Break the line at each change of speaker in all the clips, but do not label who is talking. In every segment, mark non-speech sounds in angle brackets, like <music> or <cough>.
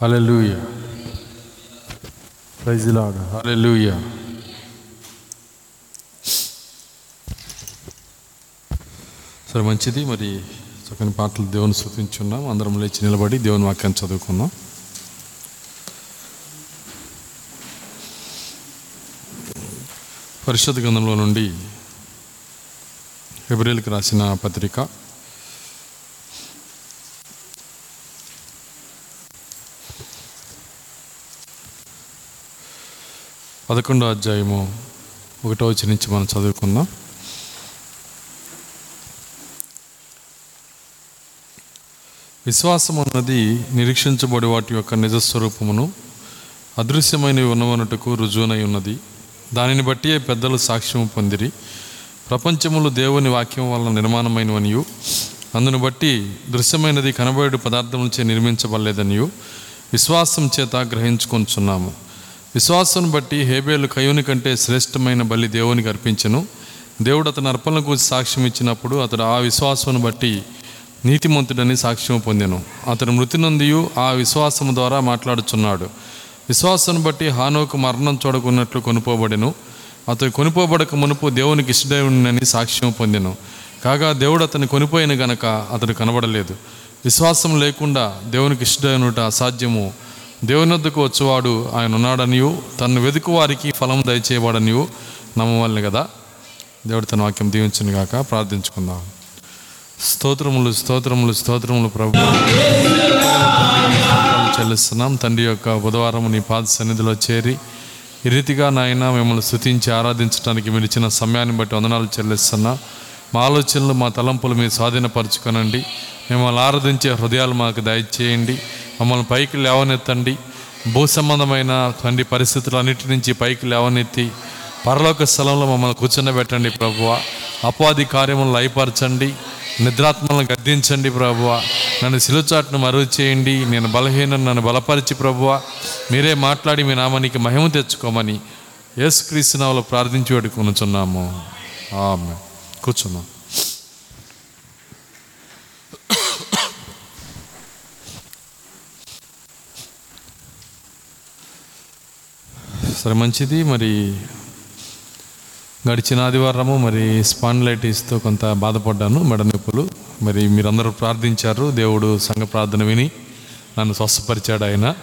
హల్లెలూయా praise lord హల్లెలూయా సరే మంచిది. మరి చక్కని పాటలు దేవుని స్థుతించున్నాం అందరం లేచి నిలబడి దేవుని వాక్యాన్ని చదువుకుందాం. పరిశుద్ధ గ్రంథంలో నుండి ఫిబ్రవరికి రాసిన పత్రిక పదకొండో అధ్యాయము ఒకటో వచ్చి నుంచి మనం చదువుకుందాం. విశ్వాసం అన్నది నిరీక్షించబడి వాటి యొక్క నిజస్వరూపమును అదృశ్యమైనవి ఉన్నవనుటకు రుజువునై ఉన్నది. దానిని బట్టి పెద్దలు సాక్ష్యము పొందిరి. ప్రపంచములు దేవుని వాక్యం వలన నిర్మాణమైనవనియు అందును బట్టి దృశ్యమైనది కనబడు పదార్థములచే నిర్మించబడలేదనియు విశ్వాసం చేత గ్రహించుకొంచున్నాము విశ్వాసం బట్టి హేబేలు కయుని కంటే శ్రేష్టమైన బలి దేవునికి అర్పించెను. దేవుడు అతని అర్పణల గురించి సాక్ష్యం ఇచ్చినప్పుడు అతడు ఆ విశ్వాసమును బట్టి నీతిమంతుడని సాక్ష్యం పొందాను. అతడు మృతి నందియు ఆ విశ్వాసము ద్వారా మాట్లాడుచున్నాడు. విశ్వాసం బట్టి హానోకు మరణం చూడకున్నట్లు కొనుపోబడెను. అతడు కొనుపోబడక మునుపు దేవునికి ఇష్టడని సాక్ష్యం పొందాను. కాగా దేవుడు అతను కొనిపోయిన గనక అతడు కనబడలేదు. విశ్వాసం లేకుండా దేవునికి ఇష్టదేవునుట అసాధ్యము. దేవుని వద్దకు వచ్చేవాడు ఆయన ఉన్నాడనియు తను వెతుకు వారికి ఫలం దయచేవాడనియు నమ్మవాలని కదా దేవుడు తన వాక్యం దీవించను గాక ప్రార్థించుకుందాం. స్తోత్రములు స్తోత్రములు స్తోత్రములు ప్రభు. చెల్లిస్తున్నాం. తండ్రి యొక్క బుధవారం నీ పాద సన్నిధిలో చేరి ఈ రీతిగా నాయన మిమ్మల్ని స్థుతించి ఆరాధించడానికి మీరు ఇచ్చిన సమయాన్ని బట్టి వందనాలు చెల్లిస్తున్నా. మా ఆలోచనలు మా తలంపులు మీరు స్వాధీనపరచుకొనండి. మిమ్మల్ని ఆరాధించే హృదయాలు మాకు దయచేయండి. మమ్మల్ని పైకి లేవనెత్తండి. భూ సంబంధమైన తండ్రి పరిస్థితులన్నిటి నుంచి పైకి లేవనెత్తి పరలోక స్థలంలో మమ్మల్ని కూర్చుండబెట్టండి ప్రభువ. అపవాది కార్యములను లయపరచండి. నిద్రాత్మలను గద్దించండి ప్రభువ. నన్ను సిలుచాటును మరుగు చేయండి నేను బలహీనం నన్ను బలపరిచి ప్రభువ. మీరే మాట్లాడి మీ నామానికి మహిమ తెచ్చుకోమని యేసుక్రీస్తునామలో ప్రార్థించి వేడుకొనుచున్నాము. ఆమె కూర్చున్నాం. సరే మంచిది. మరి గడిచిన ఆదివారము మరి స్పాండ్లైటిస్తో కొంత బాధపడ్డాను మెడ నొప్పులు మరి మీరందరూ ప్రార్థించారు దేవుడు సంఘ ప్రార్థన విని నన్ను స్వస్థపరిచాడు ఆయన.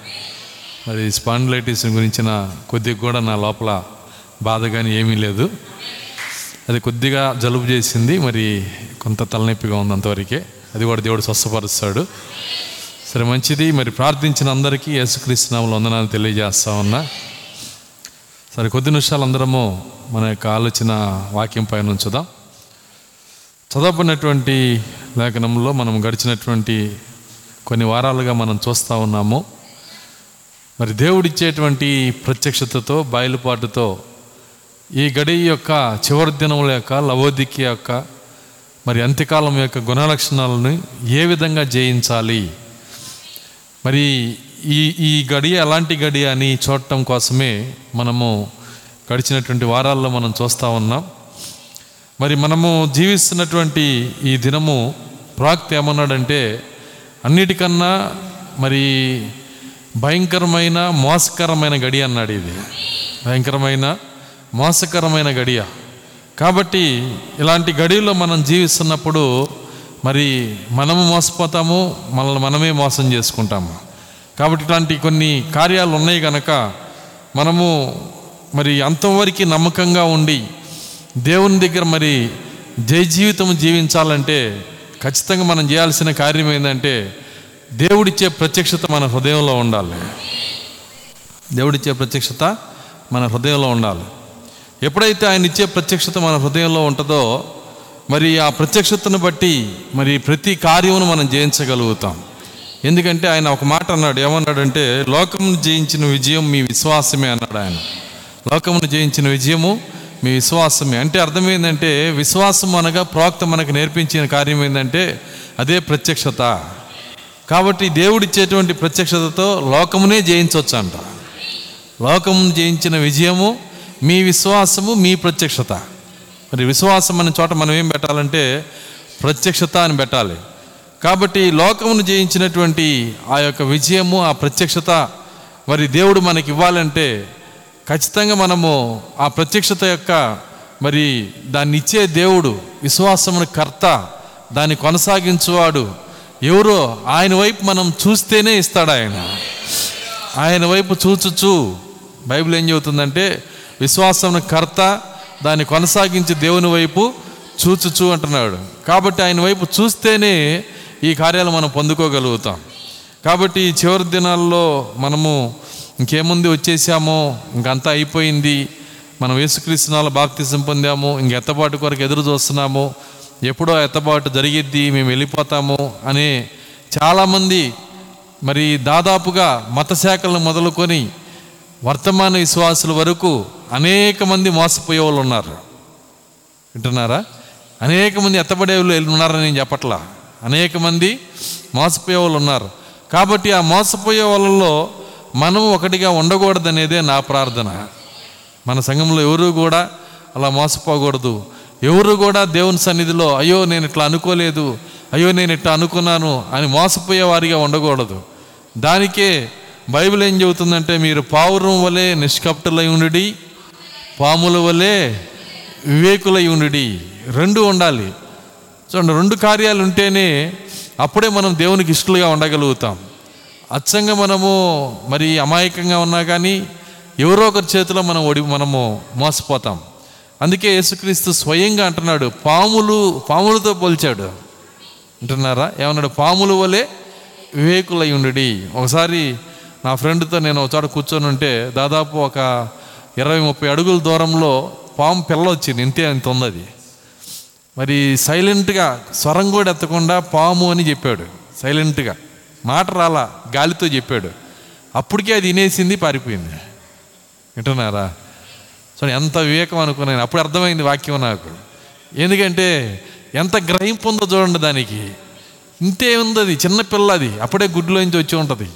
మరి స్పాండ్లైటిస్ గురించిన కొద్దిగా కూడా నా లోపల బాధ కానీ ఏమీ లేదు. అది కొద్దిగా జలుబు చేసింది మరి కొంత తలనొప్పిగా ఉంది అంతవరకే. అది కూడా దేవుడు స్వస్థపరుస్తాడు. సరే మంచిది. మరి ప్రార్థించిన అందరికీ యేసుక్రీస్తునామలు వందనాలు తెలియజేస్తా ఉన్నా. సరే కొద్ది నిమిషాలు అందరము మన యొక్క ఆలోచన వాక్యం పైన ఉంచుదాం. చదవబడినటువంటి లేఖనంలో మనం గడిచినటువంటి కొన్ని వారాలుగా మనం చూస్తూ ఉన్నాము. మరి దేవుడిచ్చేటువంటి ప్రత్యక్షతతో బయలుపాటుతో ఈ గడి యొక్క చివరి దినముల యొక్క లవోదికి యొక్క మరి అంత్యకాలం యొక్క గుణలక్షణాలను ఏ విధంగా జయించాలి? మరి ఈ ఈ గడియ ఎలాంటి గడియ అని చూడటం కోసమే మనము గడిచినటువంటి వారాల్లో మనం చూస్తూ ఉన్నాం. మరి మనము జీవిస్తున్నటువంటి ఈ దినము ప్రాక్తి ఏమన్నాడంటే అన్నిటికన్నా మరి భయంకరమైన మోసకరమైన గడి అన్నాడు ఇది. భయంకరమైన మోసకరమైన గడియ. కాబట్టి ఇలాంటి గడిలో మనం జీవిస్తున్నప్పుడు మరి మనము మోసపోతాము మనల్ని మనమే మోసం చేసుకుంటాము. కాబట్టి ఇట్లాంటి కొన్ని కార్యాలు ఉన్నాయి కనుక మనము మరి అంతవరకు నమ్మకంగా ఉండి దేవుని దగ్గర మరి జయ జీవితం జీవించాలంటే ఖచ్చితంగా మనం చేయాల్సిన కార్యం ఏంటంటే దేవుడిచ్చే ప్రత్యక్షత మన హృదయంలో ఉండాలి. దేవుడిచ్చే ప్రత్యక్షత మన హృదయంలో ఉండాలి. ఎప్పుడైతే ఆయన ఇచ్చే ప్రత్యక్షత మన హృదయంలో ఉంటుందో మరి ఆ ప్రత్యక్షతను బట్టి మరి ప్రతి కార్యమును మనం జయించగలుగుతాం. ఎందుకంటే ఆయన ఒక మాట అన్నాడు ఏమన్నాడంటే లోకమును జయించిన విజయం మీ విశ్వాసమే అన్నాడు ఆయన. లోకమును జయించిన విజయము మీ విశ్వాసమే. అంటే అర్థం ఏంటంటే విశ్వాసం అనగా ప్రోక్త మనకు నేర్పించిన కార్యం ఏంటంటే అదే ప్రత్యక్షత. కాబట్టి దేవుడిచ్చేటువంటి ప్రత్యక్షతతో లోకమునే జయించవచ్చు అంట లోకమును జయించిన విజయము మీ విశ్వాసము మీ ప్రత్యక్షత. మరి విశ్వాసం అనే చోట మనం ఏం పెట్టాలంటే ప్రత్యక్షత అని పెట్టాలి. కాబట్టి లోకమును జయించినటువంటి ఆ యొక్క విజయము ఆ ప్రత్యక్షత మరి దేవుడు మనకి ఇవ్వాలంటే ఖచ్చితంగా మనము ఆ ప్రత్యక్షత యొక్క మరి దాన్ని ఇచ్చే దేవుడు విశ్వాసమును కర్త దాన్ని కొనసాగించువాడు ఎవరో ఆయన వైపు మనం చూస్తేనే ఇస్తాడు ఆయన. ఆయన వైపు చూచుచు బైబిల్ ఏం చెబుతుందంటే విశ్వాసం కర్త దాన్ని కొనసాగించి దేవుని వైపు చూచుచు అంటున్నాడు. కాబట్టి ఆయన వైపు చూస్తేనే ఈ కార్యాలు మనం పొందుకోగలుగుతాం. కాబట్టి ఈ చివరి దినాల్లో మనము ఇంకేముంది వచ్చేసామో ఇంకంతా అయిపోయింది. మనం వేసుక్రీస్తునాలు బాప్తిజం పొందాము ఇంక ఎత్తబాటు కొరకు ఎదురు చూస్తున్నాము. ఎప్పుడో ఎత్తబాటు జరిగిద్ది మేము వెళ్ళిపోతాము అనే చాలామంది మరి దాదాపుగా మత శాఖలను మొదలుకొని వర్తమాన విశ్వాసుల వరకు అనేక మంది మోసపోయే వాళ్ళు ఉన్నారు. వింటున్నారా? అనేక మంది ఎత్తబడే వాళ్ళు ఉన్నారని నేను చెప్పట్లా. అనేక మంది మోసపోయే వాళ్ళు ఉన్నారు. కాబట్టి ఆ మోసపోయే వాళ్ళలో మనం ఒకటిగా ఉండకూడదనేదే నా ప్రార్థన. మన సంఘంలో ఎవరు కూడా అలా మోసపోకూడదు. ఎవరు కూడా దేవుని సన్నిధిలో అయ్యో నేను ఇట్లా అనుకోలేదు అయ్యో నేను ఇట్లా అనుకున్నాను అని మోసపోయే వారిగా ఉండకూడదు. దానికే బైబిల్ ఏం చెబుతుందంటే మీరు పావురం వలె నిష్కప్టులై ఉండి పాముల వలె వివేకులై ఉండి రెండు ఉండాలి. చూడండి రెండు కార్యాలు ఉంటేనే అప్పుడే మనం దేవునికి ఇష్టలుగా ఉండగలుగుతాం. అచ్చంగా మనము మరి అమాయకంగా ఉన్నా కానీ ఎవరో ఒకరి చేతిలో మనం ఒడి మనము మోసపోతాం. అందుకే యేసుక్రీస్తు స్వయంగా అంటున్నాడు పాములు పాములతో పోల్చాడు. అంటున్నారా? ఏమన్నాడు? పాములు వలె వివేకులై ఉండి ఒకసారి నా ఫ్రెండ్తో నేను ఒక చోట కూర్చొని ఉంటే దాదాపు ఒక ఇరవై ముప్పై అడుగుల దూరంలో పాము పిల్ల వచ్చింది. ఇంతే అంత ఉంది అది మరి సైలెంట్గా స్వరం కూడా ఎత్తకుండా పాము అని చెప్పాడు. సైలెంట్గా. మాట రాలా గాలితో చెప్పాడు. అప్పటికే అది వినేసింది పారిపోయింది. వింటున్నారా? సో ఎంత వివేకం అనుకున్నాను అప్పుడు అర్థమైంది వాక్యం నాకు. ఎందుకంటే ఎంత గ్రహింపు ఉందో చూడండి దానికి. ఇంతే ఉంది అది చిన్న పిల్ల అది అప్పుడే గుడ్లోంచి వచ్చి ఉంటుంది.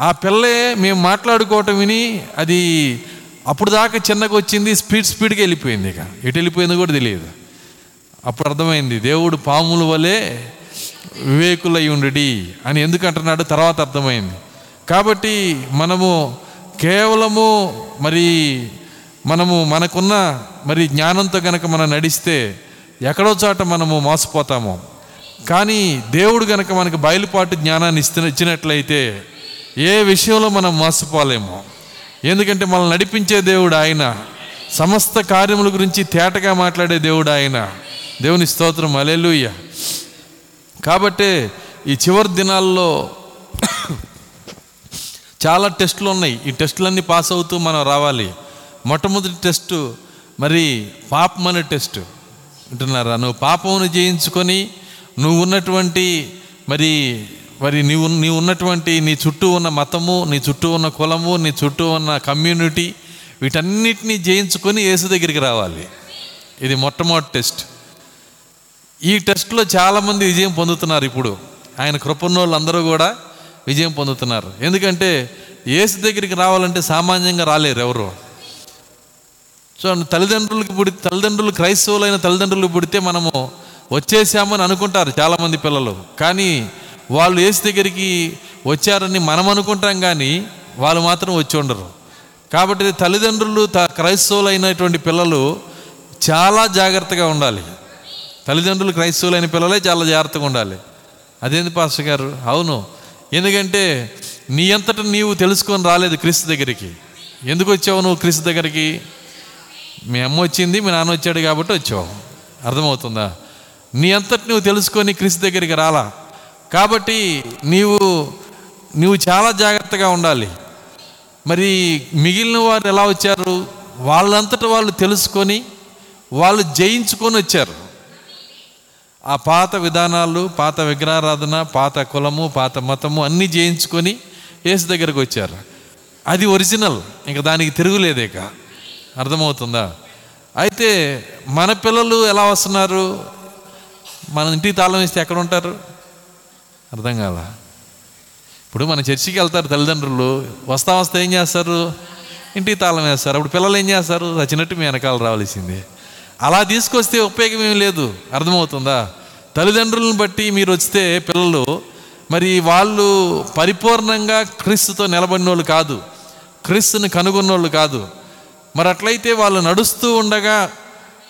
ఆ పిల్లే మేము మాట్లాడుకోవటం విని అది అప్పుడు దాకా చిన్నగా వచ్చింది స్పీడ్ స్పీడ్గా వెళ్ళిపోయింది ఇక. ఎటు వెళ్ళిపోయిందో కూడా తెలియదు. అప్పుడు అర్థమైంది దేవుడు పాముల వలె వివేకులై ఉండి అని ఎందుకు అంటున్నాడు తర్వాత అర్థమైంది. కాబట్టి మనము కేవలము మరి మనము మనకున్న మరి జ్ఞానంతో గనక మనం నడిస్తే ఎక్కడో చోట మనము మోసపోతాము. కానీ దేవుడు గనక మనకు బయలుపాటు జ్ఞానాన్ని ఇస్తున్న ఇచ్చినట్లయితే ఏ విషయంలో మనం మోసపోలేము. ఎందుకంటే మనల్ని నడిపించే దేవుడు ఆయన. సమస్త కార్యముల గురించి తేటగా మాట్లాడే దేవుడు ఆయన. దేవుని స్తోత్రం అలెలుయ్య కాబట్టే ఈ చివరి దినాల్లో చాలా టెస్టులు ఉన్నాయి. ఈ టెస్టులన్నీ పాస్ అవుతూ మనం రావాలి. మొట్టమొదటి టెస్టు మరి పాపం అనే టెస్ట్. అంటున్నారా నువ్వు పాపమును జయించుకొని నువ్వు ఉన్నటువంటి మరి మరి నీవు నీవు ఉన్నటువంటి నీ చుట్టూ ఉన్న మతము నీ చుట్టూ ఉన్న కులము నీ చుట్టూ ఉన్న కమ్యూనిటీ వీటన్నిటినీ జయించుకొని యేసు దగ్గరికి రావాలి. ఇది మొట్టమొదటి టెస్ట్. ఈ టెస్ట్లో చాలామంది విజయం పొందుతున్నారు ఇప్పుడు. ఆయన కృపన్నోళ్ళందరూ కూడా విజయం పొందుతున్నారు. ఎందుకంటే ఏసు దగ్గరికి రావాలంటే సామాన్యంగా రాలేరు ఎవరు. చూడండి తల్లిదండ్రులకు పుడి తల్లిదండ్రులు క్రైస్తవులైన తల్లిదండ్రులు పుడితే మనము వచ్చేసామని అనుకుంటారు చాలామంది పిల్లలు. కానీ వాళ్ళు ఏసు దగ్గరికి వచ్చారని మనం అనుకుంటాం కానీ వాళ్ళు మాత్రం వచ్చి ఉండరు. కాబట్టి తల్లిదండ్రులు త క్రైస్తవులైనటువంటి పిల్లలు చాలా జాగ్రత్తగా ఉండాలి. తల్లిదండ్రులు క్రైస్తవులైన పిల్లలే చాలా జాగ్రత్తగా ఉండాలి. అదేంది పాస్టర్ గారు? అవును. ఎందుకంటే నీ అంతట నీవు తెలుసుకొని రాలేదు క్రీస్తు దగ్గరికి. ఎందుకు వచ్చావు నువ్వు క్రీస్తు దగ్గరికి? మీ అమ్మ వచ్చింది మీ నాన్న వచ్చాడు కాబట్టి వచ్చావు. అర్థమవుతుందా? నీ అంతటి నువ్వు తెలుసుకొని క్రీస్తు దగ్గరికి రాలా. కాబట్టి నీవు నువ్వు చాలా జాగ్రత్తగా ఉండాలి. మరి మిగిలిన వారు ఎలా వచ్చారు? వాళ్ళంతట వాళ్ళు తెలుసుకొని వాళ్ళు జయించుకొని వచ్చారు. ఆ పాత విధానాలు పాత విగ్రహారాధన పాత కులము పాత మతము అన్నీ జయించుకొని యేసు దగ్గరకు వచ్చారు. అది ఒరిజినల్. ఇంకా దానికి తిరుగులేదేక అర్థమవుతుందా? అయితే మన పిల్లలు ఎలా వస్తున్నారు? మన ఇంటికి తాళం వేస్తే ఎక్కడ ఉంటారు? అర్థం కాల. ఇప్పుడు మన చర్చికి వెళ్తారు తల్లిదండ్రులు. వస్తా వస్తే ఏం చేస్తారు? ఇంటికి తాళం వేస్తారు. అప్పుడు పిల్లలు ఏం చేస్తారు? చచ్చినట్టు మీ వెనకాల రావాల్సిందే. అలా తీసుకొస్తే ఉపయోగం ఏం లేదు. అర్థమవుతుందా? తల్లిదండ్రులను బట్టి మీరు వస్తే పిల్లలు మరి వాళ్ళు పరిపూర్ణంగా క్రీస్తుతో నిలబడిన వాళ్ళు కాదు. క్రీస్తుని కనుగొన్న వాళ్ళు కాదు. మరి అట్లయితే వాళ్ళు నడుస్తూ ఉండగా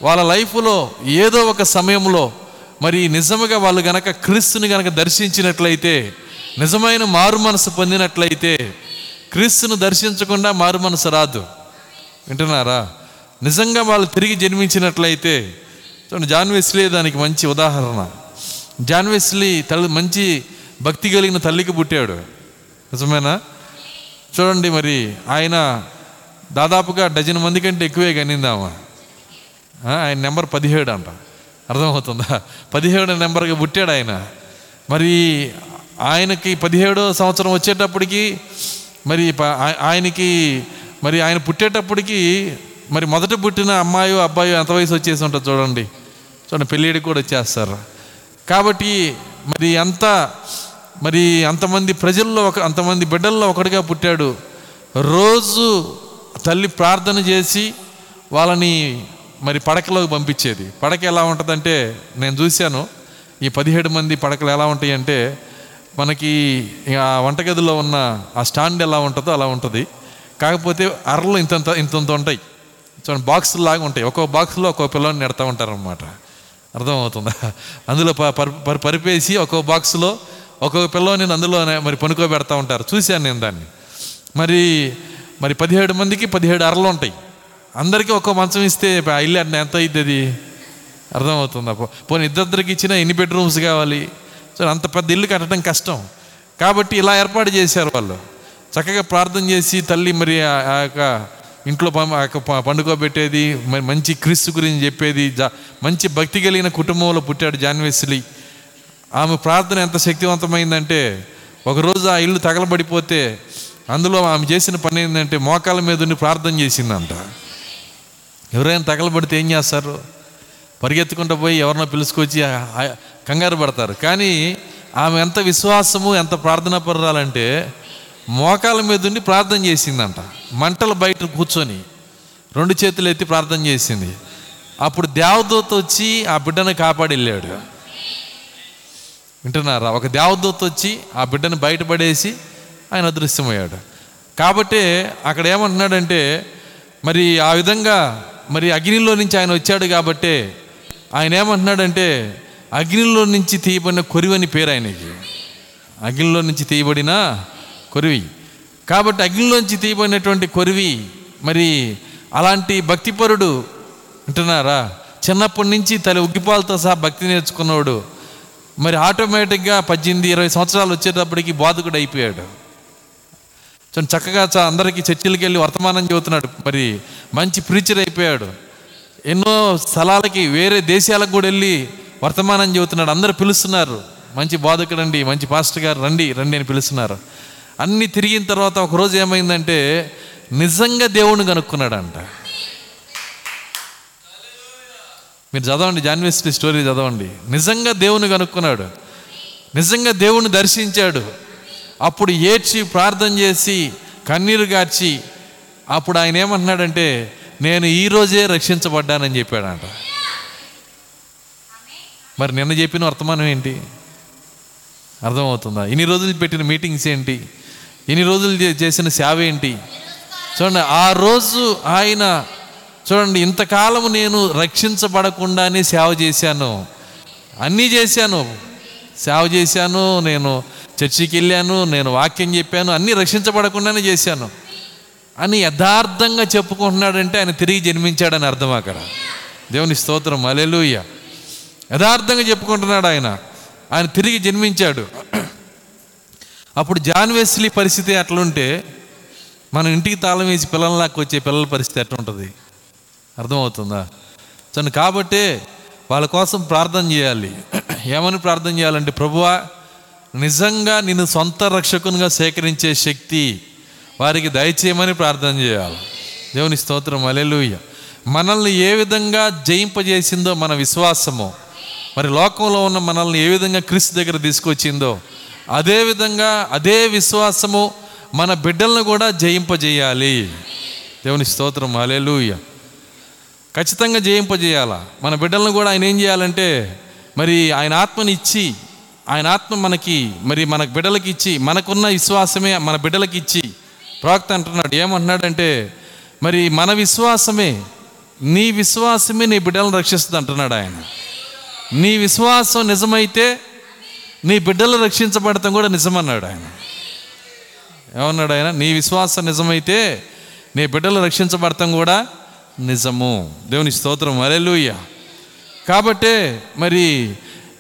వాళ్ళ లైఫ్లో ఏదో ఒక సమయంలో మరి నిజముగా వాళ్ళు గనక క్రీస్తుని గనక దర్శించినట్లయితే నిజమైన మారు మనసు పొందినట్లయితే క్రీస్తును దర్శించకుండా మారు మనసు రాదు. వింటున్నారా? నిజంగా వాళ్ళు తిరిగి జన్మించినట్లయితే చూడండి జాన్ వెస్లీ దానికి మంచి ఉదాహరణ. జాన్ వెస్లీ తల్లి మంచి భక్తి కలిగిన తల్లికి పుట్టాడు. నిజమేనా? చూడండి మరి ఆయన దాదాపుగా డజన్ మంది కంటే ఎక్కువే కనిందామా ఆయన నెంబర్ పదిహేడు అంట. అర్థమవుతుందా? పదిహేడు నెంబర్గా పుట్టాడు ఆయన. మరి ఆయనకి పదిహేడో సంవత్సరం వచ్చేటప్పటికి మరి ప- ఆయనకి మరి ఆయన పుట్టేటప్పటికి మరి మొదట పుట్టిన అమ్మాయో అబ్బాయో ఎంత వయసు వచ్చేసి ఉంటుంది చూడండి. చూడండి పెళ్ళిడికి కూడా వచ్చేస్తారు. కాబట్టి మరి అంత మరి అంతమంది ప్రజల్లో ఒక అంతమంది బిడ్డల్లో ఒకటిగా పుట్టాడు. రోజు తల్లి ప్రార్థన చేసి వాళ్ళని మరి పడకలోకి పంపించేది. పడక ఎలా ఉంటుందంటే నేను చూశాను ఈ పదిహేడు మంది పడకలు ఎలా ఉంటాయి అంటే మనకి ఆ వంటగదిలో ఉన్న ఆ స్టాండ్ ఎలా ఉంటుందో అలా ఉంటుంది. కాకపోతే అరలు ఇంతంత ఇంతంత ఉంటాయి. చూడండి బాక్సులు లాగా ఉంటాయి. ఒక్కో బాక్స్లో ఒక్కో పిల్లని నెడతా ఉంటారనమాట అర్థమవుతుందా? అందులో ప- పరి- పరి- పరిపేసి ఒక్కో బాక్స్లో ఒక్కొక్క పిల్లని అందులోనే మరి పనుకోబెడతా ఉంటారు. చూశాను నేను దాన్ని. మరి మరి పదిహేడు మందికి పదిహేడు అరలు ఉంటాయి. అందరికీ ఒక్కో మంచం ఇస్తే ఇల్లు అన్న ఎంత అయింది అది? అర్థమవుతుందా? పో- పోనీ ఇద్దరికి ఇచ్చినా ఎన్ని బెడ్రూమ్స్ కావాలి? సో అంత పెద్ద ఇల్లు కట్టడం కష్టం. కాబట్టి ఇలా ఏర్పాటు చేశారు వాళ్ళు. చక్కగా ప్రార్థన చేసి తల్లి మరి ఆ యొక్క ఇంట్లో పండుగ పెట్టేది పండుకోబెట్టేది మంచి క్రీస్తు గురించి చెప్పేది జా- మంచి భక్తి కలిగిన కుటుంబంలో పుట్టాడు జాన్వెస్లీ ఆమె ప్రార్థన ఎంత శక్తివంతమైందంటే ఒకరోజు ఆ ఇల్లు తగలబడిపోతే అందులో ఆమె చేసిన పని ఏంటంటే మోకాల మీద ఉండి ప్రార్థన చేసిందంట. ఎవరైనా తగలబడితే ఏం చేస్తారు? పరిగెత్తుకుంటూ పోయి ఎవరినో పిలుచుకొచ్చి కంగారు పడతారు. కానీ ఆమె ఎంత విశ్వాసము ఎంత ప్రార్థన పర్రాలంటే మోకాల మీద ఉండి ప్రార్థన చేసిందంట. మంటలు బయట కూర్చొని రెండు చేతులు ఎత్తి ప్రార్థన చేసింది. అప్పుడు దేవదూత వచ్చి ఆ బిడ్డను కాపాడి వెళ్ళాడు వింటున్నారా? ఒక దేవదూత వచ్చి ఆ బిడ్డను బయటపడేసి ఆయన అదృశ్యమయ్యాడు. కాబట్టి అక్కడ ఏమంటున్నాడంటే మరి ఆ విధంగా మరి అగ్నిలో నుంచి ఆయన వచ్చాడు కాబట్టి ఆయన ఏమంటున్నాడంటే అగ్నిలో నుంచి తీయబడిన కొరివని పేరు ఆయనకి. అగ్నిలో నుంచి తీయబడిన కొరివి. కాబట్టి అగ్నిలోంచి తీయబడినటువంటి కొరివి మరి అలాంటి భక్తిపరుడు వింటున్నారా చిన్నప్పటి నుంచి తల్లి ఉగ్గిపాలతో సహా భక్తి నేర్చుకున్నవాడు మరి ఆటోమేటిక్గా పద్దెనిమిది ఇరవై సంవత్సరాలు వచ్చేటప్పటికి బాధకుడు అయిపోయాడు. చూడండి చక్కగా చ- అందరికీ చర్చిలకి వెళ్ళి వర్తమానం చెబుతున్నాడు మరి మంచి ప్రీచర్ అయిపోయాడు. ఎన్నో స్థలాలకి వేరే దేశాలకు కూడా వెళ్ళి వర్తమానం చెబుతున్నాడు అందరూ పిలుస్తున్నారు. మంచి బాధకుడండి మంచి పాస్టర్ గారు రండి రండి అని పిలుస్తున్నారు. అన్ని తిరిగిన తర్వాత ఒకరోజు ఏమైందంటే నిజంగా దేవుణ్ణి కనుక్కున్నాడంట. మీరు చదవండి జాన్వెస్టీ స్టోరీ చదవండి. నిజంగా దేవుని కనుక్కున్నాడు. నిజంగా దేవుని దర్శించాడు. అప్పుడు ఏడ్చి ప్రార్థన చేసి కన్నీరు గార్చి అప్పుడు ఆయన ఏమంటున్నాడంటే నేను ఈ రోజే రక్షించబడ్డానని చెప్పాడంట. మరి నిన్న చెప్పిన వర్తమానం ఏంటి? అర్థమవుతుందా? ఇన్ని రోజులు పెట్టిన మీటింగ్స్ ఏంటి? ఇన్ని రోజులు చేసిన సేవ ఏంటి? చూడండి ఆ రోజు ఆయన చూడండి ఇంతకాలం నేను రక్షించబడకుండానే సేవ చేశాను. అన్నీ చేశాను. సేవ చేశాను నేను చర్చికి వెళ్ళాను నేను వాక్యం చెప్పాను అన్నీ రక్షించబడకుండానే చేశాను. అని యథార్థంగా చెప్పుకుంటున్నాడంటే ఆయన తిరిగి జన్మించాడని అర్థం అక్కడ. దేవుని స్తోత్రం అలెలుయ్య యథార్థంగా చెప్పుకుంటున్నాడు ఆయన. ఆయన తిరిగి జన్మించాడు. అప్పుడు జాన్ వెస్లీ పరిస్థితి అట్లుంటే మనం ఇంటికి తాళం వేసి పిల్లల్లాకి వచ్చే పిల్లల పరిస్థితి ఎట్లా ఉంటుంది అర్థమవుతుందా? చను కాబట్టే వాళ్ళ కోసం ప్రార్థన చేయాలి. ఏమని ప్రార్థన చేయాలంటే ప్రభువా నిజంగా నిన్ను సొంత రక్షకునిగా సేకరించే శక్తి వారికి దయచేయమని ప్రార్థన చేయాలి. దేవుని స్తోత్రం అలెలుయ్య మనల్ని ఏ విధంగా జయింపజేసిందో మన విశ్వాసము. మరి లోకంలో ఉన్న మనల్ని ఏ విధంగా క్రీస్తు దగ్గర తీసుకొచ్చిందో అదేవిధంగా అదే విశ్వాసము మన బిడ్డలను కూడా జయింపజేయాలి. దేవుని స్తోత్రం అలెలుయ్య ఖచ్చితంగా జయింపజేయాల? మన బిడ్డలను కూడా ఆయన ఏం చేయాలంటే మరి ఆయన ఆత్మని ఇచ్చి ఆయన ఆత్మ మనకి మరి మన బిడ్డలకి ఇచ్చి మనకున్న విశ్వాసమే మన బిడ్డలకి ఇచ్చి ప్రవక్త అంటున్నాడు ఏమంటున్నాడంటే మరి మన విశ్వాసమే నీ విశ్వాసమే నీ బిడ్డలను రక్షిస్తుంది అంటున్నాడు ఆయన. నీ విశ్వాసం నిజమైతే నీ బిడ్డలు రక్షించబడటం కూడా నిజమన్నాడు ఆయన. ఏమన్నాడు ఆయన? నీ విశ్వాసం నిజమైతే నీ బిడ్డలు రక్షించబడటం కూడా నిజము. దేవుని స్తోత్రం. అరెలుయ్య కాబట్టే మరి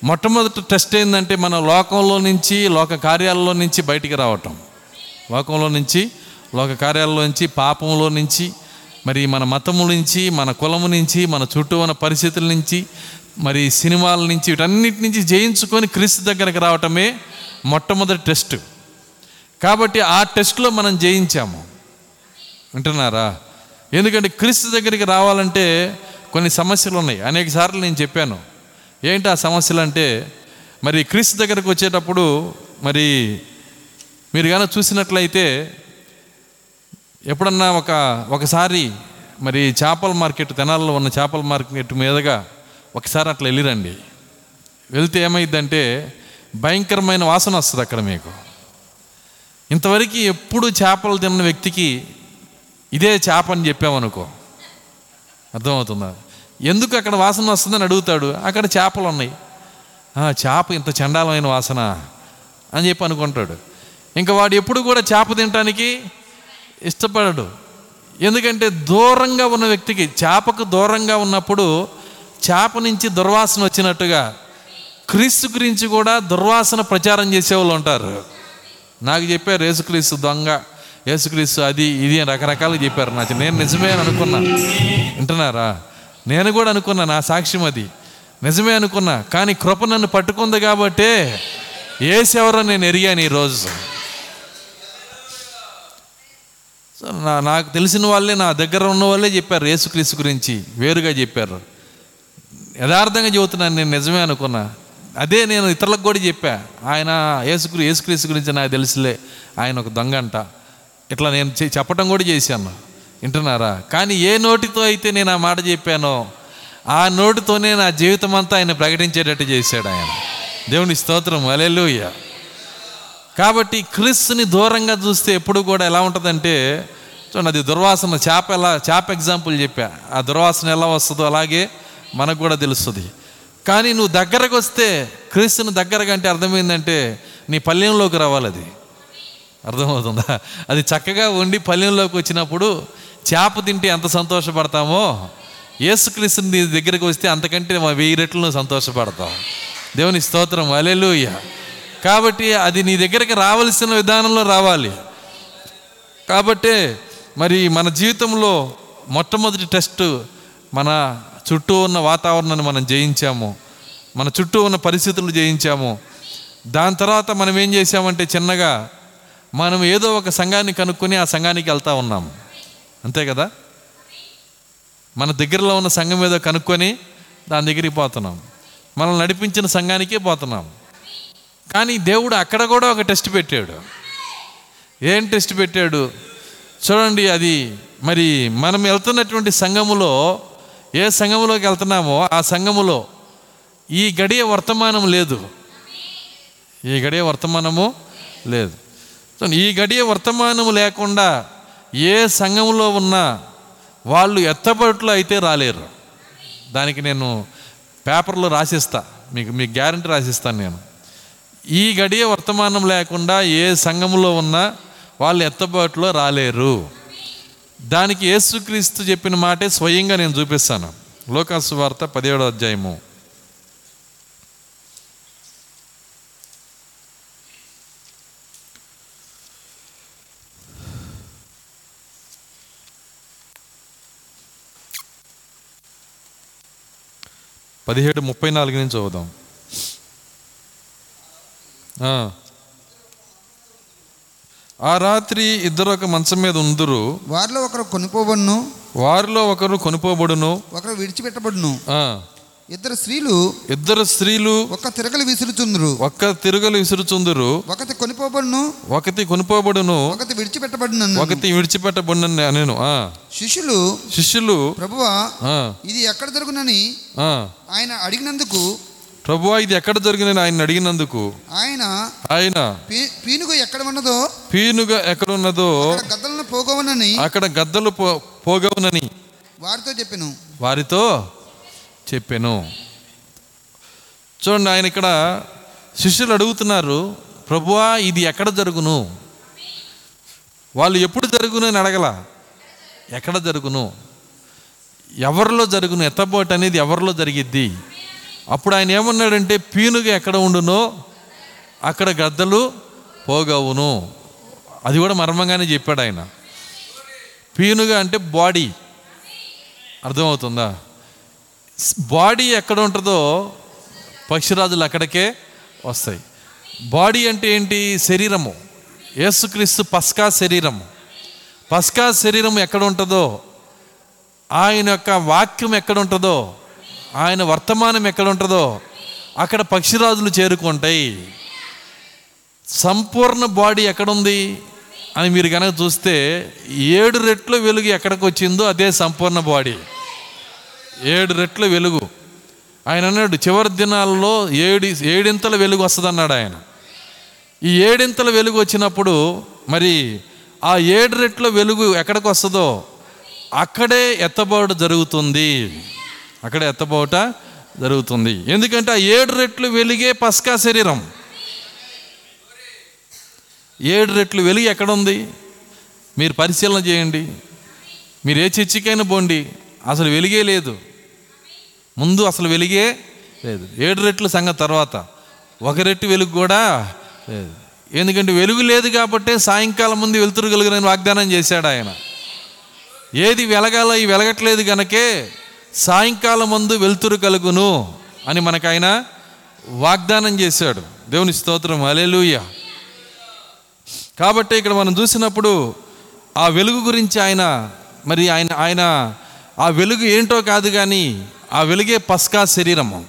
మొట్టమొదటి టెస్ట్ ఏంటంటే మన లోకంలో నుంచి లోక కార్యాలలో నుంచి బయటికి రావటం. లోకంలో నుంచి లోక కార్యాలలో నుంచి పాపంలో నుంచి మరి మన మతము నుంచి మన కులము నుంచి మన చుట్టూ ఉన్న పరిస్థితుల నుంచి మరి సినిమాల నుంచి వీటన్నిటి నుంచి జయించుకొని క్రీస్తు దగ్గరకు రావటమే మొట్టమొదటి టెస్ట్. కాబట్టి ఆ టెస్ట్లో మనం జయించాము. వింటున్నారా? ఎందుకంటే క్రీస్తు దగ్గరికి రావాలంటే కొన్ని సమస్యలు ఉన్నాయి. అనేక సార్లు నేను చెప్పాను. ఏంటి ఆ సమస్యలు అంటే మరి క్రీస్తు దగ్గరకు వచ్చేటప్పుడు మరి మీరు కానీ చూసినట్లయితే ఎప్పుడన్నా ఒక ఒకసారి మరి చేపల మార్కెట్ తెనాలలో ఉన్న చేపల మార్కెట్ మీదుగా ఒకసారి అట్లా వెళ్ళిరండి. వెళ్తే ఏమైందంటే భయంకరమైన వాసన వస్తుంది అక్కడ మీకు. ఇంతవరకు ఎప్పుడు చేపలు తిన్న వ్యక్తికి ఇదే చేప అని చెప్పామనుకో. అర్థమవుతుందా? ఎందుకు అక్కడ వాసన వస్తుందని అడుగుతాడు. అక్కడ చేపలు ఉన్నాయి. చేప ఇంత చండాలమైన వాసన అని చెప్పి అనుకుంటాడు. ఇంకా వాడు ఎప్పుడు కూడా చేప తినటానికి ఇష్టపడడు. ఎందుకంటే దూరంగా ఉన్న వ్యక్తికి చేపకు దూరంగా ఉన్నప్పుడు చేప నుంచి దుర్వాసన వచ్చినట్టుగా క్రీస్తు గురించి కూడా దుర్వాసన ప్రచారం చేసేవాళ్ళు ఉంటారు. నాకు చెప్పారు యేసుక్రీస్తు దొంగ యేసుక్రీస్తు అది ఇది అని చెప్పారు నాకు. నేను నిజమే అని అనుకున్నా. వింటున్నారా? నేను కూడా అనుకున్నా నా సాక్ష్యం అది. నిజమే అనుకున్నా. కానీ కృప నన్ను పట్టుకుంది కాబట్టే ఏసెవరో నేను ఎరిగాను ఈరోజు. నా నాకు తెలిసిన వాళ్ళే నా దగ్గర ఉన్న వాళ్ళే చెప్పారు యేసుక్రీస్తు గురించి. వేరుగా చెప్పారు. యథార్థంగా చెబుతున్నాను నేను నిజమే అనుకున్నా. అదే నేను ఇతరులకు కూడా చెప్పా ఆయన యేసుక్రీ యేసుక్రీస్తు గురించి నాకు తెలుసులే ఆయన ఒక దొంగ అంట. ఇట్లా నేను చెప్పడం చెప్పటం కూడా చేశాను వింటున్నారా? కానీ ఏ నోటితో అయితే నేను ఆ మాట చెప్పానో ఆ నోటితోనే నా జీవితం అంతా ఆయన ప్రకటించేటట్టు చేశాడు ఆయన. దేవుని స్తోత్రం అలెలుయ్య కాబట్టి క్రిస్ని దూరంగా చూస్తే ఎప్పుడు కూడా ఎలా ఉంటుందంటే చూడండి అది దుర్వాసన చేప ఎలా చేప ఎగ్జాంపుల్ చెప్పా. ఆ దుర్వాసన ఎలా వస్తుందో అలాగే మనకు కూడా తెలుస్తుంది. కానీ నువ్వు దగ్గరకు వస్తే క్రీస్తుని దగ్గరగా అంటే అర్థమైందంటే నీ పల్లెంలోకి రావాలి అది. అర్థమవుతుందా? అది చక్కగా వండి పల్లెంలోకి వచ్చినప్పుడు చేప తింటే ఎంత సంతోషపడతామో? యేసుక్రీస్తుని నీ దగ్గరికి వస్తే అంతకంటే మా వెయ్యి రెట్లు నువ్వు సంతోషపడతావు దేవుని స్తోత్రం. అలెలుయ్య కాబట్టి అది నీ దగ్గరికి రావాల్సిన విధానంలో రావాలి. కాబట్టే మరి మన జీవితంలో మొట్టమొదటి టెస్ట్ మన చుట్టూ ఉన్న వాతావరణాన్ని మనం జయించాము. మన చుట్టూ ఉన్న పరిస్థితులు జయించాము. దాని తర్వాత మనం ఏం చేసామంటే చిన్నగా మనం ఏదో ఒక సంఘాన్ని కనుక్కొని ఆ సంఘానికి వెళ్తా ఉన్నాము అంతే కదా? మన దగ్గరలో ఉన్న సంఘం ఏదో కనుక్కొని దాని దగ్గరికి పోతున్నాం. మనల్ని నడిపించిన సంఘానికే పోతున్నాం. కానీ దేవుడు అక్కడ కూడా ఒక టెస్ట్ పెట్టాడు. ఏం టెస్ట్ పెట్టాడు? చూడండి అది. మరి మనం వెళ్తున్నటువంటి సంఘములో ఏ సంఘములోకి వెళ్తున్నామో ఆ సంఘములో ఈ గడియ వర్తమానం లేదు. ఈ గడియ వర్తమానము లేదు. ఈ గడియ వర్తమానము లేకుండా ఏ సంఘంలో ఉన్నా వాళ్ళు ఎత్తబట్లు అయితే రాలేరు. దానికి నేను పేపర్లో రాసిస్తా. మీకు మీకు గ్యారంటీ రాసిస్తాను నేను. ఈ గడియ వర్తమానం లేకుండా ఏ సంఘంలో ఉన్నా వాళ్ళు ఎత్తబాటులో రాలేరు. దానికి యేసుక్రీస్తు చెప్పిన మాటే స్వయంగా నేను చూపిస్తాను. లోకాసు వార్త పదిహేడో అధ్యాయము. పదిహేడు ముప్పై నాలుగు నుంచి చదువుదాం. ఆ. రాత్రి ఇద్దరు ఒక మంచం మీద ఉందురు.
వారిలో ఒకరు కొనుక్కోబడును.
వారిలో ఒకరు కొనుపోబడును
ఒకరు విడిచిపెట్టబడును. ఇద్దరు స్త్రీలు
ఇద్దరు స్త్రీలు
ఒక్క తిరగలు విసురుచుందురు.
ఒక్క తిరుగలు విసురుచుందురు.
ఒకటి కొనిపోబడును
ఒకటి కొనుపోబడును
ఒకటి విడిచిపెట్టబడును
ఒకటి విడిచిపెట్టబడిన నేను ఆ.
శిష్యులు
శిష్యులు
ప్రభువా ఇది ఎక్కడ జరుగునని ఆయన అడిగినందుకు
ప్రభువా ఇది ఎక్కడ జరిగిందని ఆయన అడిగినందుకు?
ఆయన
ఆయన
పీనుగు ఎక్కడ ఉన్నదో
పీనుగా ఎక్కడున్నదో
అక్కడ గద్దలను పోగవనని
అక్కడ గద్దలు పోగవునని
వారితో చెప్పాను.
వారితో చెప్పాను. చూడండి ఆయన ఇక్కడ శిష్యులు అడుగుతున్నారు ప్రభువా ఇది ఎక్కడ జరుగును? వాళ్ళు ఎప్పుడు జరుగును అని అడగల? ఎక్కడ జరుగును? ఎవరిలో జరుగును? ఎత్తబోటు అనేది ఎవరిలో జరిగిద్ది? అప్పుడు ఆయన ఏమన్నాడంటే పీనుగా ఎక్కడ ఉండునో అక్కడ గద్దలు పోగవును. అది కూడా మర్మంగానే చెప్పాడు ఆయన. పీనుగా అంటే బాడీ. అర్థమవుతుందా? బాడీ ఎక్కడ ఉంటుందో పక్షిరాజులు అక్కడికే వస్తాయి. బాడీ అంటే ఏంటి? శరీరము. యేసుక్రీస్తు పస్కా శరీరము. పస్కా శరీరం ఎక్కడ ఉంటుందో? ఆయన యొక్క వాక్యం ఎక్కడ ఉంటుందో? ఆయన వర్తమానం ఎక్కడ ఉంటుందో అక్కడ పక్షిరాజులు చేరుకుంటాయి. సంపూర్ణ బాడీ ఎక్కడుంది అని మీరు కనుక చూస్తే ఏడు రెట్లు వెలుగు ఎక్కడికి వచ్చిందో అదే సంపూర్ణ బాడీ. ఏడు రెట్ల వెలుగు. ఆయన అన్నాడు చివరి దినాల్లో ఏడి ఏడింతల వెలుగు వస్తుంది అన్నాడు ఆయన. ఈ ఏడింతల వెలుగు వచ్చినప్పుడు మరి ఆ ఏడు రెట్ల వెలుగు ఎక్కడికి వస్తుందో అక్కడే ఎత్తబోట జరుగుతుంది. అక్కడే ఎత్తబోట జరుగుతుంది. ఎందుకంటే ఆ ఏడు రెట్లు వెలిగే పస్కా శరీరం. ఏడు రెట్లు వెలిగి ఎక్కడుంది? మీరు పరిశీలన చేయండి. మీరు ఏ చర్చికైనా పోండి. అసలు వెలిగే లేదు. ముందు అసలు వెలిగే లేదు. ఏడు రెట్లు సంగతి తర్వాత. ఒక రెట్టు వెలుగు కూడా లేదు. ఎందుకంటే వెలుగు లేదు కాబట్టి సాయంకాలం ముందు వెలుతురు కలుగునని వాగ్దానం చేశాడు ఆయన. ఏది వెలగాలో ఈ వెలగట్లేదు కనుకే సాయంకాలం ముందు వెలుతురు కలుగును అని మనకు ఆయన వాగ్దానం చేశాడు. దేవుని స్తోత్రం. అలెలుయ కాబట్టి ఇక్కడ మనం చూసినప్పుడు ఆ వెలుగు గురించి ఆయన మరి ఆయన ఆయన ఆ వెలుగు ఏంటో కాదు కానీ ఆ వెలుగే పస్కా శరీరము.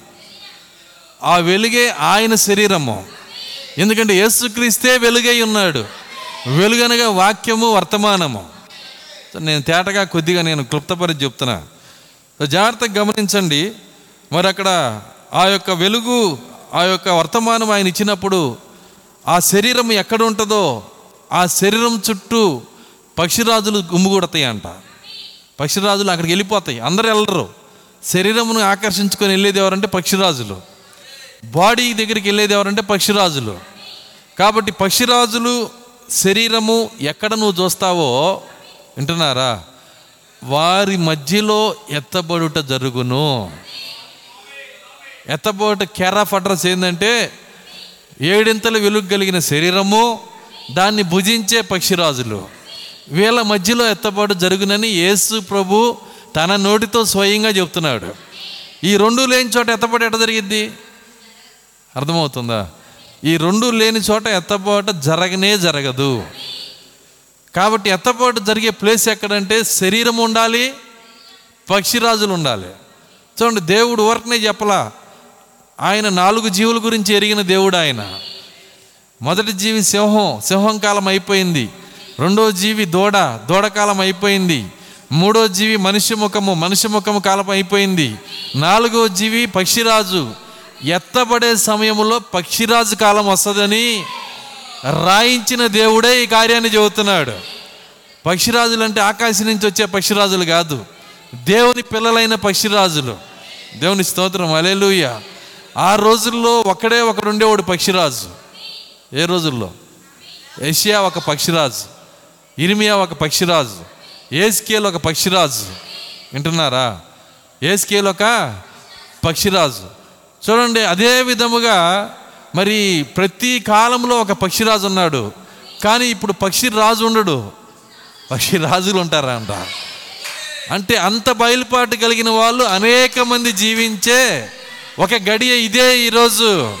ఆ వెలుగే ఆయన శరీరము. ఎందుకంటే యేసుక్రీస్తే వెలుగై ఉన్నాడు. వెలుగనగా వాక్యము వర్తమానము. నేను తేటగా కొద్దిగా నేను క్లుప్తపరి చెప్తున్నా. జాగ్రత్తగా గమనించండి. మరి అక్కడ ఆ యొక్క వెలుగు ఆ యొక్క వర్తమానం ఆయన ఇచ్చినప్పుడు ఆ శరీరం ఎక్కడ ఉంటుందో ఆ శరీరం చుట్టూ పక్షిరాజులు గుమ్ముగూడతాయి అంట పక్షిరాజులు అక్కడికి వెళ్ళిపోతాయి. అందరు వెళ్ళరు. శరీరమును ఆకర్షించుకొని వెళ్ళేది ఎవరంటే పక్షిరాజులు. బాడీ దగ్గరికి వెళ్ళేది ఎవరంటే పక్షిరాజులు. కాబట్టి పక్షిరాజులు శరీరము ఎక్కడ నువ్వు చూస్తావో వింటున్నారా? వారి మధ్యలో ఎత్తబడుట జరుగును. ఎత్తబడుట క్యారాఫ్ అడ్రస్ ఏంటంటే ఏడింతల వెలుగు కలిగిన శరీరము దాన్ని భుజించే పక్షిరాజులు. వీళ్ళ మధ్యలో ఎత్తబాటు జరుగునని యేసు ప్రభు తన నోటితో స్వయంగా చెప్తున్నాడు. ఈ రెండు లేని చోట ఎత్తబాటు ఎట జరిగిద్ది? అర్థమవుతుందా? ఈ రెండు లేని చోట ఎత్తబాటు జరగనే జరగదు. కాబట్టి ఎత్తపాటు జరిగే ప్లేస్ ఎక్కడంటే శరీరం ఉండాలి పక్షిరాజులు ఉండాలి. చూడండి దేవుడు ఊరకనే చెప్పలా ఆయన నాలుగు జీవుల గురించి ఎరిగిన దేవుడు ఆయన. మొదటి జీవి సింహం సింహం కాలం అయిపోయింది. రెండో జీవి దూడ దూడ కాలం అయిపోయింది. మూడో జీవి మనిషి ముఖము మనిషి ముఖము కాలం అయిపోయింది. నాలుగో జీవి పక్షిరాజు. ఎత్తబడే సమయంలో పక్షిరాజు కాలం వస్తుందని రాయించిన దేవుడే ఈ కార్యాన్ని చెబుతున్నాడు. పక్షిరాజులు అంటే ఆకాశం నుంచి వచ్చే పక్షిరాజులు కాదు. దేవుని పిల్లలైన పక్షిరాజులు. దేవుని స్తోత్రం. అలెలుయ్య ఆ రోజుల్లో ఒకడే ఒకడుండేవాడు పక్షిరాజు. ఏ రోజుల్లో? ఏషియా ఒక పక్షిరాజు. ఇరిమియా ఒక పక్షిరాజు. ఏస్కేల్ ఒక పక్షిరాజు. వింటున్నారా? ఏస్కేల్ ఒక పక్షిరాజు. చూడండి అదే విధముగా మరి ప్రతి కాలంలో ఒక పక్షిరాజు ఉన్నాడు. కానీ ఇప్పుడు పక్షిరాజు ఉండడు. పక్షి రాజులు ఉంటారా అంట అంటే అంత బయలుపాటు కలిగిన వాళ్ళు అనేక మంది జీవించే ఒక గడియ ఇదే ఈరోజు.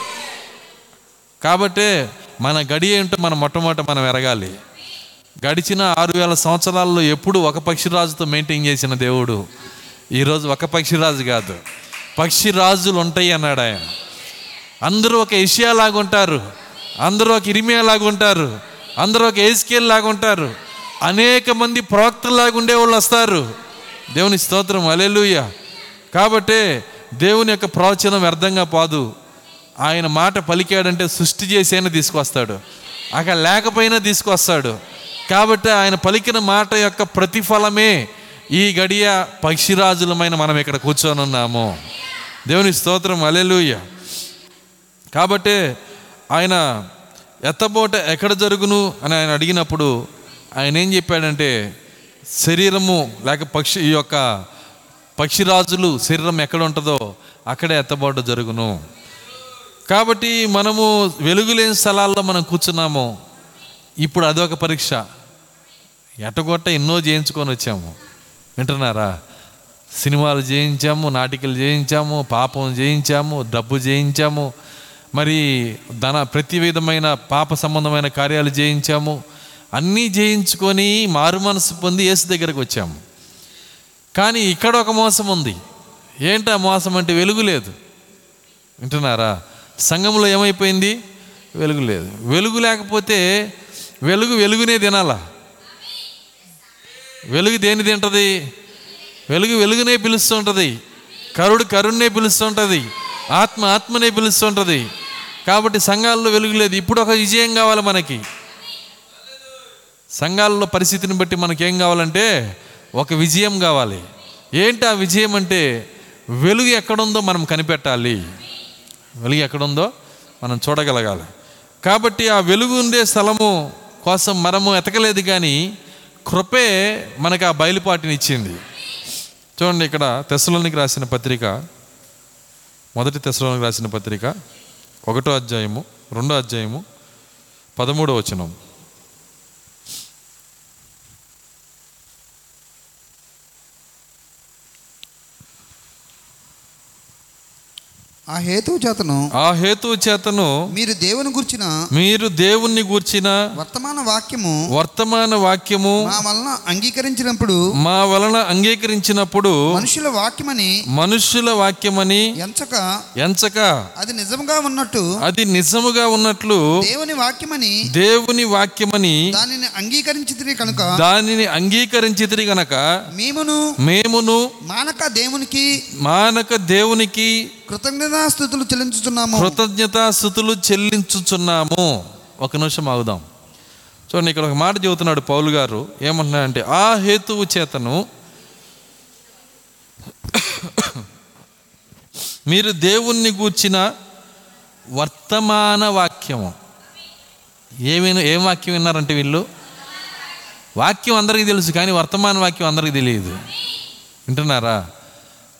కాబట్టి మన గడియ ఏంటో మనం మొట్టమొదట మనం ఎరగాలి. గడిచిన ఆరు వేల సంవత్సరాల్లో ఎప్పుడు ఒక పక్షిరాజుతో మెయింటైన్ చేసిన దేవుడు. ఈరోజు ఒక పక్షిరాజు కాదు. పక్షిరాజులు ఉంటాయి అన్నాడు ఆయన. అందరూ ఒక ఏషియా లాగా ఉంటారు అందరూ ఒక ఇరిమియా లాగా ఉంటారు అందరూ ఒక ఏజ్కేల్ లాగా ఉంటారు అనేక మంది ప్రవక్తలాగా ఉండేవాళ్ళు వస్తారు. దేవుని స్తోత్రం అలెలుయ కాబట్టే దేవుని యొక్క ప్రవచనం వ్యర్థంగా పోదు. ఆయన మాట పలికాడంటే సృష్టి చేసైనా తీసుకొస్తాడు. అక్కడ లేకపోయినా తీసుకొస్తాడు. కాబట్టి ఆయన పలికిన మాట యొక్క ప్రతిఫలమే ఈ గడియ పక్షిరాజులమైన మనం ఇక్కడ కూర్చొని ఉన్నాము దేవుని స్తోత్రం అలెలుయ్య కాబట్టి ఆయన ఎత్తబోట ఎక్కడ జరుగును అని ఆయన అడిగినప్పుడు ఆయన ఏం చెప్పాడంటే శరీరము లేక పక్షి ఈ యొక్క పక్షిరాజులు శరీరం ఎక్కడ ఉంటుందో అక్కడే ఎత్తబోట జరుగును. కాబట్టి మనము వెలుగులేని స్థలాల్లో మనం కూర్చున్నాము. ఇప్పుడు అదొక పరీక్ష. ఎట్టగొట్ట ఎన్నో చేయించుకొని వచ్చాము. వింటున్నారా? సినిమాలు చేయించాము నాటికలు చేయించాము పాపం చేయించాము డబ్బు చేయించాము మరి ధన ప్రతి విధమైన పాప సంబంధమైన కార్యాలు చేయించాము అన్నీ చేయించుకొని మారు మనసు పొంది యేసు దగ్గరకు వచ్చాము. కానీ ఇక్కడ ఒక మోసం ఉంది. ఏంటా మోసం అంటే వెలుగు లేదు. వింటున్నారా? సంఘంలో ఏమైపోయింది? వెలుగు లేదు. వెలుగు లేకపోతే వెలుగు వెలుగునే తినాలా. వెలుగు దేని తింటుంది? వెలుగు వెలుగునే పిలుస్తుంటుంది కరుడు కరుణ్ణే పిలుస్తుంటుంది ఆత్మ ఆత్మనే పిలుస్తుంటుంది కాబట్టి సంఘాల్లో వెలుగు లేదు. ఇప్పుడు ఒక విజయం కావాలి మనకి. సంఘాల్లో పరిస్థితిని బట్టి మనకి ఏం కావాలంటే ఒక విజయం కావాలి. ఏంటి ఆ విజయం అంటే వెలుగు ఎక్కడుందో మనం కనిపెట్టాలి. వెలుగు ఎక్కడుందో మనం చూడగలగాలి. కాబట్టి ఆ వెలుగు ఉండే స్థలము కోసం మనము ఎతకలేదు కానీ కృపే మనకు ఆ బయలుపాటిని ఇచ్చింది. చూడండి ఇక్కడ తెసలోనికి రాసిన పత్రిక. మొదటి తెసలోనికి రాసిన పత్రిక. ఒకటో అధ్యాయము రెండో అధ్యాయము పదమూడో వచనం
ఆ హేతువు చేతను
ఆ హేతువు చేతను
మీరు దేవుని గుర్చిన
మీరు దేవుణ్ణి గూర్చిన
వర్తమాన వాక్యము
వర్తమాన వాక్యము
మా వలన అంగీకరించినప్పుడు
మా వలన అంగీకరించినప్పుడు
మనుషుల వాక్యమని
మనుష్యుల వాక్యమని
ఎంచక
ఎంచక
అది నిజముగా ఉన్నట్టు
అది నిజముగా ఉన్నట్లు
దేవుని వాక్యమని
దేవుని వాక్యమని
దానిని అంగీకరించితిరి కనుక
దానిని అంగీకరించితిరి గనక
మేమును
మేమును
మానక దేవునికి
మానక దేవునికి
కృతజ్ఞతాస్థుతులు చెల్లించుచున్నాము.
కృతజ్ఞతాస్థుతులు చెల్లించుచున్నాము. ఒక నిమిషం ఆగుదాం. చూడండి ఇక్కడ ఒక మాట చెబుతున్నాడు పౌలు గారు. ఏమంటున్నాడంటే ఆ హేతువు చేతను మీరు దేవుణ్ణి గూర్చిన వర్తమాన వాక్యము. ఏమైనా ఏం వాక్యం విన్నారంటే వీళ్ళు? వాక్యం అందరికీ తెలుసు కానీ వర్తమాన వాక్యం అందరికీ తెలియదు. వింటున్నారా?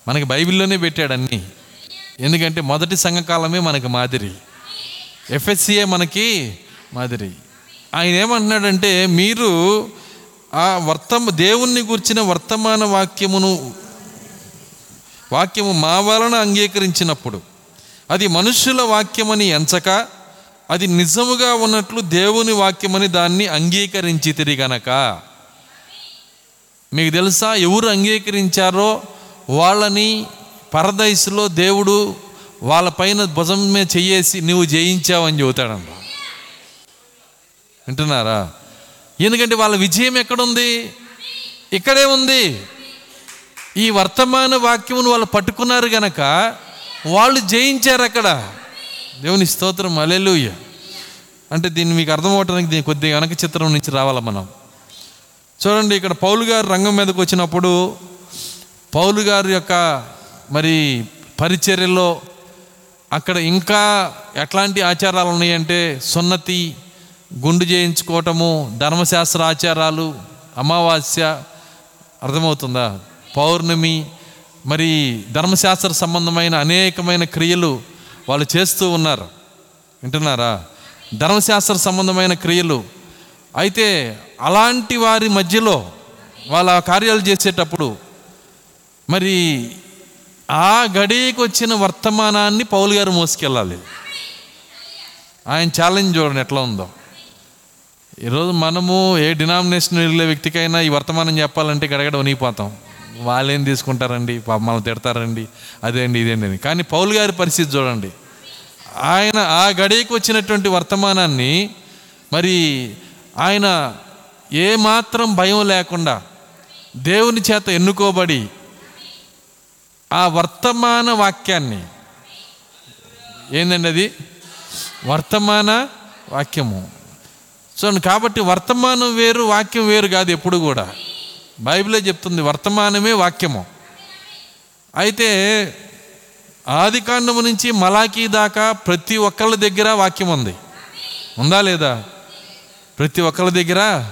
మనకి బైబిల్లోనే పెట్టాడు అన్నీ. ఎందుకంటే మొదటి సంఘకాలమే మనకి మాదిరి. ఎఫ్ఎస్సిఏ మనకి మాదిరి. ఆయన ఏమంటున్నాడంటే మీరు ఆ వర్తమ దేవుణ్ణి గుర్చిన వర్తమాన వాక్యమును వాక్యము మా వలన అంగీకరించినప్పుడు అది మనుష్యుల వాక్యమని ఎంచక అది నిజముగా ఉన్నట్లు దేవుని వాక్యమని దాన్ని అంగీకరించి తిరిగనక మీకు తెలుసా ఎవరు అంగీకరించారో? వాళ్ళని పరదైసులో దేవుడు వాళ్ళపైన భుజం మీద చెయ్యేసి నువ్వు జయించావని చెబుతాడంట. వింటున్నారా? ఎందుకంటే వాళ్ళ విజయం ఎక్కడుంది? ఇక్కడే ఉంది. ఈ వర్తమాన వాక్యమును వాళ్ళు పట్టుకున్నారు గనక వాళ్ళు జయించారు అక్కడ. దేవుని స్తోత్రం. అలెలుయ్య అంటే దీన్ని మీకు అర్థమవటానికి దీని కొద్దిగా వెనక చిత్రం నుంచి రావాలా మనం? చూడండి ఇక్కడ పౌలు గారు రంగం మీదకి వచ్చినప్పుడు పౌలు గారి యొక్క మరి పరిచర్యలో అక్కడ ఇంకా ఎట్లాంటి ఆచారాలు ఉన్నాయంటే సున్నతి గుండు చేయించుకోవటము ధర్మశాస్త్ర ఆచారాలు అమావాస్య అర్థమవుతుందా? పౌర్ణమి మరి ధర్మశాస్త్ర సంబంధమైన అనేకమైన క్రియలు వాళ్ళు చేస్తూ ఉన్నారు. వింటున్నారా? ధర్మశాస్త్ర సంబంధమైన క్రియలు. అయితే అలాంటి వారి మధ్యలో వాళ్ళ కార్యాలు చేసేటప్పుడు మరి ఆ గడికి వచ్చిన వర్తమానాన్ని పౌలు గారు మోసుకెళ్ళాలి. ఆయన ఛాలెంజ్ చూడండి ఎట్లా ఉందో. ఈరోజు మనము ఏ డినామినేషన్ వెళ్ళే వ్యక్తికైనా ఈ వర్తమానం చెప్పాలంటే గడగడ వణిగిపోతాం వాళ్ళేం తీసుకుంటారండి? పాప మనం తిడతారండి. అదేండి ఇదేండి అని. కానీ పౌలు గారి పరిస్థితి చూడండి. ఆయన ఆ గడికి వచ్చినటువంటి వర్తమానాన్ని మరి ఆయన ఏమాత్రం భయం లేకుండా దేవుని చేత ఎన్నుకోబడి ఆ వర్తమాన వాక్యాన్ని. ఏందండి అది? వర్తమాన వాక్యము. చూడండి కాబట్టి వర్తమానం వేరు వాక్యం వేరు కాదు ఎప్పుడు కూడా. బైబిలే చెప్తుంది వర్తమానమే వాక్యము. అయితే ఆది కాండము నుంచి మలాకీ దాకా ప్రతి ఒక్కళ్ళ దగ్గర వాక్యం ఉంది. ఉందా లేదా? ప్రతి ఒక్కళ్ళ దగ్గర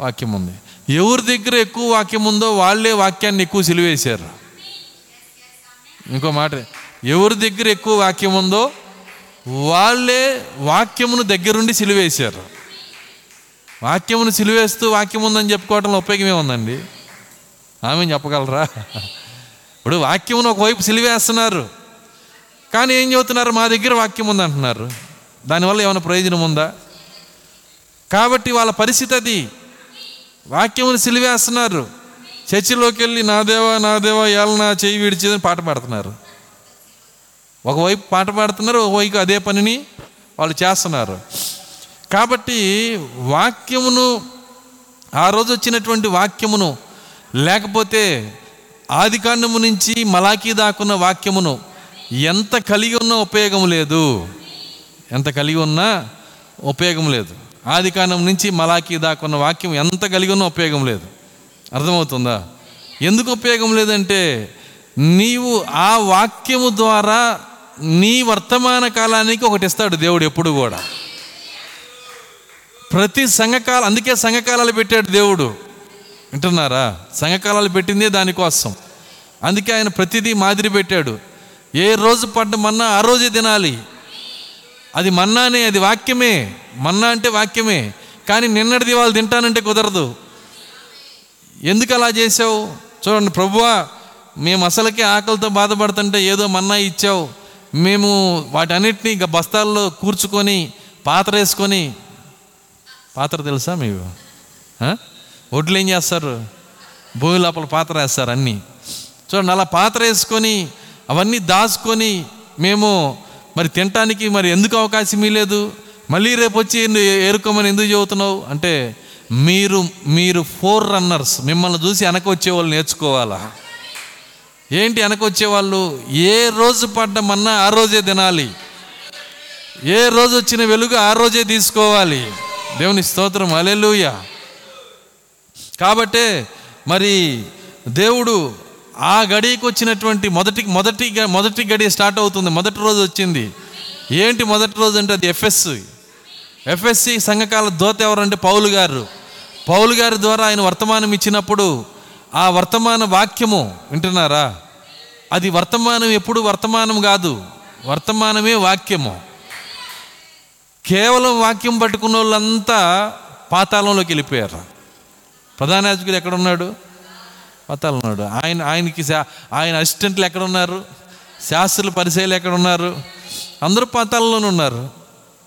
వాక్యం ఉంది. ఎవరి దగ్గర ఎక్కువ వాక్యం ఉందో వాళ్ళే వాక్యాన్ని ఎక్కువ సిలివేశారు. ఇంకో మాట ఎవరి దగ్గర ఎక్కువ వాక్యం ఉందో వాళ్ళే వాక్యమును దగ్గరుండి సిలివేశారు. వాక్యమును సిలివేస్తూ వాక్యం ఉందని చెప్పుకోవటంలో ఉపయోగమే ఉందండి ఆమె చెప్పగలరా? ఇప్పుడు వాక్యమును ఒకవైపు సిలివేస్తున్నారు కానీ ఏం చెబుతున్నారు? మా దగ్గర వాక్యం ఉంది అంటున్నారు దానివల్ల ఏమైనా ప్రయోజనం ఉందా? కాబట్టి వాళ్ళ పరిస్థితి అది. వాక్యమును సిలివేస్తున్నారు. చర్చిలోకి వెళ్ళి నా దేవా నా దేవా ఏళ్ళ నా చేయి విడిచేదని పాట పాడుతున్నారు. ఒకవైపు పాట పాడుతున్నారు ఒకవైపు అదే పనిని వాళ్ళు చేస్తున్నారు. కాబట్టి వాక్యమును ఆ రోజు వచ్చినటువంటి వాక్యమును లేకపోతే ఆదికాండము నుంచి మలాకీ దాకున్న వాక్యమును ఎంత కలిగి ఉన్నా ఉపయోగం లేదు. ఎంత కలిగి ఉన్నా ఉపయోగం లేదు. ఆదికాండం నుంచి మలాకీ దాకున్న వాక్యం ఎంత కలిగి ఉన్నా ఉపయోగం లేదు. అర్థమవుతుందా? ఎందుకు ఉపయోగం లేదంటే నీవు ఆ వాక్యము ద్వారా నీ వర్తమాన కాలానికి ఒకటి ఇస్తాడు దేవుడు ఎప్పుడు కూడా. ప్రతి సంఘకాలం అందుకే సంఘకాలాలు పెట్టాడు దేవుడు. వింటున్నారా? సంఘకాలాలు పెట్టిందే దానికోసం. అందుకే ఆయన ప్రతిదీ మాదిరి పెట్టాడు. ఏ రోజు పడ్డ మన్నా ఆ రోజే తినాలి. అది మన్నానే అది వాక్యమే. మన్నా అంటే వాక్యమే. కానీ నిన్నటిది వాళ్ళు తింటానంటే కుదరదు. ఎందుకు అలా చేసావు చూడండి ప్రభువా మేము అసలకే ఆకలితో బాధపడుతుంటే ఏదో మన్నా ఇచ్చావు. మేము వాటన్నిటినీ ఇక బస్తాల్లో కూర్చుకొని పాత్ర వేసుకొని పాత్ర తెలుసా మీకు? ఒడ్లు ఏం చేస్తారు? భూమి లోపల పాత్ర వేస్తారు అన్నీ. చూడండి అలా పాత్ర వేసుకొని అవన్నీ దాచుకొని మేము మరి తినటానికి మరి ఎందుకు అవకాశం ఇవ్వలేదు మళ్ళీ రేపు వచ్చి ఏరుకోమని ఎందుకు చెబుతున్నావు? అంటే మీరు మీరు ఫోర్ రన్నర్స్ మిమ్మల్ని చూసి వెనక వచ్చేవాళ్ళు నేర్చుకోవాలా? ఏంటి వెనక వచ్చేవాళ్ళు ఏ రోజు పడ్డమన్నా ఆ రోజే తినాలి. ఏ రోజు వచ్చిన వెలుగు ఆ రోజే తీసుకోవాలి. దేవుని స్తోత్రం అలెలుయ కాబట్టే మరి దేవుడు ఆ గడికి వచ్చినటువంటి మొదటి మొదటి మొదటి గడి స్టార్ట్ అవుతుంది మొదటి రోజు వచ్చింది. ఏంటి మొదటి రోజు అంటే అది ఎఫ్ఎస్సి. ఎఫ్ఎస్సి సంఘకాల దోత ఎవరంటే పౌలు గారు. పౌలు గారి ద్వారా ఆయన వర్తమానం ఇచ్చినప్పుడు ఆ వర్తమాన వాక్యము వింటున్నారా? అది వర్తమానం ఎప్పుడు వర్తమానం కాదు వర్తమానమే వాక్యము. కేవలం వాక్యం పట్టుకున్న వాళ్ళంతా పాతాళంలోకి వెళ్ళిపోయారు. ప్రధాన యాజకుడు ఎక్కడున్నాడు? పాతాళంలో ఉన్నాడు ఆయన ఆయనకి ఆయన అసిస్టెంట్లు ఎక్కడ ఉన్నారు శాస్త్రులు పరిశీలి ఎక్కడ ఉన్నారు అందరూ పాతాళంలోనే ఉన్నారు.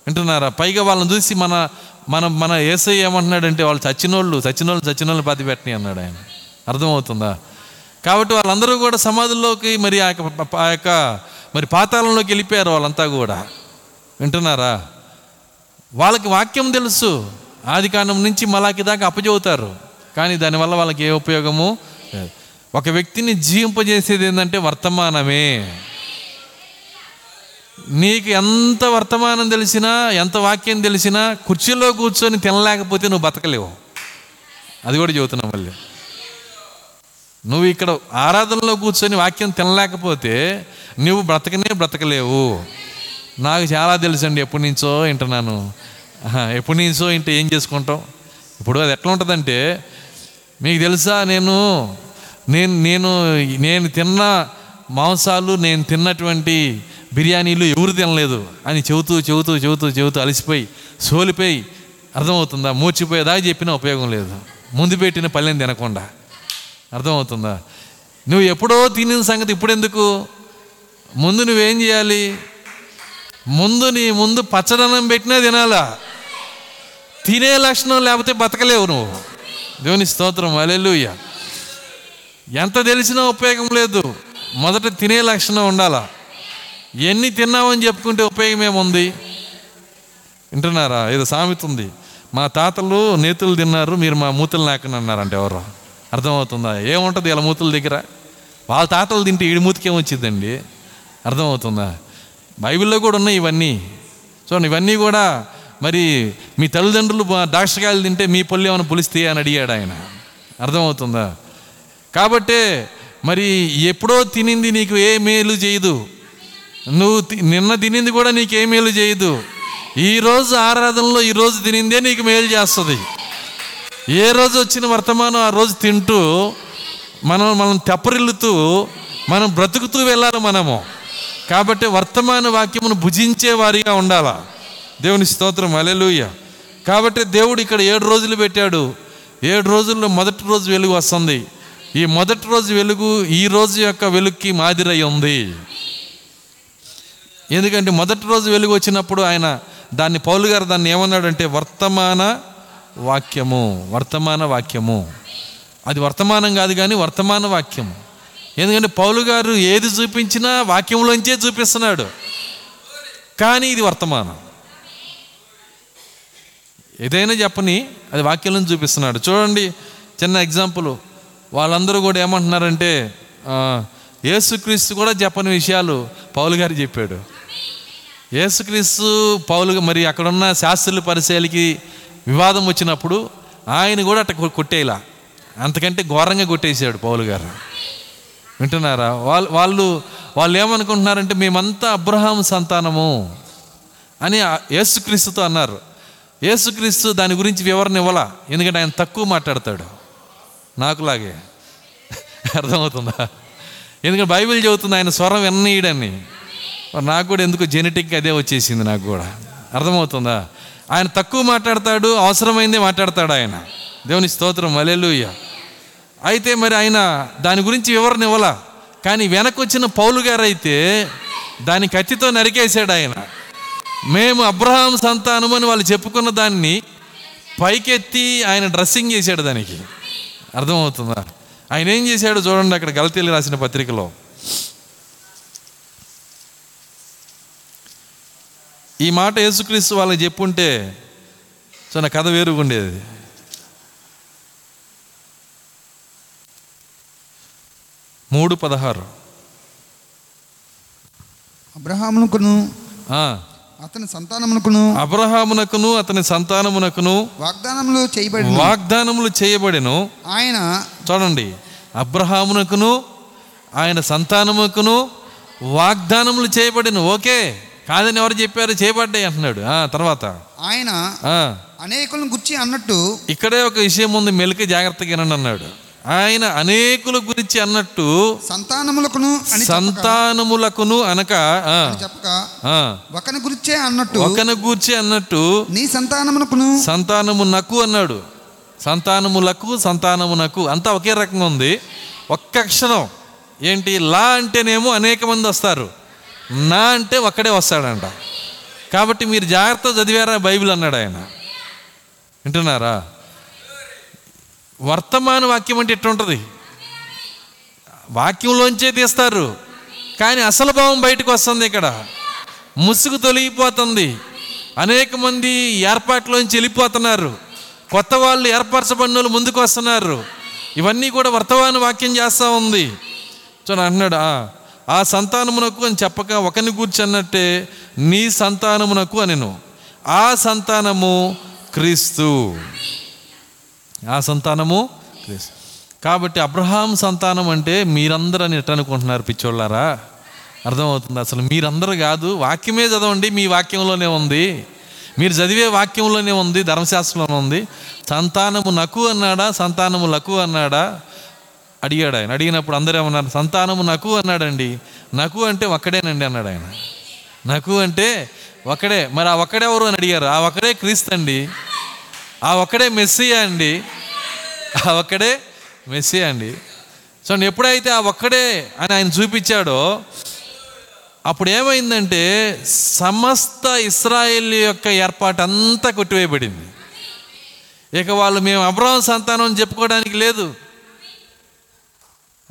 వింటున్నారా? పైగా వాళ్ళని చూసి మన మన మన ఏసై ఏమంటున్నాడంటే వాళ్ళు చచ్చినోళ్ళు చచ్చినోళ్ళు చచ్చినోళ్ళు పాతి పెట్టని అన్నాడు ఆయన. అర్థమవుతుందా? కాబట్టి వాళ్ళందరూ కూడా సమాధుల్లోకి మరి ఆ యొక్క ఆ యొక్క మరి పాతాళంలోకి వెళ్ళిపోయారు వాళ్ళంతా కూడా. వింటున్నారా? వాళ్ళకి వాక్యం తెలుసు. ఆది కాండం నుంచి మలాకి దాకా అప్పచెబుతారు. కానీ దానివల్ల వాళ్ళకి ఏ ఉపయోగము ఒక వ్యక్తిని జీవింపజేసేది ఏంటంటే వర్తమానమే. నీకు ఎంత వర్తమానం తెలిసినా ఎంత వాక్యం తెలిసినా కుర్చీలో కూర్చొని తినలేకపోతే నువ్వు బతకలేవు. అది కూడా చెబుతున్నావు మళ్ళీ. నువ్వు ఇక్కడ ఆరాధనలో కూర్చొని వాక్యం తినలేకపోతే నువ్వు బ్రతకనే బ్రతకలేవు. నాకు చాలా తెలుసండి ఎప్పటి నుంచో వింటున్నాను. ఎప్పటి నుంచో ఇంట ఏం చేసుకుంటాం? ఇప్పుడు అది ఎట్లా ఉంటుందంటే మీకు తెలుసా నేను నేను నేను నేను తిన్న మాంసాలు నేను తిన్నటువంటి బిర్యానీలు ఎవరు తినలేదు అని చెబుతూ చెబుతూ చెబుతూ చెబుతూ అలసిపోయి సోలిపోయి అర్థమవుతుందా? మూర్చిపోయేదా చెప్పినా ఉపయోగం లేదు. ముందు పెట్టిన పల్లెని తినకుండా. అర్థమవుతుందా? నువ్వు ఎప్పుడో తినిన సంగతి ఇప్పుడెందుకు? ముందు నువ్వేం చేయాలి? ముందు నీ ముందు పచ్చదనం పెట్టినా తినాలా? తినే లక్షణం లేకపోతే బతకలేవు నువ్వు. దేవుని స్తోత్రం. అలెలుయ్య ఎంత తెలిసినా ఉపయోగం లేదు. మొదట తినే లక్షణం ఉండాలా? ఎన్ని తిన్నామని చెప్పుకుంటే ఉపయోగం ఏముంది వింటున్నారా? ఏదో సామెత ఉంది. మా తాతలు నేతులు తిన్నారు మీరు మా మూతులు నాకని అన్నారంట ఎవరు. అర్థమవుతుందా? ఏముంటుంది ఇలా మూతుల దగ్గర? వాళ్ళ తాతలు తింటే ఈడి మూతికి ఏమొచ్చిందండి అర్థమవుతుందా? బైబిల్లో కూడా ఉన్నాయి ఇవన్నీ. చూడండి ఇవన్నీ కూడా మరి మీ తల్లిదండ్రులు దాక్షకాయలు తింటే మీ పళ్ళు ఏమైనా పులిస్తే అని అడిగాడు ఆయన. అర్థమవుతుందా? కాబట్టే మరి ఎప్పుడో తినింది నీకు ఏ మేలు చేయదు. నువ్వు తి- నిన్న తినింది కూడా నీకు ఏ మేలు చేయదు. ఈరోజు ఆరాధనలో ఈరోజు తినిందే నీకు మేలు చేస్తుంది. ఏ రోజు వచ్చిన వర్తమానం ఆ రోజు తింటూ మనం మనం తెప్పరిల్లుతూ మనం బ్రతుకుతూ వెళ్ళాలి మనము. కాబట్టి వర్తమాన వాక్యమును భుజించే వారిగా ఉండాలా. దేవుని స్తోత్రం అలెలుయ్య కాబట్టి దేవుడు ఇక్కడ ఏడు రోజులు పెట్టాడు. ఏడు రోజుల్లో మొదటి రోజు వెలుగు వస్తుంది. ఈ మొదటి రోజు వెలుగు ఈ రోజు యొక్క వెలుగుకి మాదిరై ఉంది. ఎందుకంటే మొదటి రోజు వెలుగు వచ్చినప్పుడు ఆయన దాన్ని పౌలు గారు దాన్ని ఏమన్నాడంటే వర్తమాన వాక్యము వర్తమాన వాక్యము. అది వర్తమానం కాదు కానీ వర్తమాన వాక్యము. ఎందుకంటే పౌలు గారు ఏది చూపించినా వాక్యంలోంచే చూపిస్తున్నాడు. కానీ ఇది వర్తమానం. ఏదైనా చెప్పని అది వాక్యంలో చూపిస్తున్నాడు. చూడండి చిన్న ఎగ్జాంపుల్. వాళ్ళందరూ కూడా ఏమంటున్నారంటే యేసుక్రీస్తు కూడా చెప్పని విషయాలు పౌలు గారు చెప్పాడు. యేసుక్రీస్తు పౌలు మరి అక్కడున్న శాస్త్రుల పరిశీలికి వివాదం వచ్చినప్పుడు ఆయన కూడా అట్ట కొట్టేలా. అంతకంటే ఘోరంగా కొట్టేశాడు పౌలు గారు. వింటున్నారా? వాళ్ళు వాళ్ళు వాళ్ళు ఏమనుకుంటున్నారంటే మేమంతా అబ్రహాం సంతానము అని యేసుక్రీస్తుతో అన్నారు. యేసుక్రీస్తు దాని గురించి వివరణ ఇవ్వాల? ఎందుకంటే ఆయన తక్కువ మాట్లాడతాడు. నాకులాగే. <laughs> అర్థమవుతుందా? ఎందుకంటే బైబిల్ చెబుతుంది ఆయన స్వరం విన్నీయడని. నాకు కూడా ఎందుకు జెనెటిక్ అదే వచ్చేసింది నాకు కూడా. అర్థమవుతుందా? ఆయన తక్కువ మాట్లాడతాడు అవసరమైందే మాట్లాడతాడు ఆయన. దేవుని స్తోత్రం మలెలుయ్య అయితే మరి ఆయన దాని గురించి వివరణ ఇవ్వాల? కానీ వెనకొచ్చిన వచ్చిన పౌలు గారు అయితే దాని కత్తితో నరికేశాడు ఆయన. మేము అబ్రహాం సంతానం అని వాళ్ళు చెప్పుకున్న దాన్ని పైకెత్తి ఆయన డ్రెస్సింగ్ చేశాడు దానికి. అర్థమవుతుందా? ఆయన ఏం చేశాడు చూడండి అక్కడ గలతీలు రాసిన పత్రికలో. ఈ మాట యేసుక్రీస్తు వాళ్ళకి చెప్పుంటే చిన్న కథ వేరుగా ఉండేది మూడు పదహారు.
అబ్రహామునకును అతని సంతానమునకును
అబ్రహామునకును అతని సంతానమునకును
వాగ్దానములు చేయబడి
వాగ్దానములు చేయబడెను.
ఆయన
చూడండి. అబ్రహామునకును ఆయన సంతానముకును వాగ్దానములు చేయబడిన. ఓకే. కాదని ఎవరు చెప్పారు? చేయబడ్డాయి అంటున్నాడు. ఆ, తర్వాత.
ఆయన అనేకులను గుర్చి అన్నట్టు
ఇక్కడే ఒక విషయం ఉంది మెలికి జాగ్రత్తగా వినండి అన్నాడు. ఆయన అనేకుల గురించి అన్నట్టు
సంతానములకును
సంతానములకును అనక
చెప్పక ఒకని గురించే అన్నట్టు
ఒకని గూర్చి అన్నట్టు
నీ సంతానమునకును
సంతానము నకు అన్నాడు. సంతానములకు సంతానమునకు అంతా ఒకే రకంగా ఉంది. ఒక్క అక్షరం. ఏంటి? లా అంటేనేమో అనేక మంది వస్తారు. నా అంటే ఒక్కడే వస్తాడంట. కాబట్టి మీరు జాగ్రత్త చదివారా బైబిల్ అన్నాడు ఆయన. వింటున్నారా? వర్తమాన వాక్యం అంటే ఎట్టుంటుంది వాక్యంలోంచే తీస్తారు. కానీ అసలు భావం బయటకు వస్తుంది ఇక్కడ. ముసుగు తొలగిపోతుంది. అనేక మంది ఏర్పాట్లోంచి వెళ్ళిపోతున్నారు. కొత్త వాళ్ళు ఏర్పరచబడిన వాళ్ళు ముందుకు వస్తున్నారు. ఇవన్నీ కూడా వర్తమాన వాక్యం చేస్తూ ఉంది. చూడ అంటున్నాడు "ఆ, సంతానమునకు అని చెప్పక ఒకని గూర్చి అన్నట్టే నీ సంతానమునకు అనెను. ఆ సంతానము క్రీస్తు. ఆ సంతానము క్రీస్తు. కాబట్టి అబ్రహాం సంతానం అంటే మీరందరూ అని ఎట్టనుకుంటున్నారు పిచ్చోళ్ళారా? అర్థమవుతుంది అసలు. మీరందరూ కాదు వాక్యమే చదవండి మీ వాక్యంలోనే ఉంది. మీరు చదివే వాక్యంలోనే ఉంది ధర్మశాస్త్రంలో ఉంది. సంతానము నకు అన్నాడా సంతానము లకు అన్నాడా? అడిగాడు ఆయన అడిగినప్పుడు అందరూ ఏమన్నారు సంతానము నకు అన్నాడండి. నకు అంటే ఒక్కడేనండి అన్నాడు ఆయన నకు అంటే ఒకడే మరి ఆ ఒక్కడెవరు అని అడిగారు. ఆ ఒక్కడే క్రీస్తు అండి. ఆ ఒక్కడే మెస్సియా అండి. ఆ ఒక్కడే మెస్సియా అండి. సో ఎప్పుడైతే ఆ ఒక్కడే అని ఆయన చూపించాడో అప్పుడు ఏమైందంటే సమస్త ఇస్రాయేల్ యొక్క ఏర్పాటు అంతా కొట్టివేయబడింది. ఇక వాళ్ళు మేము అబ్రహం సంతానం చెప్పుకోవడానికి లేదు.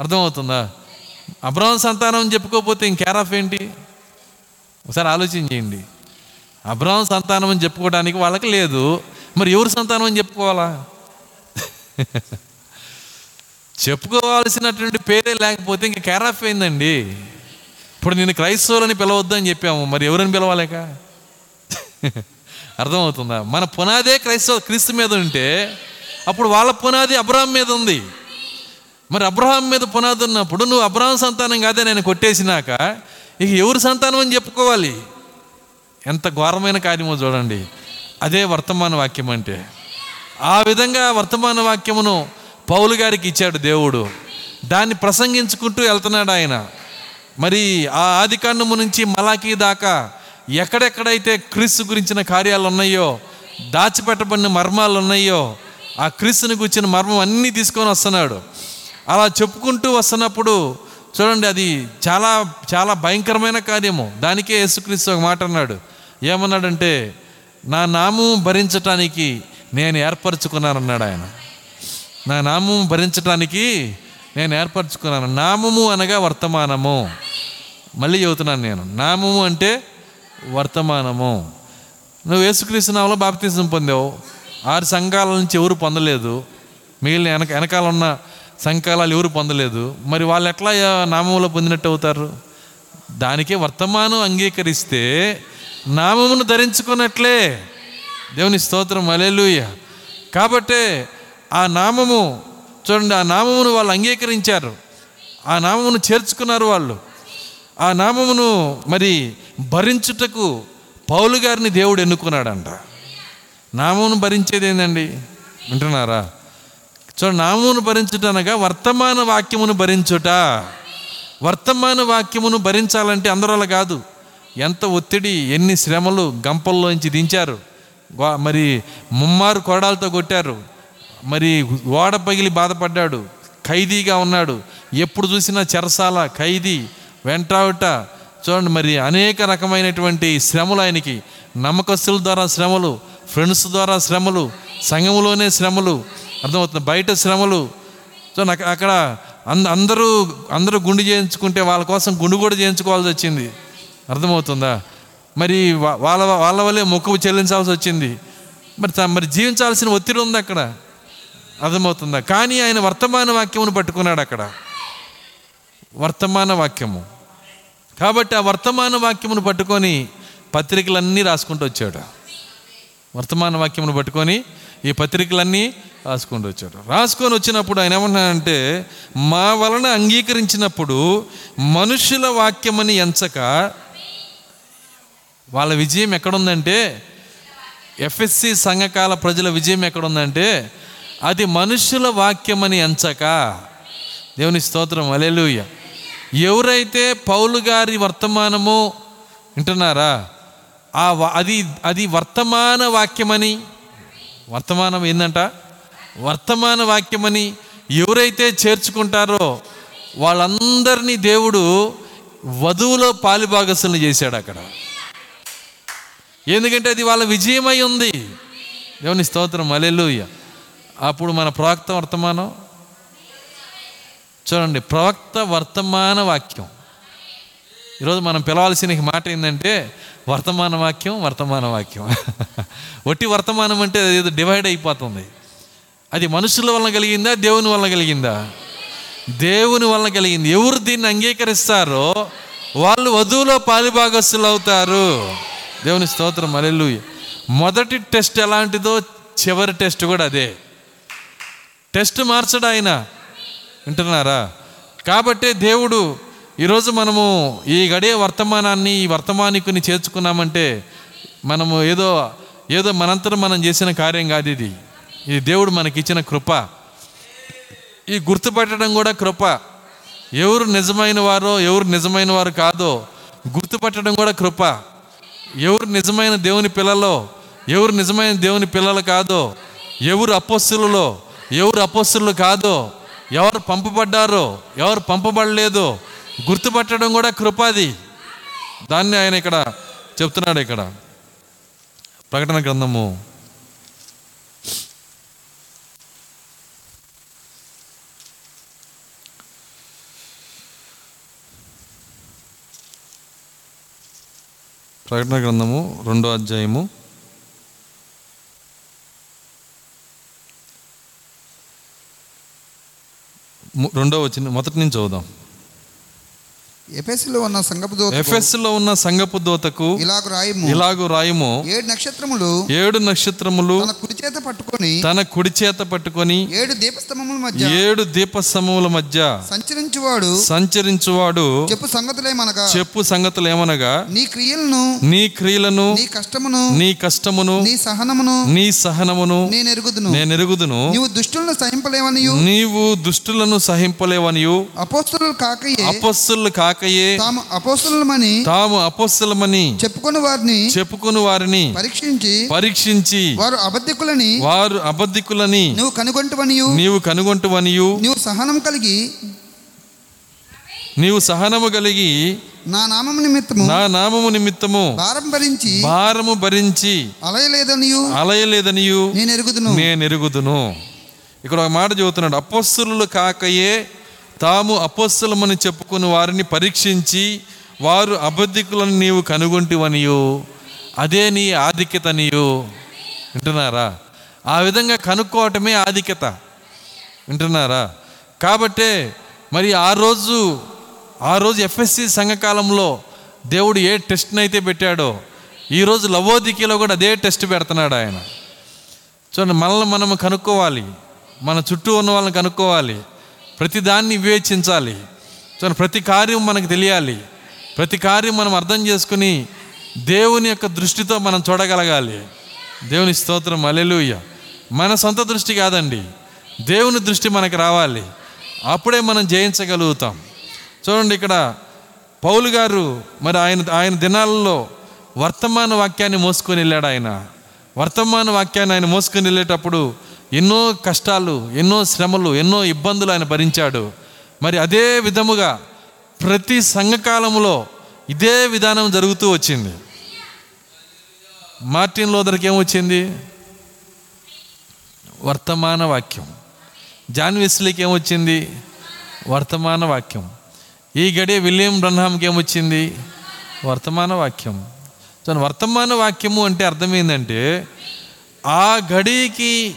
అర్థమవుతుందా? అబ్రహం సంతానం అని చెప్పుకోకపోతే ఇంకేరాఫ్ ఏంటి? ఒకసారి ఆలోచన చేయండి. అబ్రహం సంతానం అని చెప్పుకోవడానికి వాళ్ళకి లేదు. మరి ఎవరు సంతానం అని చెప్పుకోవాలా? చెప్పుకోవాల్సినటువంటి పేరే లేకపోతే ఇంక కేరాఫ్ అయిందండి ఇప్పుడు నేను క్రైస్తవులని పిలవద్దు అని చెప్పాము. మరి ఎవరిని పిలవాలేక? అర్థమవుతుందా? మన పునాదే క్రైస్తవ క్రీస్తు మీద ఉంటే అప్పుడు వాళ్ళ పునాది అబ్రహాం మీద ఉంది. మరి అబ్రహాం మీద పునాది ఉన్నప్పుడు నువ్వు అబ్రహాం సంతానం కాదే నేను కొట్టేసినాక ఇక ఎవరి సంతానం అని చెప్పుకోవాలి? ఎంత ఘోరమైన కార్యమో చూడండి. అదే వర్తమాన వాక్యం అంటే. ఆ విధంగా వర్తమాన వాక్యమును పౌలు గారికి ఇచ్చాడు దేవుడు. దాన్ని ప్రసంగించుకుంటూ వెళ్తున్నాడు ఆయన. మరి ఆ ఆదికాండము నుంచి మలాకీ దాకా ఎక్కడెక్కడైతే క్రీస్తు గురించిన కార్యాలు ఉన్నాయో దాచిపెట్టబడిన మర్మాలు ఉన్నాయో ఆ క్రీస్తుని గురించిన మర్మం అన్నీ తీసుకొని వస్తున్నాడు. అలా చెప్పుకుంటూ వస్తున్నప్పుడు చూడండి అది చాలా చాలా భయంకరమైన కార్యము. దానికే యేసుక్రీస్తు ఒక మాట అన్నాడు. ఏమన్నాడంటే నా నామం భరించటానికి నేను ఏర్పరచుకున్నానన్నాడు ఆయన. నా నామము భరించటానికి నేను ఏర్పరచుకున్నాను. నామము అనగా వర్తమానము. మళ్ళీ చెబుతున్నాను నేను. నామము అంటే వర్తమానము. నువ్వు యేసుక్రీస్తు నామలో బాప్తిజం పొందావు. ఆరు సంఘాల నుంచి ఎవరు పొందలేదు. మిగిలిన వెనక వెనకాల ఉన్న సంకాలాలు ఎవరు పొందలేదు. మరి వాళ్ళు ఎట్లా నామంలో పొందినట్టు అవుతారు? దానికే వర్తమానం అంగీకరిస్తే నామమును ధరించుకున్నట్లే. దేవుని స్తోత్రం. అలెలుయ కాబట్టే ఆ నామము చూడండి ఆ నామమును వాళ్ళు అంగీకరించారు. ఆ నామమును చేర్చుకున్నారు వాళ్ళు. ఆ నామమును మరి భరించుటకు పౌలు గారిని దేవుడు ఎన్నుకున్నాడంట. నామమును భరించేది ఏంటండి వింటున్నారా? చూడండి నామమును భరించుట అనగా వర్తమాన వాక్యమును భరించుట. వర్తమాన వాక్యమును భరించాలంటే అందరూ అలా కాదు. ఎంత ఒత్తిడి ఎన్ని శ్రమలు గంపల్లోంచి దించారు. వా- మరి ముమ్మారు కొరడాలతో కొట్టారు. మరి ఓడ పగిలి బాధపడ్డాడు. ఖైదీగా ఉన్నాడు. ఎప్పుడు చూసినా చెరసాల ఖైదీ వెంటావుట చూడండి మరి అనేక రకమైనటువంటి శ్రమలు ఆయనకి. నమ్మకస్తుల ద్వారా శ్రమలు ఫ్రెండ్స్ ద్వారా శ్రమలు సంఘములోనే శ్రమలు అర్థమవుతుంది. బయట శ్రమలు. సో నాకు అక్కడ అంద అందరూ అందరూ గుండు చేయించుకుంటే వాళ్ళ కోసం గుండు కూడా చేయించుకోవాల్సి వచ్చింది. అర్థమవుతుందా? మరి వాళ్ళ వాళ్ళ వల్లే మొక్కు చెల్లించాల్సి వచ్చింది. మరి మరి జీవించాల్సిన ఒత్తిడి ఉంది అక్కడ. అర్థమవుతుందా? కానీ ఆయన వర్తమాన వాక్యమును పట్టుకున్నాడు అక్కడ. వర్తమాన వాక్యము. కాబట్టి ఆ వర్తమాన వాక్యమును పట్టుకొని పత్రికలన్నీ రాసుకుంటూ వచ్చాడు. వర్తమాన వాక్యమును పట్టుకొని ఈ పత్రికలన్నీ రాసుకొని వచ్చాడు. రాసుకొని వచ్చినప్పుడు ఆయన ఏమన్నాడంటే మా వలన అంగీకరించినప్పుడు మనుషుల వాక్యమని ఎంచక వాళ్ళ విజయం ఎక్కడుందంటే ఎఫ్ఎస్సి సంఘకాల ప్రజల విజయం ఎక్కడుందంటే అది మనుషుల వాక్యమని ఎంచక. దేవుని స్తోత్రం. అలెలుయ్య ఎవరైతే పౌలు గారి వర్తమానము వింటున్నారా ఆ అది అది వర్తమాన వాక్యమని వర్తమానం ఏందంట? వర్తమాన వాక్యమని ఎవరైతే చేర్చుకుంటారో వాళ్ళందరినీ దేవుడు వధువులో పాలిభాగస్సులను చేశాడు అక్కడ. ఎందుకంటే అది వాళ్ళ విజయమై ఉంది. దేవుని స్తోత్రం. అలెలుయ్య అప్పుడు మన ప్రవక్త వర్తమానం? చూడండి ప్రవక్త వర్తమాన వాక్యం. ఈరోజు మనం పిలవాల్సిన మాట ఏంటంటే వర్తమాన వాక్యం వర్తమాన వాక్యం. <laughs> ఒట్టి వర్తమానం అంటే ఏదో డివైడ్ అయిపోతుంది. అది మనుషుల వలన కలిగిందా దేవుని వలన కలిగిందా? దేవుని వలన కలిగింది. ఎవరు దీన్ని అంగీకరిస్తారో వాళ్ళు వధువులో పాలిభాగస్తులు అవుతారు. దేవుని స్తోత్రం అలెల్లు మొదటి టెస్ట్ ఎలాంటిదో చివరి టెస్ట్ కూడా అదే. టెస్ట్ మార్చడు ఆయన వింటున్నారా? కాబట్టే దేవుడు ఈరోజు మనము ఈ గడియ వర్తమానాన్ని ఈ వర్తమానికుని చేర్చుకున్నామంటే మనము ఏదో ఏదో మనంతరం మనం చేసిన కార్యం కాదు ఇది. ఇది దేవుడు మనకిచ్చిన కృప. ఈ గుర్తుపట్టడం కూడా కృప. ఎవరు నిజమైన వారో ఎవరు నిజమైన వారు కాదో గుర్తుపట్టడం కూడా కృప. ఎవరు నిజమైన దేవుని పిల్లలో ఎవరు నిజమైన దేవుని పిల్లలు కాదో ఎవరు అపోస్తులలో ఎవరు అపోస్తులు కాదో ఎవరు పంపబడ్డారో ఎవరు పంపబడలేదో గుర్తుపట్టడం కూడా కృపాది. దాన్ని ఆయన ఇక్కడ చెప్తున్నాడు ఇక్కడ. ప్రకటన గ్రంథము. ప్రకటన గ్రంథము రెండో అధ్యాయము. రెండో వచ్చిన మొదటి నుంచి చదువుదాం.
ఎఫెసులో ఉన్న సంగపు దూత
ఎఫెస్లో ఉన్న సంగపు దోతకు
ఇలాగ రాయము.
ఇలాగు రాయము.
ఏడు నక్షత్రములు
ఏడు నక్షత్రములు
తన కుడి చేత పట్టుకొని
తన కుడి చేత పట్టుకొని
ఏడు దీపస్తంభముల మధ్య
ఏడు దీపస్తంభముల మధ్య
సంచరించువాడు.
సంచరించువాడు.
చెప్పు సంగతులేమనగా
చెప్పు సంగతులు ఏమనగా
నీ క్రియలను
నీ క్రియలను
నీ కష్టమును
నీ కష్టమును
నీ సహనమును
నీ సహనమును
నేను ఎరుగుదును
నేను ఎరుగుదును
నీవు దుష్టులను సహింపలేవనియు.
నీవు దుష్టులను సహింపలేవనియు.
అపోస్తులు కాకయే.
అపస్సులు కాకయే
తాము అపోస్తులమని
తాము అపస్సులమని
చెప్పుకొని వారిని
చెప్పుకుని వారిని
పరీక్షించి
పరీక్షించి
వారు అబద్ధికులని
వారు అబద్ధికులని
నువ్వు కనుగొంటువనియు.
నీవు కనుగొంటువనియు.
నీవు సహనం కలిగి
నీవు సహనము కలిగి
నా నామము నిమిత్తము
నా నామము నిమిత్తము
భారం భరించి
భారము భరించి
అలయలేదనియు.
అలయలేదనియు.
నేను ఎరుగుదును
నేను ఎరుగుదును ఇక్కడ ఒక మాట చెబుతున్నాడు అపోస్తులు కాకయే తాము అపోస్తులమని చెప్పుకుని వారిని పరీక్షించి వారు అబద్ధికులను నీవు కనుగొంటివనియు. అదే నీ ఆధిక్యతనియు. వింటున్నారా? ఆ విధంగా కనుక్కోవటమే ఆధిక్యత. వింటున్నారా? కాబట్టే మరి ఆ రోజు ఆ రోజు ఎఫ్ఎస్సి సంఘకాలంలో దేవుడు ఏ టెస్ట్ని అయితే పెట్టాడో ఈరోజు లవోదికిలో కూడా అదే టెస్ట్ పెడుతున్నాడు ఆయన. చూడండి మనల్ని మనం కనుక్కోవాలి. మన చుట్టూ ఉన్న వాళ్ళని కనుక్కోవాలి. ప్రతిదాన్ని వివేచించాలి. చూడండి ప్రతి కార్యం మనకు తెలియాలి. ప్రతి కార్యం మనం అర్థం చేసుకుని దేవుని యొక్క దృష్టితో మనం చూడగలగాలి. దేవుని స్తోత్రం అలెలుయ్య మన సొంత దృష్టి కాదండి. దేవుని దృష్టి మనకు రావాలి. అప్పుడే మనం జయించగలుగుతాం. చూడండి ఇక్కడ పౌలు గారు మరి ఆయన ఆయన దినాలలో వర్తమాన వాక్యాన్ని మోసుకొని వెళ్ళాడు ఆయన. వర్తమాన వాక్యాన్ని ఆయన మోసుకొని వెళ్ళేటప్పుడు ఎన్నో కష్టాలు ఎన్నో శ్రమలు ఎన్నో ఇబ్బందులు ఆయన భరించాడు. మరి అదే విధముగా ప్రతి సంఘకాలములో ఇదే విధానం జరుగుతూ వచ్చింది. మార్టిన్ లోదర్కి ఏమొచ్చింది వర్తమాన వాక్యం. జాన్ వెస్లీకి ఏమొచ్చింది వర్తమాన వాక్యం. ఈ గడియ విలియం బ్రహ్మాంకి ఏమొచ్చింది వర్తమాన వాక్యం. సో వర్తమాన వాక్యము అంటే అర్థం ఏంటంటే ఆ గడికి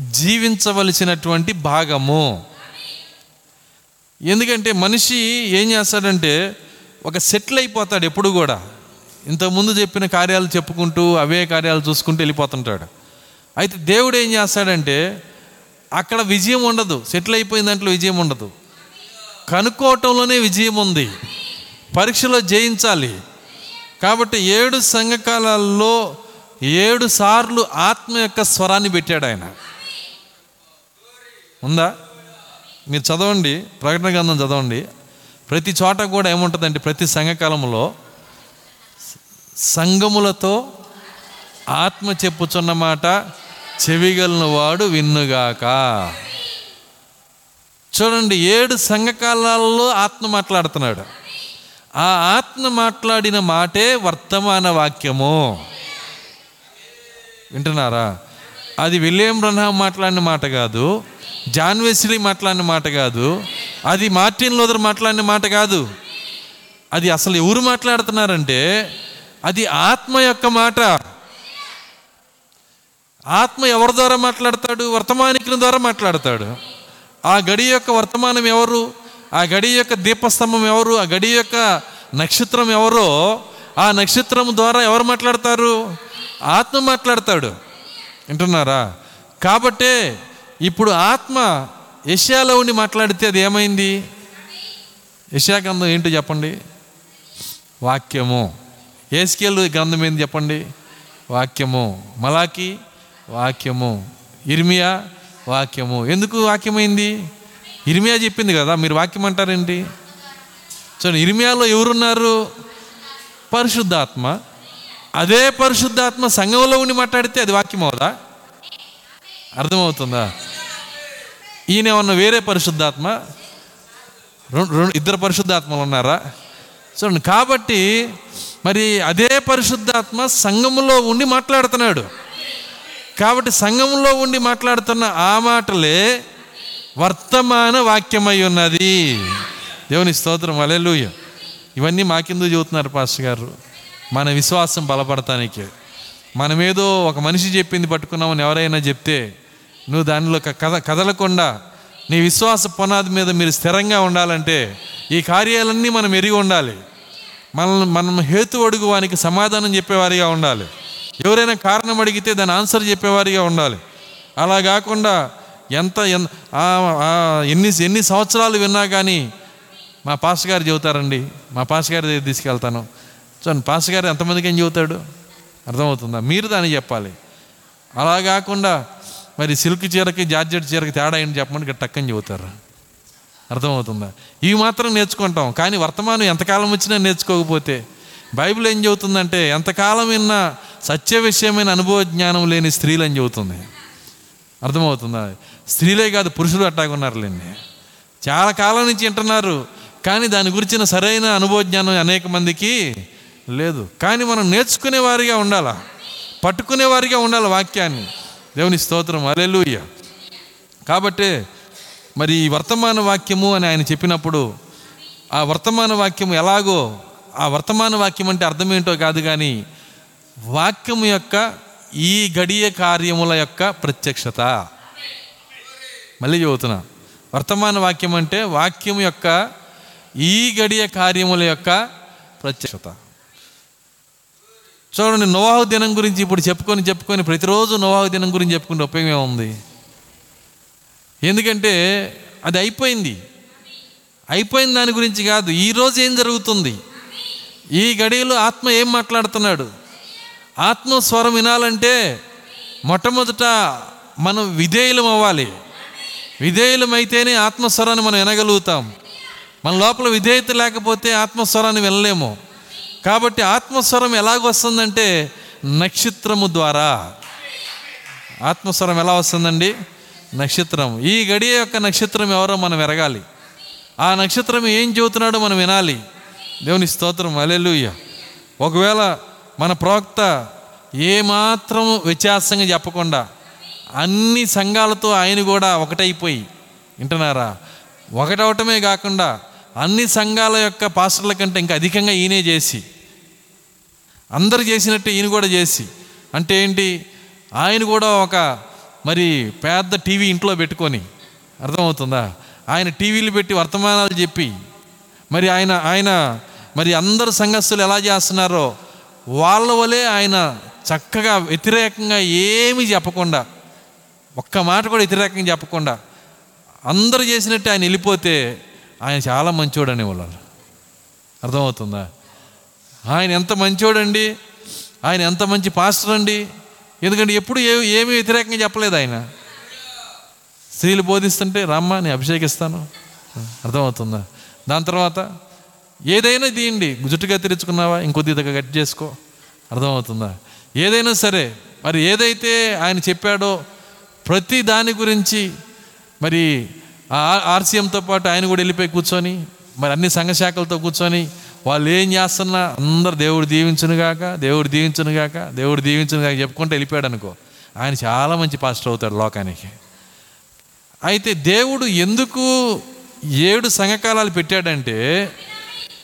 జీవించవలసినటువంటి భాగము. ఎందుకంటే మనిషి ఏం చేస్తాడంటే ఒక సెటిల్ అయిపోతాడు ఎప్పుడు కూడా. ఇంతకుముందు చెప్పిన కార్యాలు చెప్పుకుంటూ అవే కార్యాలు చూసుకుంటూ వెళ్ళిపోతుంటాడు. అయితే దేవుడు ఏం చేస్తాడంటే అక్కడ విజయం ఉండదు. సెటిల్ అయిపోయిన దాంట్లో విజయం ఉండదు. కనుక్కోవటంలోనే విజయం ఉంది. పరీక్షలో జయించాలి. కాబట్టి ఏడు సంఘకాలాల్లో ఏడు సార్లు ఆత్మ యొక్క స్వరాన్ని పెట్టాడు ఆయన. ఉందా? మీరు చదవండి ప్రకటన గ్రంథం చదవండి. ప్రతి చోట కూడా ఏముంటుందంటే ప్రతి సంఘకాలంలో సంఘములతో ఆత్మ చెప్పుచున్న మాట చెవిగలను వాడు విన్నుగాక. చూడండి ఏడు సంఘకాలాల్లో ఆత్మ మాట్లాడుతున్నాడు. ఆ ఆత్మ మాట్లాడిన మాటే వర్తమాన వాక్యము. వింటున్నారా? అది విలియం బ్రహ్మ మాట్లాడిన మాట కాదు. జాన్ వెస్లీ మాట్లాడిన మాట కాదు. అది మార్టిన్ లోదర్ మాట్లాడిన మాట కాదు. అది అసలు ఎవరు మాట్లాడుతున్నారంటే అది ఆత్మ యొక్క మాట. ఆత్మ ఎవరి ద్వారా మాట్లాడతాడు? వర్తమానికుల ద్వారా మాట్లాడతాడు. ఆ గడి యొక్క వర్తమానం ఎవరు? ఆ గడి యొక్క దీపస్తంభం ఎవరు? ఆ గడి యొక్క నక్షత్రం ఎవరో? ఆ నక్షత్రం ద్వారా ఎవరు మాట్లాడతారు? ఆత్మ మాట్లాడతాడు. వింటున్నారా? కాబట్టే ఇప్పుడు ఆత్మ యష్యాలో ఉండి మాట్లాడితే అది ఏమైంది? యష్యా గ్రంథం ఏంటో చెప్పండి? వాక్యము. ఏస్కేల్ గ్రంథం ఏంది చెప్పండి? వాక్యము. మలాకి వాక్యము. ఇర్మియా వాక్యము. ఎందుకు వాక్యమైంది? ఇర్మియా చెప్పింది కదా మీరు వాక్యం అంటారేంటి? చూడండి ఇర్మియాలో ఎవరున్నారు? పరిశుద్ధాత్మ. అదే పరిశుద్ధాత్మ సంఘంలో ఉండి మాట్లాడితే అది వాక్యం అవుదా? అర్థమవుతుందా? ఈయన ఏమన్నా వేరే పరిశుద్ధాత్మ? రెండు రెండు ఇద్దరు పరిశుద్ధాత్మలు ఉన్నారా? చూడండి కాబట్టి మరి అదే పరిశుద్ధాత్మ సంఘములో ఉండి మాట్లాడుతున్నాడు. కాబట్టి సంఘంలో ఉండి మాట్లాడుతున్న ఆ మాటలే వర్తమాన వాక్యమై ఉన్నది. దేవుని స్తోత్రం అలెలుయ్య ఇవన్నీ మాకెందుకు చెబుతున్నారు పాస్టర్ గారు? మన విశ్వాసం బలపడటానికి. మనమేదో ఒక మనిషి చెప్పింది పట్టుకున్నామని ఎవరైనా చెప్తే నువ్వు దానిలో క- కథ కదలకుండా నీ విశ్వాస పునాది మీద మీరు స్థిరంగా ఉండాలంటే ఈ కార్యాలన్నీ మనం ఎరిగి ఉండాలి. మనల్ని మనం హేతు అడుగు వానికి సమాధానం చెప్పేవారిగా ఉండాలి. ఎవరైనా కారణం అడిగితే దాని ఆన్సర్ చెప్పేవారిగా ఉండాలి. అలా కాకుండా ఎంత ఎన్- ఎన్ని ఎన్ని సంవత్సరాలు విన్నా కానీ మా పాస్ గారు చెబుతారండి. మా పాస్ గారి దగ్గర తీసుకెళ్తాను. చూడండి పాస్ గారు ఎంతమందికి ఏం చెబుతాడు? అర్థమవుతుందా? మీరు దాన్ని చెప్పాలి. అలా కాకుండా మరి సిల్క్ చీరకి జార్జెట్ చీరకి తేడా ఏంటి చెప్పమని ఇక్కడ టక్కని చెబుతారు. అర్థమవుతుందా? ఇవి మాత్రం నేర్చుకుంటాం. కానీ వర్తమానం ఎంతకాలం వచ్చినా నేర్చుకోకపోతే బైబిల్ ఏం చెబుతుందంటే ఎంతకాలం విన్నా సత్య విషయమైన అనుభవ జ్ఞానం లేని స్త్రీలు అని చెబుతుంది. అర్థమవుతుందా? స్త్రీలే కాదు పురుషులు అట్టాగున్నారులేండి. చాలా కాలం నుంచి వింటున్నారు. కానీ దాని గురించిన సరైన అనుభవ జ్ఞానం అనేక మందికి లేదు. కానీ మనం నేర్చుకునే వారిగా ఉండాలా? పట్టుకునే వారిగా ఉండాలి వాక్యాన్ని? దేవుని స్తోత్రం. అలెలుయ్య కాబట్టి మరి ఈ వర్తమాన వాక్యము అని ఆయన చెప్పినప్పుడు ఆ వర్తమాన వాక్యం ఎలాగో ఆ వర్తమాన వాక్యం అంటే అర్థం ఏంటో కాదు కానీ వాక్యము యొక్క ఈ గడియ కార్యముల యొక్క ప్రత్యక్షత. మళ్ళీ చదువుతున్నా. వర్తమాన వాక్యం అంటే వాక్యం యొక్క ఈ గడియ కార్యముల యొక్క ప్రత్యక్షత. చూడండి నోవాహు దినం గురించి ఇప్పుడు చెప్పుకొని చెప్పుకొని ప్రతిరోజు నోవాహు దినం గురించి చెప్పుకుంటే ఉపయోగం ఏముంది? ఎందుకంటే అది అయిపోయింది. అయిపోయిన దాని గురించి కాదు ఈరోజు ఏం జరుగుతుంది? ఈ గడియలో ఆత్మ ఏం మాట్లాడుతున్నాడు? ఆత్మ స్వరం వినాలంటే మొట్టమొదట మనం విధేయులం అవ్వాలి. విధేయులమైతేనే ఆత్మస్వరాన్ని మనం వినగలుగుతాం. మన లోపల విధేయత లేకపోతే ఆత్మస్వరాన్ని వినలేము. కాబట్టి ఆత్మస్వరం ఎలాగ వస్తుందంటే నక్షత్రము ద్వారా. ఆత్మస్వరం ఎలా వస్తుందండి? నక్షత్రం. ఈ గడియ యొక్క నక్షత్రం ఎవరో మనం ఎరగాలి. ఆ నక్షత్రం ఏం చెబుతున్నాడో మనం వినాలి. దేవుని స్తోత్రం. అలెలుయ్య ఒకవేళ మన ప్రవక్త ఏమాత్రం వ్యత్యాసంగా చెప్పకుండా అన్ని సంఘాలతో ఆయన కూడా ఒకటైపోయి. వింటున్నారా? ఒకటవటమే కాకుండా అన్ని సంఘాల యొక్క పాస్టర్ల కంటే ఇంకా అధికంగా ఈయనే చేసి అందరు చేసినట్టు ఈయన కూడా చేసి అంటే ఏంటి ఆయన కూడా ఒక మరి పెద్ద టీవీ ఇంట్లో పెట్టుకొని అర్థమవుతుందా? ఆయన టీవీలు పెట్టి వర్తమానాలు చెప్పి మరి ఆయన ఆయన మరి అందరు సంఘస్థులు ఎలా చేస్తున్నారో వాళ్ళ వలే ఆయన చక్కగా వ్యతిరేకంగా ఏమీ చెప్పకుండా ఒక్క మాట కూడా వ్యతిరేకంగా చెప్పకుండా అందరు చేసినట్టు ఆయన వెళ్ళిపోతే ఆయన చాలా మంచోడు అనేవాళ్ళు అర్థమవుతుందా? ఆయన ఎంత మంచోడండి? ఆయన ఎంత మంచి పాస్టర్ అండి? ఎందుకంటే ఎప్పుడు ఏ ఏమీ వ్యతిరేకంగా చెప్పలేదు ఆయన. స్త్రీలు బోధిస్తుంటే రామ్మ నేను అభిషేకిస్తాను. అర్థమవుతుందా? దాని తర్వాత ఏదైనా తీయండి. జుట్టుగా తెరుచుకున్నావా? ఇంకొద్దిగా కట్ చేసుకో. అర్థమవుతుందా? ఏదైనా సరే మరి ఏదైతే ఆయన చెప్పాడో ప్రతి దాని గురించి మరి ఆర్సీఎంతో పాటు ఆయన కూడా వెళ్ళిపోయి కూర్చొని మరి అన్ని సంఘ శాఖలతో కూర్చొని వాళ్ళు ఏం చేస్తున్నా అందరు దేవుడు దీవించునుగాక దేవుడు దీవించునుగాక దేవుడు దీవించునుగాక చెప్పుకుంటూ వెళ్ళిపోయాడు అనుకో. ఆయన చాలా మంచి పాస్టర్ అవుతాడు లోకానికి. అయితే దేవుడు ఎందుకు ఏడు సంఘకాలాలు పెట్టాడంటే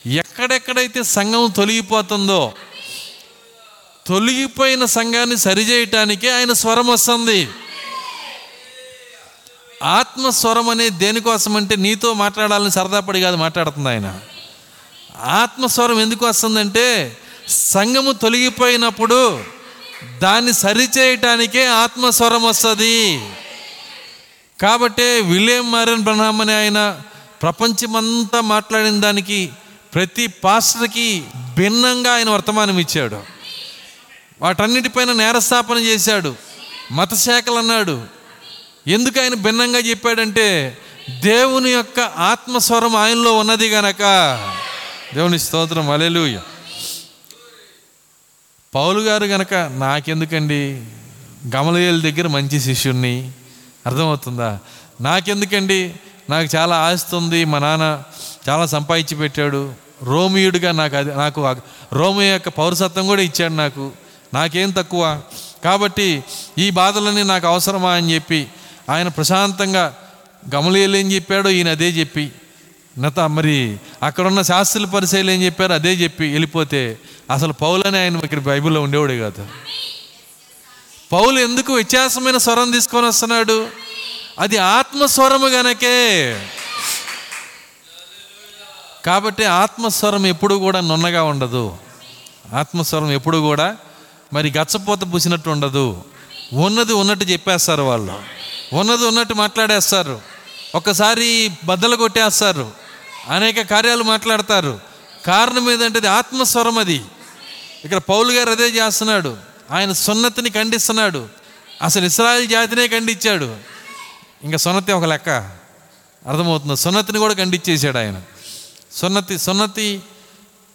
ఎక్కడెక్కడైతే సంఘం తొలగిపోతుందో తొలగిపోయిన సంఘాన్ని సరిచేయటానికే ఆయన స్వరం వస్తుంది. ఆత్మస్వరం అనేది దేనికోసం అంటే నీతో మాట్లాడాలని సరదాపడి కాదు మాట్లాడుతుంది ఆయన. ఆత్మస్వరం ఎందుకు వస్తుందంటే సంఘము తొలగిపోయినప్పుడు దాన్ని సరిచేయటానికే ఆత్మస్వరం వస్తుంది. కాబట్టే విలియం మారన్ బ్రహ్మ అనే ఆయన ప్రపంచమంతా మాట్లాడిన దానికి ప్రతి పాస్టర్కి భిన్నంగా ఆయన వర్తమానం ఇచ్చాడు. వాటన్నిటిపైన నేరస్థాపన చేశాడు. మతశాఖలు అన్నాడు ఎందుకు ఆయన భిన్నంగా చెప్పాడంటే దేవుని యొక్క ఆత్మస్వరం ఆయనలో ఉన్నది గనక. దేవుని స్తోత్రం అలెలుయ పౌలు గారు గనక నాకెందుకండి? గమలయ్యల దగ్గర మంచి శిష్యుణ్ణి. అర్థమవుతుందా? నాకెందుకండి? నాకు చాలా ఆస్తి ఉంది మా నాన్న చాలా సంపాదించి పెట్టాడు. రోమియుడిగా నాకు అది నాకు రోమియో యొక్క పౌరసత్వం కూడా ఇచ్చాడు నాకు. నాకేం తక్కువ? కాబట్టి ఈ బాధలన్నీ నాకు అవసరమా? అని చెప్పి ఆయన ప్రశాంతంగా గమలీలు ఏం చెప్పాడో ఈయన అదే చెప్పి. నత మరి అక్కడున్న శాస్త్రుల పరిశీలి ఏం చెప్పారు అదే చెప్పి వెళ్ళిపోతే అసలు పౌలని ఆయన ఇక్కడ బైబిల్లో ఉండేవాడే కాదు. పౌలు ఎందుకు వ్యత్యాసమైన స్వరం తీసుకొని వస్తున్నాడు? అది ఆత్మస్వరము గనకే. కాబట్టి ఆత్మస్వరం ఎప్పుడు కూడా నున్నగా ఉండదు. ఆత్మస్వరం ఎప్పుడు కూడా మరి గచ్చపోత పూసినట్టు ఉండదు. ఉన్నది ఉన్నట్టు చెప్పేస్తారు వాళ్ళు. ఉన్నది ఉన్నట్టు మాట్లాడేస్తారు. ఒకసారి బద్దలు కొట్టేస్తారు. అనేక కార్యాలు మాట్లాడతారు. కారణం ఏదంటే అది ఆత్మస్వరం అది. ఇక్కడ పౌలు గారు అదే చేస్తున్నాడు. ఆయన సున్నతిని ఖండిస్తున్నాడు. అసలు ఇస్రాయల్ జాతినే ఖండించాడు. ఇంకా సున్నతి ఒక లెక్క. అర్థమవుతుంది. సున్నతిని కూడా ఖండించేశాడు ఆయన. సున్నతి సున్నతి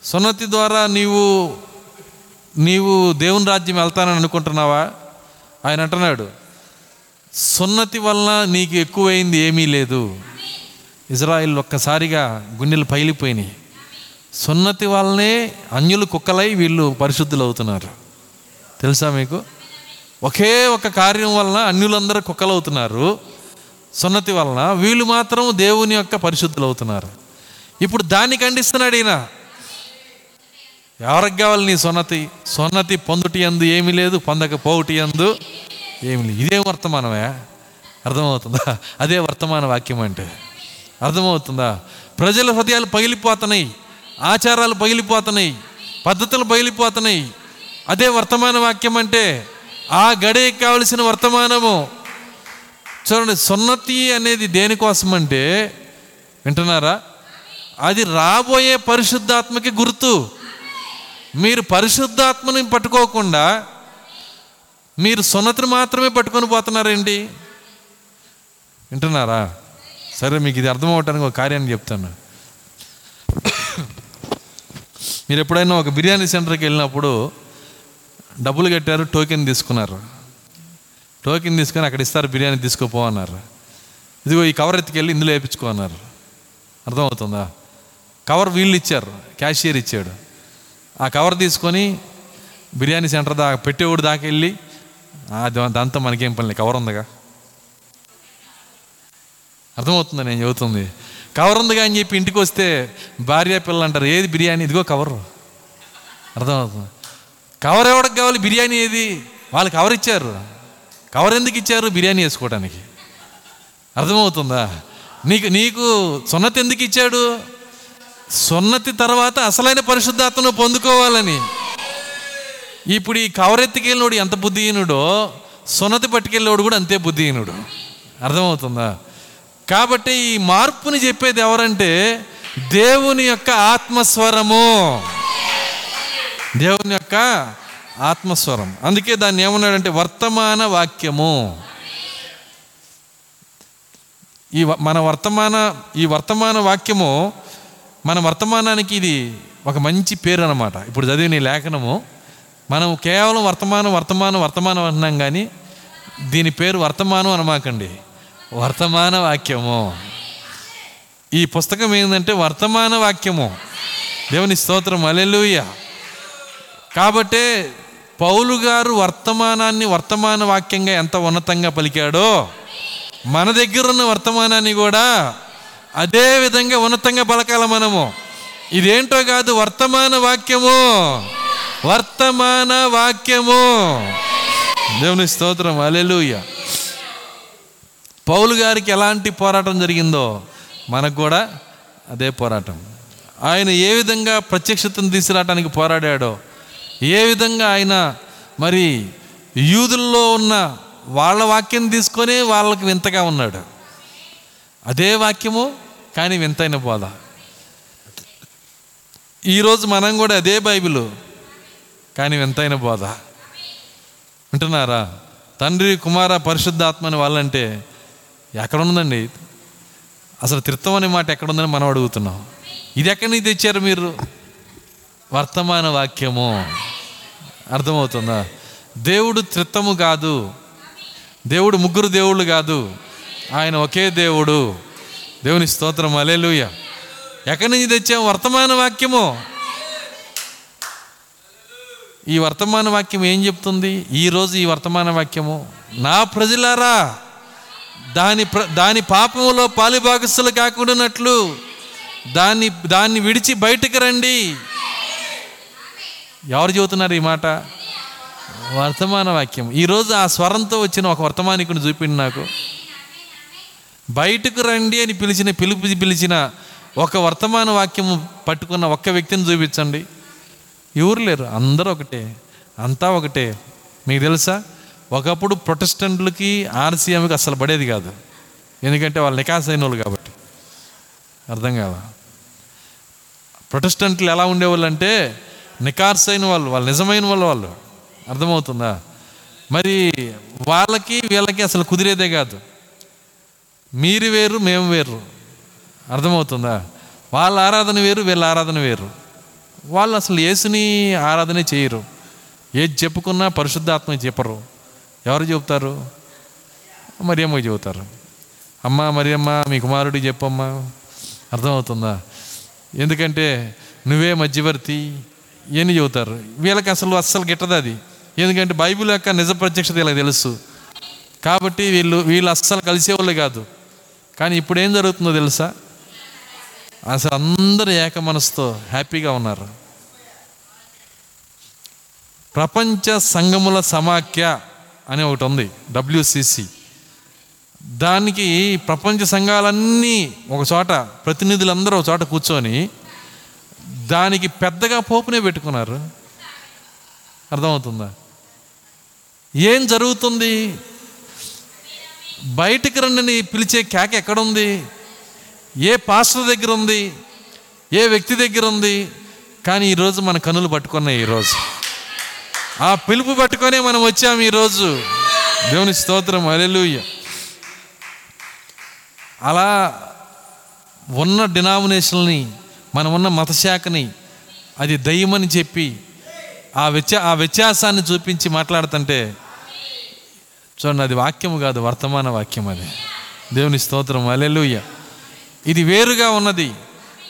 సున్నతి ద్వారా నీవు నీవు దేవుని రాజ్యం వెళ్తానని అనుకుంటున్నావా? ఆయన అంటున్నాడు. సున్నతి వలన నీకు ఎక్కువైంది ఏమీ లేదు. ఇజ్రాయిల్ ఒక్కసారిగా గుండెలు పైలిపోయినాయి సున్నతి వల్లనే అన్యులు కుక్కలై వీళ్ళు పరిశుద్ధులు అవుతున్నారు తెలుసా మీకు? ఒకే ఒక కార్యం వలన అన్యులందరూ కుక్కలు అవుతున్నారు సున్నతి వలన వీళ్ళు మాత్రం దేవుని యొక్క పరిశుద్ధులు అవుతున్నారు ఇప్పుడు దాన్ని ఖండిస్తున్నాడు ఈయన. ఎవరికి కావాలి నీ సున్నతి? సున్నతి పొందుటి అందు ఏమీ లేదు పొందకపోవుటి అందు ఏమి లేదు ఇదే వర్తమానమే. అర్థమవుతుందా? అదే వర్తమాన వాక్యం అంటే. అర్థమవుతుందా? ప్రజల హృదయాలు పగిలిపోతున్నాయి. ఆచారాలు పగిలిపోతున్నాయి. పద్ధతులు పగిలిపోతున్నాయి. అదే వర్తమాన వాక్యం అంటే ఆ గడికి కావలసిన వర్తమానము. చూడండి సున్నతి అనేది దేనికోసం అంటే వింటున్నారా? అది రాబోయే పరిశుద్ధాత్మకి గుర్తు. మీరు పరిశుద్ధాత్మని పట్టుకోకుండా మీరు సున్నతిని మాత్రమే పట్టుకొని పోతున్నారండి. వింటున్నారా? సరే మీకు ఇది అర్థం అవటానికి ఒక కార్యాన్ని చెప్తాను. మీరు ఎప్పుడైనా ఒక బిర్యానీ సెంటర్కి వెళ్ళినప్పుడు డబ్బులు కట్టారు టోకెన్ తీసుకున్నారు. టోకెన్ తీసుకొని అక్కడ ఇస్తారు బిర్యానీ తీసుకుపో అన్నారు. ఇదిగో ఈ కవర్ ఎత్తుకెళ్ళి ఇందులో వేయించుకో అన్నారు. అర్థమవుతుందా? కవర్ వీళ్ళు ఇచ్చారు క్యాషియర్ ఇచ్చాడు. ఆ కవర్ తీసుకొని బిర్యానీ సెంటర్ దాకా పెట్టేవాడు దాకా వెళ్ళి దాంతో మనకేం పని కవర్ ఉందిగా. అర్థమవుతుందా నేను చెబుతుంది. కవర్ ఉందిగా అని చెప్పి ఇంటికి వస్తే భార్య పిల్లలు అంటారు ఏది బిర్యానీ? ఇదిగో కవర్. అర్థమవుతుంది. కవర్ ఎవరికి కావాలి? బిర్యానీ ఏది? వాళ్ళు కవర్ ఇచ్చారు. కవర్ ఎందుకు ఇచ్చారు? బిర్యానీ వేసుకోవడానికి అర్థమవుతుందా? నీకు నీకు సున్నతి ఎందుకు ఇచ్చాడు? సున్నతి తర్వాత అసలైన పరిశుద్ధాత్మను పొందుకోవాలని. ఇప్పుడు ఈ కవరెత్తికెళ్ళినోడు ఎంత బుద్ధిహీనుడో సున్నతి పట్టుకెళ్ళినోడు కూడా అంతే బుద్ధిహీనుడు. అర్థమవుతుందా? కాబట్టి ఈ మార్పుని చెప్పేది ఎవరంటే దేవుని యొక్క ఆత్మస్వరము. దేవుని యొక్క ఆత్మస్వరం అందుకే దాన్ని ఏమన్నాడంటే వర్తమాన వాక్యము. ఈ వ- మన వర్తమాన ఈ వర్తమాన వాక్యము మన వర్తమానానికి ఇది ఒక మంచి పేరు అనమాట ఇప్పుడు చదివిన ఈ లేఖనము. మనం కేవలం వర్తమానం వర్తమానం వర్తమానం అంటున్నాం కానీ దీని పేరు వర్తమానం అనమాకండి. వర్తమాన వాక్యము. ఈ పుస్తకం ఏంటంటే వర్తమాన వాక్యము. దేవుని స్తోత్రం. అలెలుయ కాబట్టే పౌలు గారు వర్తమానాన్ని వర్తమాన వాక్యంగా ఎంత ఉన్నతంగా పలికాడో మన దగ్గర ఉన్న వర్తమానాన్ని కూడా అదే విధంగా ఉన్నతంగా పలకాల మనము. ఇదేంటో కాదు వర్తమాన వాక్యము. వర్తమాన వాక్యము. దేవుని స్తోత్రం. అలెలుయ పౌలు గారికి ఎలాంటి పోరాటం జరిగిందో మనకు కూడా అదే పోరాటం. ఆయన ఏ విధంగా ప్రత్యక్షతను తీసుకురావడానికి పోరాడాడో ఏ విధంగా ఆయన మరి యూదుల్లో ఉన్న వాళ్ళ వాక్యం తీసుకొని వాళ్ళకి వింతగా ఉన్నాడు. అదే వాక్యము కానీ వింతైన బోధ. ఈరోజు మనం కూడా అదే బైబిల్ కానీ వింతైన బోధ. వింటున్నారా? తండ్రి కుమార పరిశుద్ధాత్మ అని వాళ్ళంటే ఎక్కడుందండి? అసలు తిరుత్వం అనే మాట ఎక్కడుందని మనం అడుగుతున్నాం. ఇది ఎక్కడి నుంచి తెచ్చారు మీరు? వర్తమాన వాక్యము. అర్థమవుతుందా? దేవుడు త్రిత్తము కాదు. దేవుడు ముగ్గురు దేవుళ్ళు కాదు. ఆయన ఒకే దేవుడు. దేవుని స్తోత్రం. అలేలుయ ఎక్కడి నుంచి తెచ్చాము వర్తమాన వాక్యము. ఈ వర్తమాన వాక్యం ఏం చెప్తుంది? ఈరోజు ఈ వర్తమాన వాక్యము నా ప్రజలారా దాని ప్ర దాని పాపములో పాలిభాగస్తులు కాకుండానట్లు దాన్ని దాన్ని విడిచి బయటకు రండి. ఎవరు చెబుతున్నారు ఈ మాట? వర్తమాన వాక్యం. ఈరోజు ఆ స్వరంతో వచ్చిన ఒక వర్తమానికుని చూపిండి నాకు. బయటకు రండి అని పిలిచిన పిలుపు పిలిచిన ఒక వర్తమాన వాక్యము పట్టుకున్న ఒక్క వ్యక్తిని చూపించండి. ఎవరు లేరు అందరూ ఒకటే అంతా ఒకటే. మీకు తెలుసా? ఒకప్పుడు ప్రొటెస్టెంట్లకి ఆర్సీఎంకి అసలు పడేది కాదు. ఎందుకంటే వాళ్ళు నికాస్ అయిన వాళ్ళు కాబట్టి. అర్థం కాదా? ప్రొటెస్టెంట్లు ఎలా ఉండేవాళ్ళు అంటే నికార్స్ అయిన వాళ్ళు వాళ్ళు నిజమైన వాళ్ళు వాళ్ళు. అర్థమవుతుందా? మరి వాళ్ళకి వీళ్ళకి అసలు కుదిరేదే కాదు. మీరు వేరు మేము వేరు. అర్థమవుతుందా? వాళ్ళ ఆరాధన వేరు వీళ్ళ ఆరాధన వేరు. వాళ్ళు అసలు యేసుని ఆరాధనే చేయరు. ఏది చెప్పుకున్నా పరిశుద్ధాత్మ చెప్పరు. ఎవరు చెబుతారు? మరియమ్మ చెబుతారు. అమ్మ మరియమ్మ మీ కుమారుడికి చెప్పమ్మా. అర్థమవుతుందా? ఎందుకంటే నువ్వే మధ్యవర్తి ఇవన్నీ చెబుతారు. వీళ్ళకి అసలు అస్సలు గిట్టదు అది. ఎందుకంటే బైబిల్ యొక్క నిజ ప్రత్యక్షత ఇలా తెలుసు. కాబట్టి వీళ్ళు వీళ్ళు అస్సలు కలిసేవాళ్ళు కాదు. కానీ ఇప్పుడు ఏం జరుగుతుందో తెలుసా? అసలు అందరూ ఏక మనసుతో హ్యాపీగా ఉన్నారు. ప్రపంచ సంఘముల సమాఖ్య అని ఒకటి ఉంది డబ్ల్యూసిసి దానికి ప్రపంచ సంఘాలన్నీ ఒక చోట ప్రతినిధులందరూ ఒక చోట కూర్చొని దానికి పెద్దగా పోపునే పెట్టుకున్నారు. అర్థమవుతుందా? ఏం జరుగుతుంది? బయటికి రండిని పిలిచే కేక ఎక్కడుంది? ఏ పాస్టర్ దగ్గర ఉంది ఏ వ్యక్తి దగ్గర ఉంది కానీ ఈరోజు మన కనులు పట్టుకున్నాయి ఈరోజు ఆ పిలుపు పట్టుకొనే మనం వచ్చాము ఈరోజు దేవుని స్తోత్రం అలెలుయ్య అలా ఉన్న డినామినేషన్ని మనం ఉన్న మతశాఖని అది దయ్యమని చెప్పి ఆ వ్యత్యా ఆ వ్యత్యాసాన్ని చూపించి మాట్లాడుతుంటే చూడండి అది వాక్యము కాదు వర్తమాన వాక్యం అది. దేవుని స్తోత్రం అలెలుయ్య ఇది వేరుగా ఉన్నది.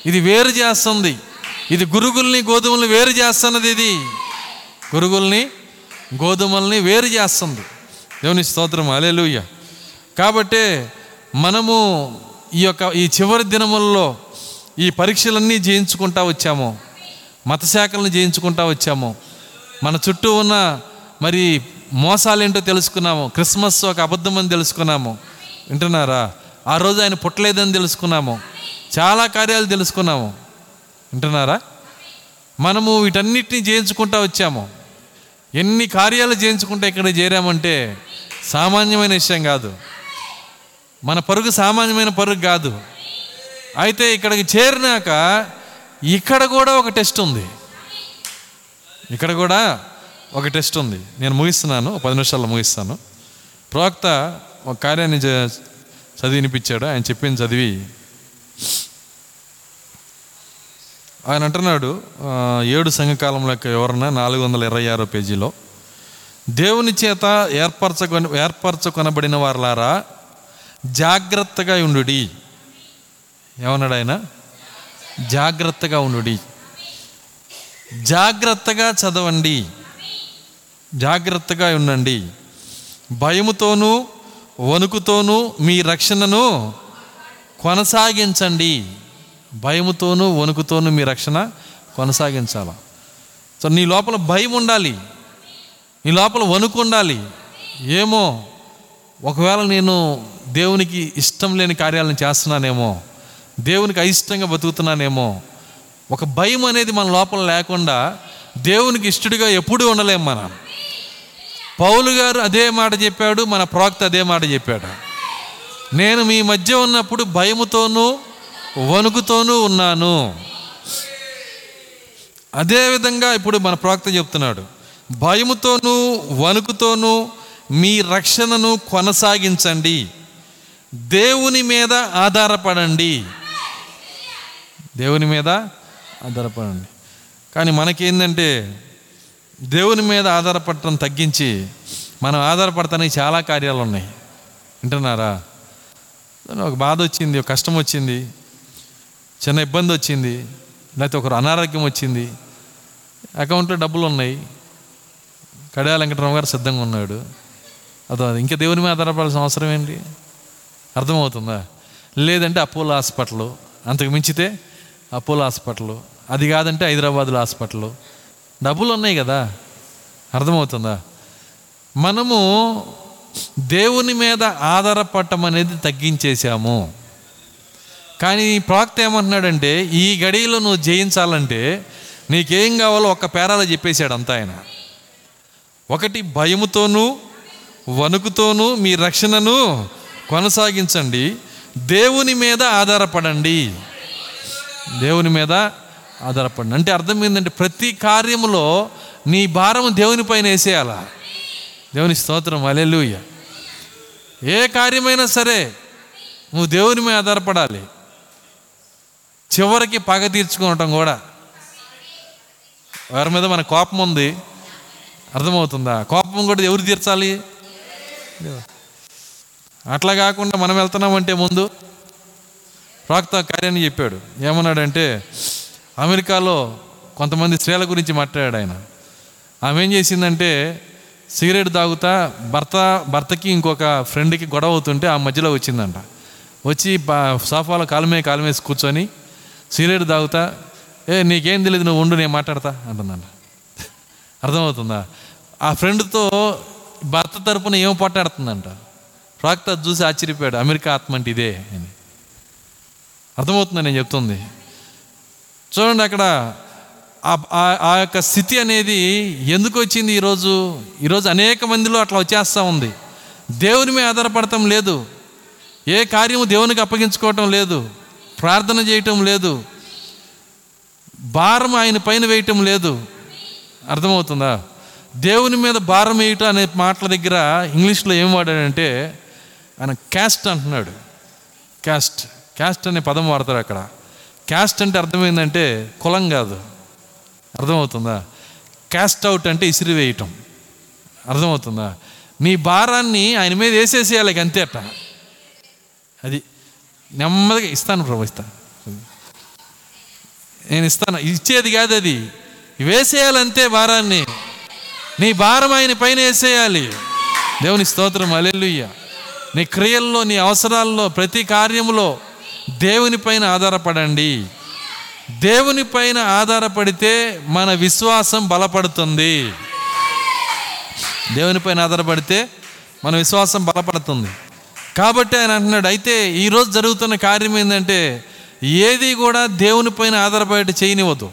ఇది వేరు చేస్తుంది. ఇది గురుగుల్ని గోధుమల్ని వేరు చేస్తున్నది ఇది. గురుగుల్ని గోధుమల్ని వేరు చేస్తుంది. దేవుని స్తోత్రం. అలెలుయ్య కాబట్టే మనము ఈ యొక్క ఈ చివరి దినముల్లో ఈ పరీక్షలన్నీ జయించుకుంటా వచ్చాము. మతశాఖలను జయించుకుంటా వచ్చాము. మన చుట్టూ ఉన్న మరి మోసాలేంటో తెలుసుకున్నాము. క్రిస్మస్ ఒక అబద్ధం అని తెలుసుకున్నాము. వింటున్నారా? ఆ రోజు ఆయన పుట్టలేదని తెలుసుకున్నాము. చాలా కార్యాలు తెలుసుకున్నాము. వింటున్నారా? మనము వీటన్నిటిని చేయించుకుంటా వచ్చాము. ఎన్ని కార్యాలు చేయించుకుంటే ఇక్కడ చేరామంటే సామాన్యమైన విషయం కాదు. మన పరుగు సామాన్యమైన పరుగు కాదు. అయితే ఇక్కడికి చేరినాక ఇక్కడ కూడా ఒక టెస్ట్ ఉంది. ఇక్కడ కూడా ఒక టెస్ట్ ఉంది. నేను ముగిస్తున్నాను. ఒక పది నిమిషాల్లో ముగిస్తాను. ప్రవక్త ఒక కార్యాన్ని చదివినిపించాడు. ఆయన చెప్పింది చదివి. ఆయన అంటున్నాడు ఏడు సంఘకాలంలో యొక్క వివరణ నాలుగు వందల ఇరవై ఆరో పేజీలో. దేవుని చేత ఏర్పరచకొని ఏర్పరచుకొనబడిన వారలారా జాగ్రత్తగా ఉండుడి. ఏమన్నాడు ఆయన? జాగ్రత్తగా ఉండుడి. జాగ్రత్తగా చదవండి. జాగ్రత్తగా ఉండండి. భయముతోనూ వణుకుతోనూ మీ రక్షణను కొనసాగించండి. భయముతోనూ వణుకుతోనూ మీ రక్షణ కొనసాగించాల? సో నీ లోపల భయం ఉండాలి. నీ లోపల వణుకు ఉండాలి. ఏమో ఒకవేళ నేను దేవునికి ఇష్టం లేని కార్యాలను చేస్తున్నానేమో దేవునికి అయిష్టంగా బతుకుతున్నానేమో ఒక భయం అనేది మన లోపల లేకుండా దేవునికి ఇష్టడిగా ఎప్పుడూ ఉండలేము మనం. పౌలు గారు అదే మాట చెప్పాడు మన ప్రవక్త అదే మాట చెప్పాడు. నేను మీ మధ్య ఉన్నప్పుడు భయముతోనూ వణుకుతోనూ ఉన్నాను. అదేవిధంగా ఇప్పుడు మన ప్రవక్త చెప్తున్నాడు. భయముతోనూ వణుకుతోనూ మీ రక్షణను కొనసాగించండి. దేవుని మీద ఆధారపడండి. దేవుని మీద ఆధారపడండి. కానీ మనకేందంటే దేవుని మీద ఆధారపడటం తగ్గించి మనం ఆధారపడటానికి చాలా కార్యాలు ఉన్నాయి. వింటున్నారా? ఒక బాధ వచ్చింది ఒక కష్టం వచ్చింది చిన్న ఇబ్బంది వచ్చింది లేకపోతే ఒకరు అనారోగ్యం వచ్చింది అకౌంట్లో డబ్బులు ఉన్నాయి కడియాల వెంకటరావు గారు సిద్ధంగా ఉన్నాడు. అదో ఇంకా దేవుని మీద ఆధారపడాల్సిన అవసరం ఏంటి? అర్థమవుతుందా? లేదంటే అపోలో హాస్పిటల్ అంతకు మించితే అపోలో హాస్పిటల్ అది కాదంటే హైదరాబాద్లో హాస్పిటల్. డబ్బులు ఉన్నాయి కదా. అర్థమవుతుందా? మనము దేవుని మీద ఆధారపడటం అనేది తగ్గించేశాము. కానీ ప్రాక్త ఏమంటున్నాడంటే ఈ గడియలో నువ్వు జయించాలంటే నీకేం కావాలో ఒక్క పేరాలో చెప్పేశాడు అంతా ఆయన. ఒకటి భయముతోనూ వణుకుతోనూ మీ రక్షణను కొనసాగించండి. దేవుని మీద ఆధారపడండి. దేవుని మీద ఆధారపడిన అంటే అర్థం ఏంటంటే ప్రతి కార్యములో నీ భారం దేవుని పైన వేసేయాల? దేవుని స్తోత్రం అలెలుయ్య ఏ కార్యమైనా సరే నువ్వు దేవుని మీద ఆధారపడాలి. చివరికి పగ తీర్చుకోవటం కూడా. వారి మీద మన కోపం ఉంది? అర్థమవుతుందా? కోపం కూడా ఎవరు తీర్చాలి? అట్లా కాకుండా మనం వెళ్తున్నామంటే ముందు. ప్రాక్త కార్యాన్ని చెప్పాడు. ఏమన్నాడంటే అమెరికాలో కొంతమంది స్త్రీల గురించి మాట్లాడాడు ఆయన. ఆమె ఏం చేసిందంటే సిగరెట్ తాగుతా భర్త భర్తకి ఇంకొక ఫ్రెండ్కి గొడవ అవుతుంటే ఆ మధ్యలో వచ్చిందంట. వచ్చి సోఫాలో కాలమే కాలమేసి కూర్చొని సిగరెట్ తాగుతా ఏ నీకేం తెలియదు నువ్వు ఉండు నేను మాట్లాడతా అంటుందంట. అర్థమవుతుందా? ఆ ఫ్రెండ్తో భర్త తరపున ఏం పోట్లాడుతుందంట? ప్రాక్త చూసి ఆశ్చర్యపోయాడు అమెరికా ఆత్మ అంటే ఇదే అని. అర్థమవుతుందని నేను చెప్తుంది? చూడండి అక్కడ. ఆ- యొక్క స్థితి అనేది ఎందుకు వచ్చింది ఈరోజు? ఈరోజు అనేక మందిలో అట్లా వచ్చేస్తూ ఉంది. దేవుని మీద ఆధారపడటం లేదు. ఏ కార్యము దేవునికి అప్పగించుకోవటం లేదు. ప్రార్థన చేయటం లేదు. భారం ఆయన పైన వేయటం లేదు. అర్థమవుతుందా? దేవుని మీద భారం వేయటం అనే మాటల దగ్గర ఇంగ్లీష్లో ఏం వాడాడంటే ఆయన క్యాస్ట్ అంటున్నాడు. క్యాస్ట్ క్యాస్ట్ అనే పదం వాడతారు అక్కడ. క్యాస్ట్ అంటే అర్థమైందంటే కులం కాదు. అర్థమవుతుందా? క్యాస్ట్ అవుట్ అంటే ఇసిరి వేయటం అర్థమవుతుందా? నీ భారాన్ని ఆయన మీద వేసేసేయాలి ఇక అంతే అది నెమ్మదిగా ఇస్తాను ప్రభు ఇస్తాను నేను ఇస్తాను. ఇచ్చేది కాదు అది. వేసేయాలంతే భారాన్ని. నీ భారం ఆయన పైన వేసేయాలి. దేవుని స్తోత్రం అలెలుయ్య నీ క్రియల్లో నీ అవసరాల్లో ప్రతి కార్యములో దేవుని పైన ఆధారపడండి. దేవుని పైన ఆధారపడితే మన విశ్వాసం బలపడుతుంది. దేవుని పైన ఆధారపడితే మన విశ్వాసం బలపడుతుంది. కాబట్టి ఆయన అంటున్నాడు అయితే ఈరోజు జరుగుతున్న కార్యం ఏంటంటే ఏది కూడా దేవుని పైన ఆధారపడి చేయనివ్వదు.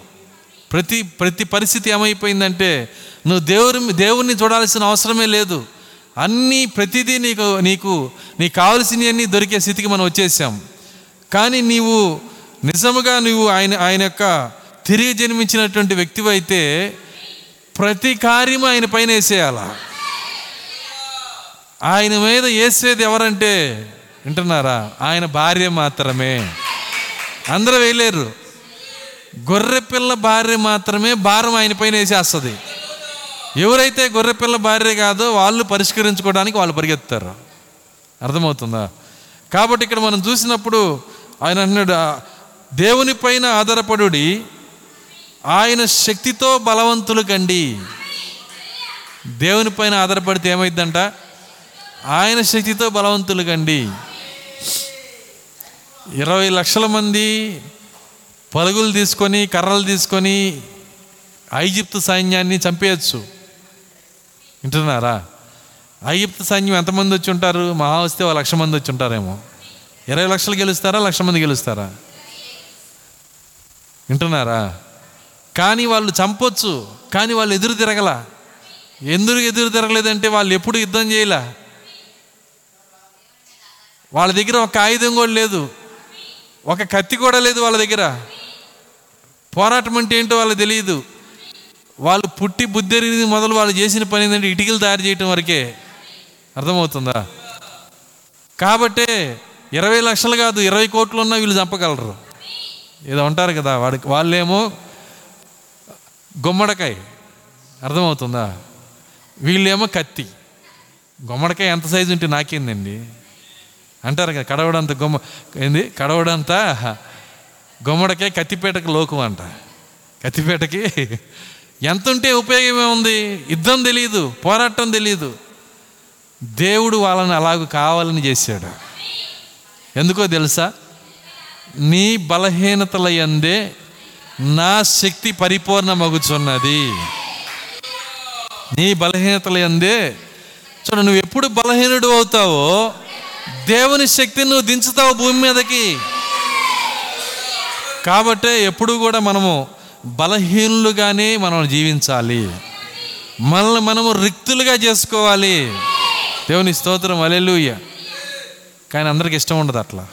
ప్రతి ప్రతి పరిస్థితి ఏమైపోయిందంటే నువ్వు దేవుని దేవుణ్ణి చూడాల్సిన అవసరమే లేదు. అన్నీ ప్రతిదీ నీకు నీకు నీకు కావలసినవన్నీ దొరికే స్థితికి మనం వచ్చేసాం. కానీ నీవు నిజముగా నువ్వు ఆయన ఆయన యొక్క తిరిగి జన్మించినటువంటి వ్యక్తివైతే ప్రతి కార్యము ఆయన పైన వేసేయాల? ఆయన మీద వేసేది ఎవరంటే వింటున్నారా? ఆయన భార్య మాత్రమే. అందరూ వేయలేరు. గొర్రెపిల్ల భార్య మాత్రమే భారం ఆయన పైన వేసేస్తుంది. ఎవరైతే గొర్రెపిల్ల భార్య కాదో వాళ్ళు పరిష్కరించుకోవడానికి వాళ్ళు పరిగెత్తారు. అర్థమవుతుందా? కాబట్టి ఇక్కడ మనం చూసినప్పుడు ఆయన అంటున్నాడు దేవుని పైన ఆధారపడుడి ఆయన శక్తితో బలవంతులు కండి. దేవుని పైన ఆధారపడితే ఏమైందంట? ఆయన శక్తితో బలవంతులు కండి. ఇరవై లక్షల మంది పలుగులు తీసుకొని కర్రలు తీసుకొని ఐజిప్తు సైన్యాన్ని చంపేయచ్చు. వింటున్నారా? ఐజిప్తు సైన్యం ఎంతమంది వచ్చి ఉంటారు? మహా వస్తే ఒక లక్ష మంది వచ్చి ఉంటారేమో. ఇరవై లక్షలు గెలుస్తారా లక్ష మంది గెలుస్తారా? వింటున్నారా? కానీ వాళ్ళు చంపొచ్చు కానీ వాళ్ళు ఎదురు తిరగల. ఎందుకు ఎదురు తిరగలేదంటే వాళ్ళు ఎప్పుడు యుద్ధం చేయలే. వాళ్ళ దగ్గర ఒక ఆయుధం కూడా లేదు. ఒక కత్తి కూడా లేదు వాళ్ళ దగ్గర. పోరాటం అంటే ఏంటో వాళ్ళకి తెలియదు. వాళ్ళు పుట్టి బుద్ధి మొదలు వాళ్ళు చేసిన పని ఏంటంటే ఇటుకలు తయారు చేయటం వరకే. అర్థమవుతుందా? కాబట్టే ఇరవై లక్షలు కాదు ఇరవై కోట్లు ఉన్నా వీళ్ళు చంపగలరు. ఏదో అంటారు కదా వాడికి వాళ్ళేమో గుమ్మడికాయ. అర్థమవుతుందా? వీళ్ళేమో కత్తి. గుమ్మడికాయ ఎంత సైజు ఉంటే నాకేందండి? అంటారు కదా కడవడంత గుమ్మ ఏంది? కడవడంతా గుమ్మడికాయ కత్తిపేటకి లోకం అంట కత్తిపేటకి ఎంత ఉంటే ఉపయోగం ఏముంది? యుద్ధం తెలియదు పోరాటం తెలియదు దేవుడు వాళ్ళని అలాగ కావాలని చేశాడు. ఎందుకో తెలుసా? నీ బలహీనతల ఎందే నా శక్తి పరిపూర్ణమగుచున్నది. నీ బలహీనతల ఎందే చూడు నువ్వు ఎప్పుడు బలహీనుడు అవుతావో దేవుని శక్తిని నువ్వు దించుతావు భూమి మీదకి. కాబట్టే ఎప్పుడు కూడా మనము బలహీనులుగానే మనం జీవించాలి. మనల్ని మనము రిక్తులుగా చేసుకోవాలి. దేవుని స్తోత్రం అలెలుయ్య కానీ అందరికి ఇష్టం ఉండదు అట్లా.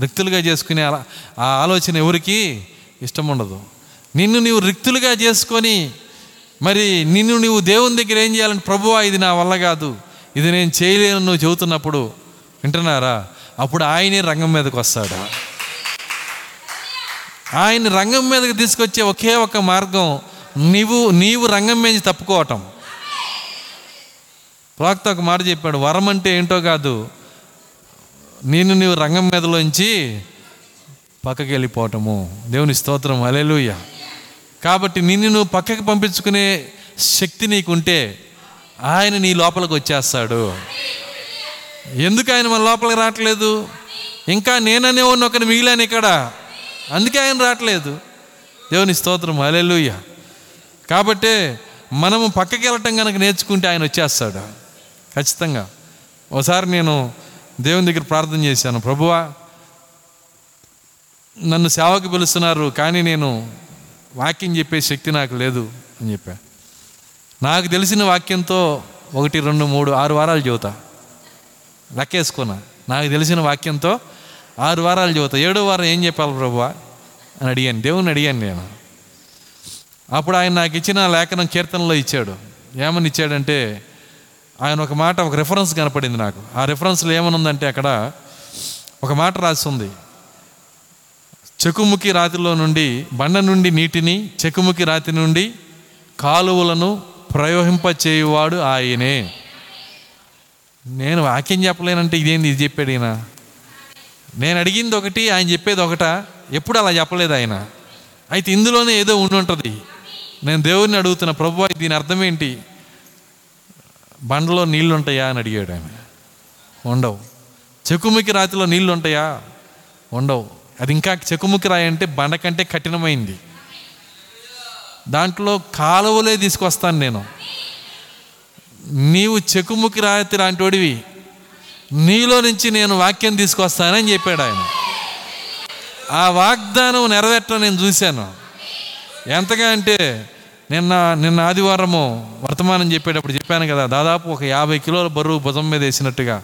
రిక్తులుగా చేసుకునే అలా ఆ ఆలోచన ఎవరికి ఇష్టం ఉండదు. నిన్ను నీవు రిక్తులుగా చేసుకొని మరి నిన్ను నీవు దేవుని దగ్గర ఏం చేయాలని ప్రభువా ఇది నా వల్ల కాదు ఇది నేను చేయలేను నువ్వు చెబుతున్నప్పుడు వింటున్నారా? అప్పుడు ఆయనే రంగం మీదకి వస్తాడు. ఆయన రంగం మీదకి తీసుకొచ్చే ఒకే ఒక మార్గం నీవు నీవు రంగం మీద తప్పుకోవటం. ప్రాక్త ఒక మాట చెప్పాడు వరం అంటే ఏంటో కాదు నేను నీవు రంగం మీదలోంచి పక్కకి వెళ్ళిపోవటము దేవుని స్తోత్రం. అలెలుయ్య కాబట్టి నిన్ను నువ్వు పక్కకి పంపించుకునే శక్తి నీకుంటే ఆయన నీ లోపలికి వచ్చేస్తాడు. ఎందుకు ఆయన మన లోపలికి రావట్లేదు? ఇంకా నేననే ఉన్న ఒకరిని మిగిలాను ఇక్కడ. అందుకే ఆయన రావట్లేదు. దేవుని స్తోత్రం. అలెలుయ్య కాబట్టే మనము పక్కకి వెళ్ళటం కనుక నేర్చుకుంటే ఆయన వచ్చేస్తాడు. ఖచ్చితంగా. ఒకసారి నేను దేవుని దగ్గర ప్రార్థన చేశాను ప్రభువా నన్ను సేవకు పిలుస్తున్నారు కానీ నేను వాక్యం చెప్పే శక్తి నాకు లేదు అని చెప్పా. నాకు తెలిసిన వాక్యంతో ఒకటి రెండు మూడు ఆరు వారాలు చదువుతా. లెక్కేసుకున్నా. నాకు తెలిసిన వాక్యంతో ఆరు వారాలు చదువుతా. ఏడో వారం ఏం చెప్పాలి ప్రభువా? అని అడిగాను. దేవుని అడిగాను నేను. అప్పుడు ఆయన నాకు ఇచ్చిన లేఖనం కీర్తనలో ఇచ్చాడు. ఏమని ఇచ్చాడంటే ఆయన ఒక మాట ఒక రెఫరెన్స్ కనపడింది నాకు. ఆ రెఫరెన్స్లో ఏమనుందంటే అక్కడ ఒక మాట రాసి ఉంది చెకుముకి రాతిలో నుండి బండ నుండి నీటిని చెకుముఖి రాతి నుండి కాలువలను ప్రయోహింపచేయువాడు ఆయనే. నేను వాక్యం చెప్పలేనంటే ఇదేంది? ఇది చెప్పాడు ఈయన. నేను అడిగింది ఒకటి ఆయన చెప్పేది ఒకట. ఎప్పుడు అలా చెప్పలేదు ఆయన. అయితే ఇందులోనే ఏదో ఉండి ఉంటుంది. నేను దేవుడిని అడుగుతున్న ప్రభు దీని అర్థం ఏంటి? బండలో నీళ్ళు ఉంటాయా అని అడిగాడు ఆయన ఉండవు. చెకుముకి రాతిలో నీళ్ళు ఉంటాయా ఉండవు. అది ఇంకా చెకుముకి రాయి అంటే బండ కంటే కఠినమైంది. దాంట్లో కాలువలే తీసుకొస్తాను నేను. నీవు చెకుముకి రాతి లాంటివాడివి. నీలో నుంచి నేను వాక్యం తీసుకొస్తానని చెప్పాడు ఆయన. ఆ వాగ్దానం నెరవేర్చడం నేను చూశాను. ఎంతగా అంటే నిన్న నిన్న ఆదివారము వర్తమానం చెప్పేటప్పుడు చెప్పాను కదా దాదాపు ఒక యాభై కిలోల బరువు భుజం మీద వేసినట్టుగా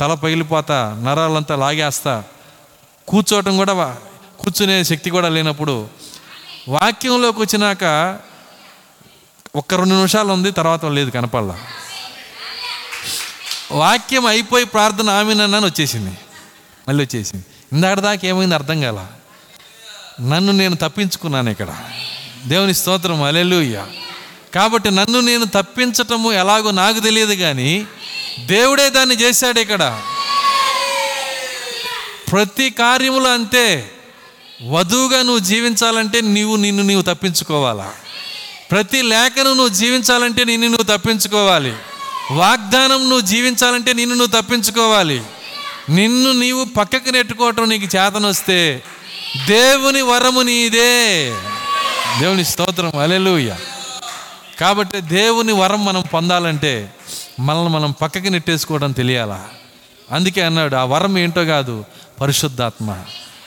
తల పగిలిపోతా నరాలంతా లాగేస్తా కూర్చోవటం కూడా కూర్చునే శక్తి కూడా లేనప్పుడు వాక్యంలోకి వచ్చినాక ఒక్క రెండు నిమిషాలు ఉంది తర్వాత లేదు కనపడలా. వాక్యం అయిపోయి ప్రార్థన ఆమెనన్నాను వచ్చేసింది. మళ్ళీ వచ్చేసింది. ఇందాక దాకా ఏమైంది అర్థం కాల. నన్ను నేను తప్పించుకున్నాను ఇక్కడ. దేవుని స్తోత్రం అలెలుయ్య కాబట్టి నన్ను నేను తప్పించటము ఎలాగో నాకు తెలియదు కానీ దేవుడే దాన్ని చేశాడు ఇక్కడ. ప్రతి కార్యములు అంతే వధువుగా నువ్వు జీవించాలంటే నీవు నిన్ను నీవు తప్పించుకోవాలా? ప్రతి లేఖను నువ్వు జీవించాలంటే నిన్ను నువ్వు తప్పించుకోవాలి? వాగ్దానం నువ్వు జీవించాలంటే నిన్ను నువ్వు తప్పించుకోవాలి? నిన్ను నీవు పక్కకు నెట్టుకోవటం నీకు చేతనొస్తే దేవుని వరము నీదే. దేవుని స్తోత్రం అలెలుయ్య కాబట్టి దేవుని వరం మనం పొందాలంటే మనల్ని మనం పక్కకి నెట్టేసుకోవడం తెలియాలా? అందుకే అన్నాడు ఆ వరం ఏంటో కాదు పరిశుద్ధాత్మ.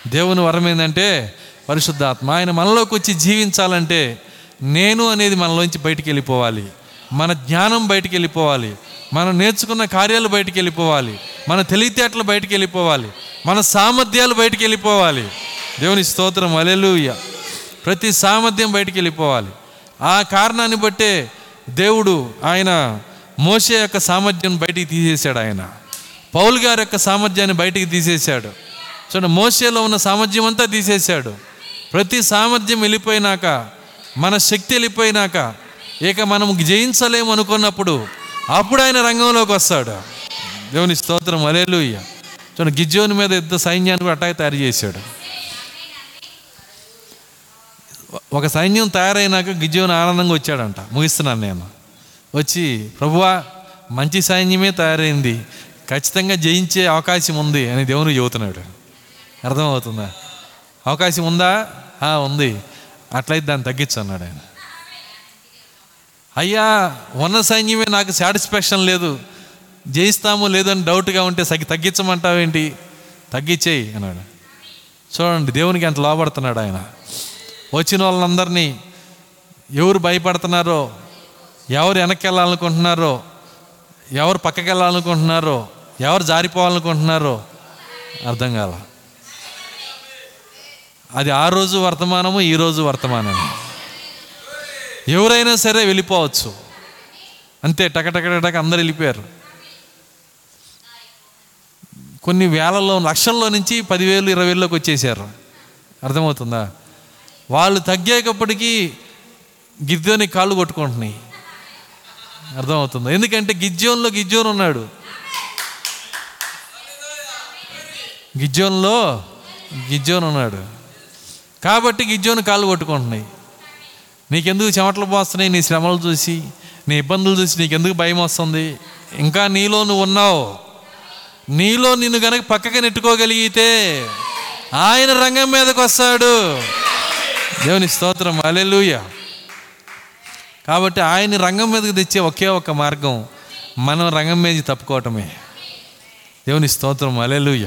దేవుని వరం ఏంటంటే పరిశుద్ధాత్మ. ఆయన మనలోకి వచ్చి జీవించాలంటే నేను అనేది మనలోంచి బయటికి వెళ్ళిపోవాలి. మన జ్ఞానం బయటికి వెళ్ళిపోవాలి. మనం నేర్చుకున్న కార్యాలు బయటికి వెళ్ళిపోవాలి. మన తెలివితేటలు బయటికి వెళ్ళిపోవాలి. మన సామర్థ్యాలు బయటికి వెళ్ళిపోవాలి. దేవుని స్తోత్రం అలెలుయ్య ప్రతి సామర్థ్యం బయటికి వెళ్ళిపోవాలి. ఆ కారణాన్ని బట్టే దేవుడు ఆయన మోసే యొక్క సామర్థ్యం బయటికి తీసేశాడు ఆయన. పౌల్ గారి యొక్క సామర్థ్యాన్ని బయటికి తీసేశాడు. చూడండి మోసేలో ఉన్న సామర్థ్యం అంతా తీసేశాడు. ప్రతి సామర్థ్యం వెళ్ళిపోయినాక మన శక్తి వెళ్ళిపోయినాక ఇక మనం జయించలేము అనుకున్నప్పుడు అప్పుడు ఆయన రంగంలోకి వస్తాడు. దేవుని స్తోత్రం అలేలుయ్య చూడండి గిజ్జోని మీద యుద్ధ సైన్యాన్ని కూడా తయారు చేశాడు. ఒక సైన్యం తయారైనాక గిజ్జోని ఆనందంగా వచ్చాడంట. ముగిస్తున్నాను నేను. వచ్చి ప్రభువా మంచి సైన్యమే తయారైంది. ఖచ్చితంగా జయించే అవకాశం ఉంది అని దేవుని చెబుతున్నాడు. అర్థమవుతుందా? అవకాశం ఉందా? "ఆ, ఉంది. అట్లయితే దాన్ని తగ్గించు అన్నాడు ఆయన. అయ్యా ఉన్న సైన్యమే నాకు సాటిస్ఫాక్షన్ లేదు. జయిస్తాము లేదని డౌట్గా ఉంటే సగ్గి తగ్గించమంటావేంటి? తగ్గించేయి అన్నాడు. చూడండి దేవునికి ఎంత లోపడుతున్నాడు ఆయన. వచ్చిన వాళ్ళందరినీ ఎవరు భయపడుతున్నారో ఎవరు వెనక్కి వెళ్ళాలనుకుంటున్నారో ఎవరు పక్కకి వెళ్ళాలనుకుంటున్నారో ఎవరు జారిపోవాలనుకుంటున్నారో అర్థం కాల. అది ఆ రోజు వర్తమానము ఈ రోజు వర్తమానము. ఎవరైనా సరే వెళ్ళిపోవచ్చు. అంతే టకటకటక అందరు వెళ్ళిపోయారు. కొన్ని వేలలో లక్షల్లో నుంచి పదివేలు ఇరవై వేలలోకి వచ్చేసారు. అర్థమవుతుందా? వాళ్ళు తగ్గేటప్పటికీ గిద్దోని కాళ్ళు కొట్టుకుంటున్నాయి. అర్థమవుతుంది? ఎందుకంటే గిజ్జోన్లో గిజ్జోన్ ఉన్నాడు. గిజ్జోన్లో గిజ్జోన్ ఉన్నాడు. కాబట్టి గిజ్జోని కాళ్ళు కొట్టుకుంటున్నాయి. నీకెందుకు చెమటలు పోస్తున్నాయి? నీ శ్రమలు చూసి నీ ఇబ్బందులు చూసి నీకెందుకు భయం వస్తుంది? ఇంకా నీలో నువ్వు ఉన్నావు. నీలో నిన్ను గనక పక్కకి నెట్టుకోగలిగితే ఆయన రంగం మీదకి వస్తాడు దేవుని స్తోత్రం. అలెలుయ కాబట్టి ఆయన్ని రంగం మీదకి తెచ్చే ఒకే ఒక మార్గం మనం రంగం మీద తప్పుకోవటమే. దేవుని స్తోత్రం. అలెలుయ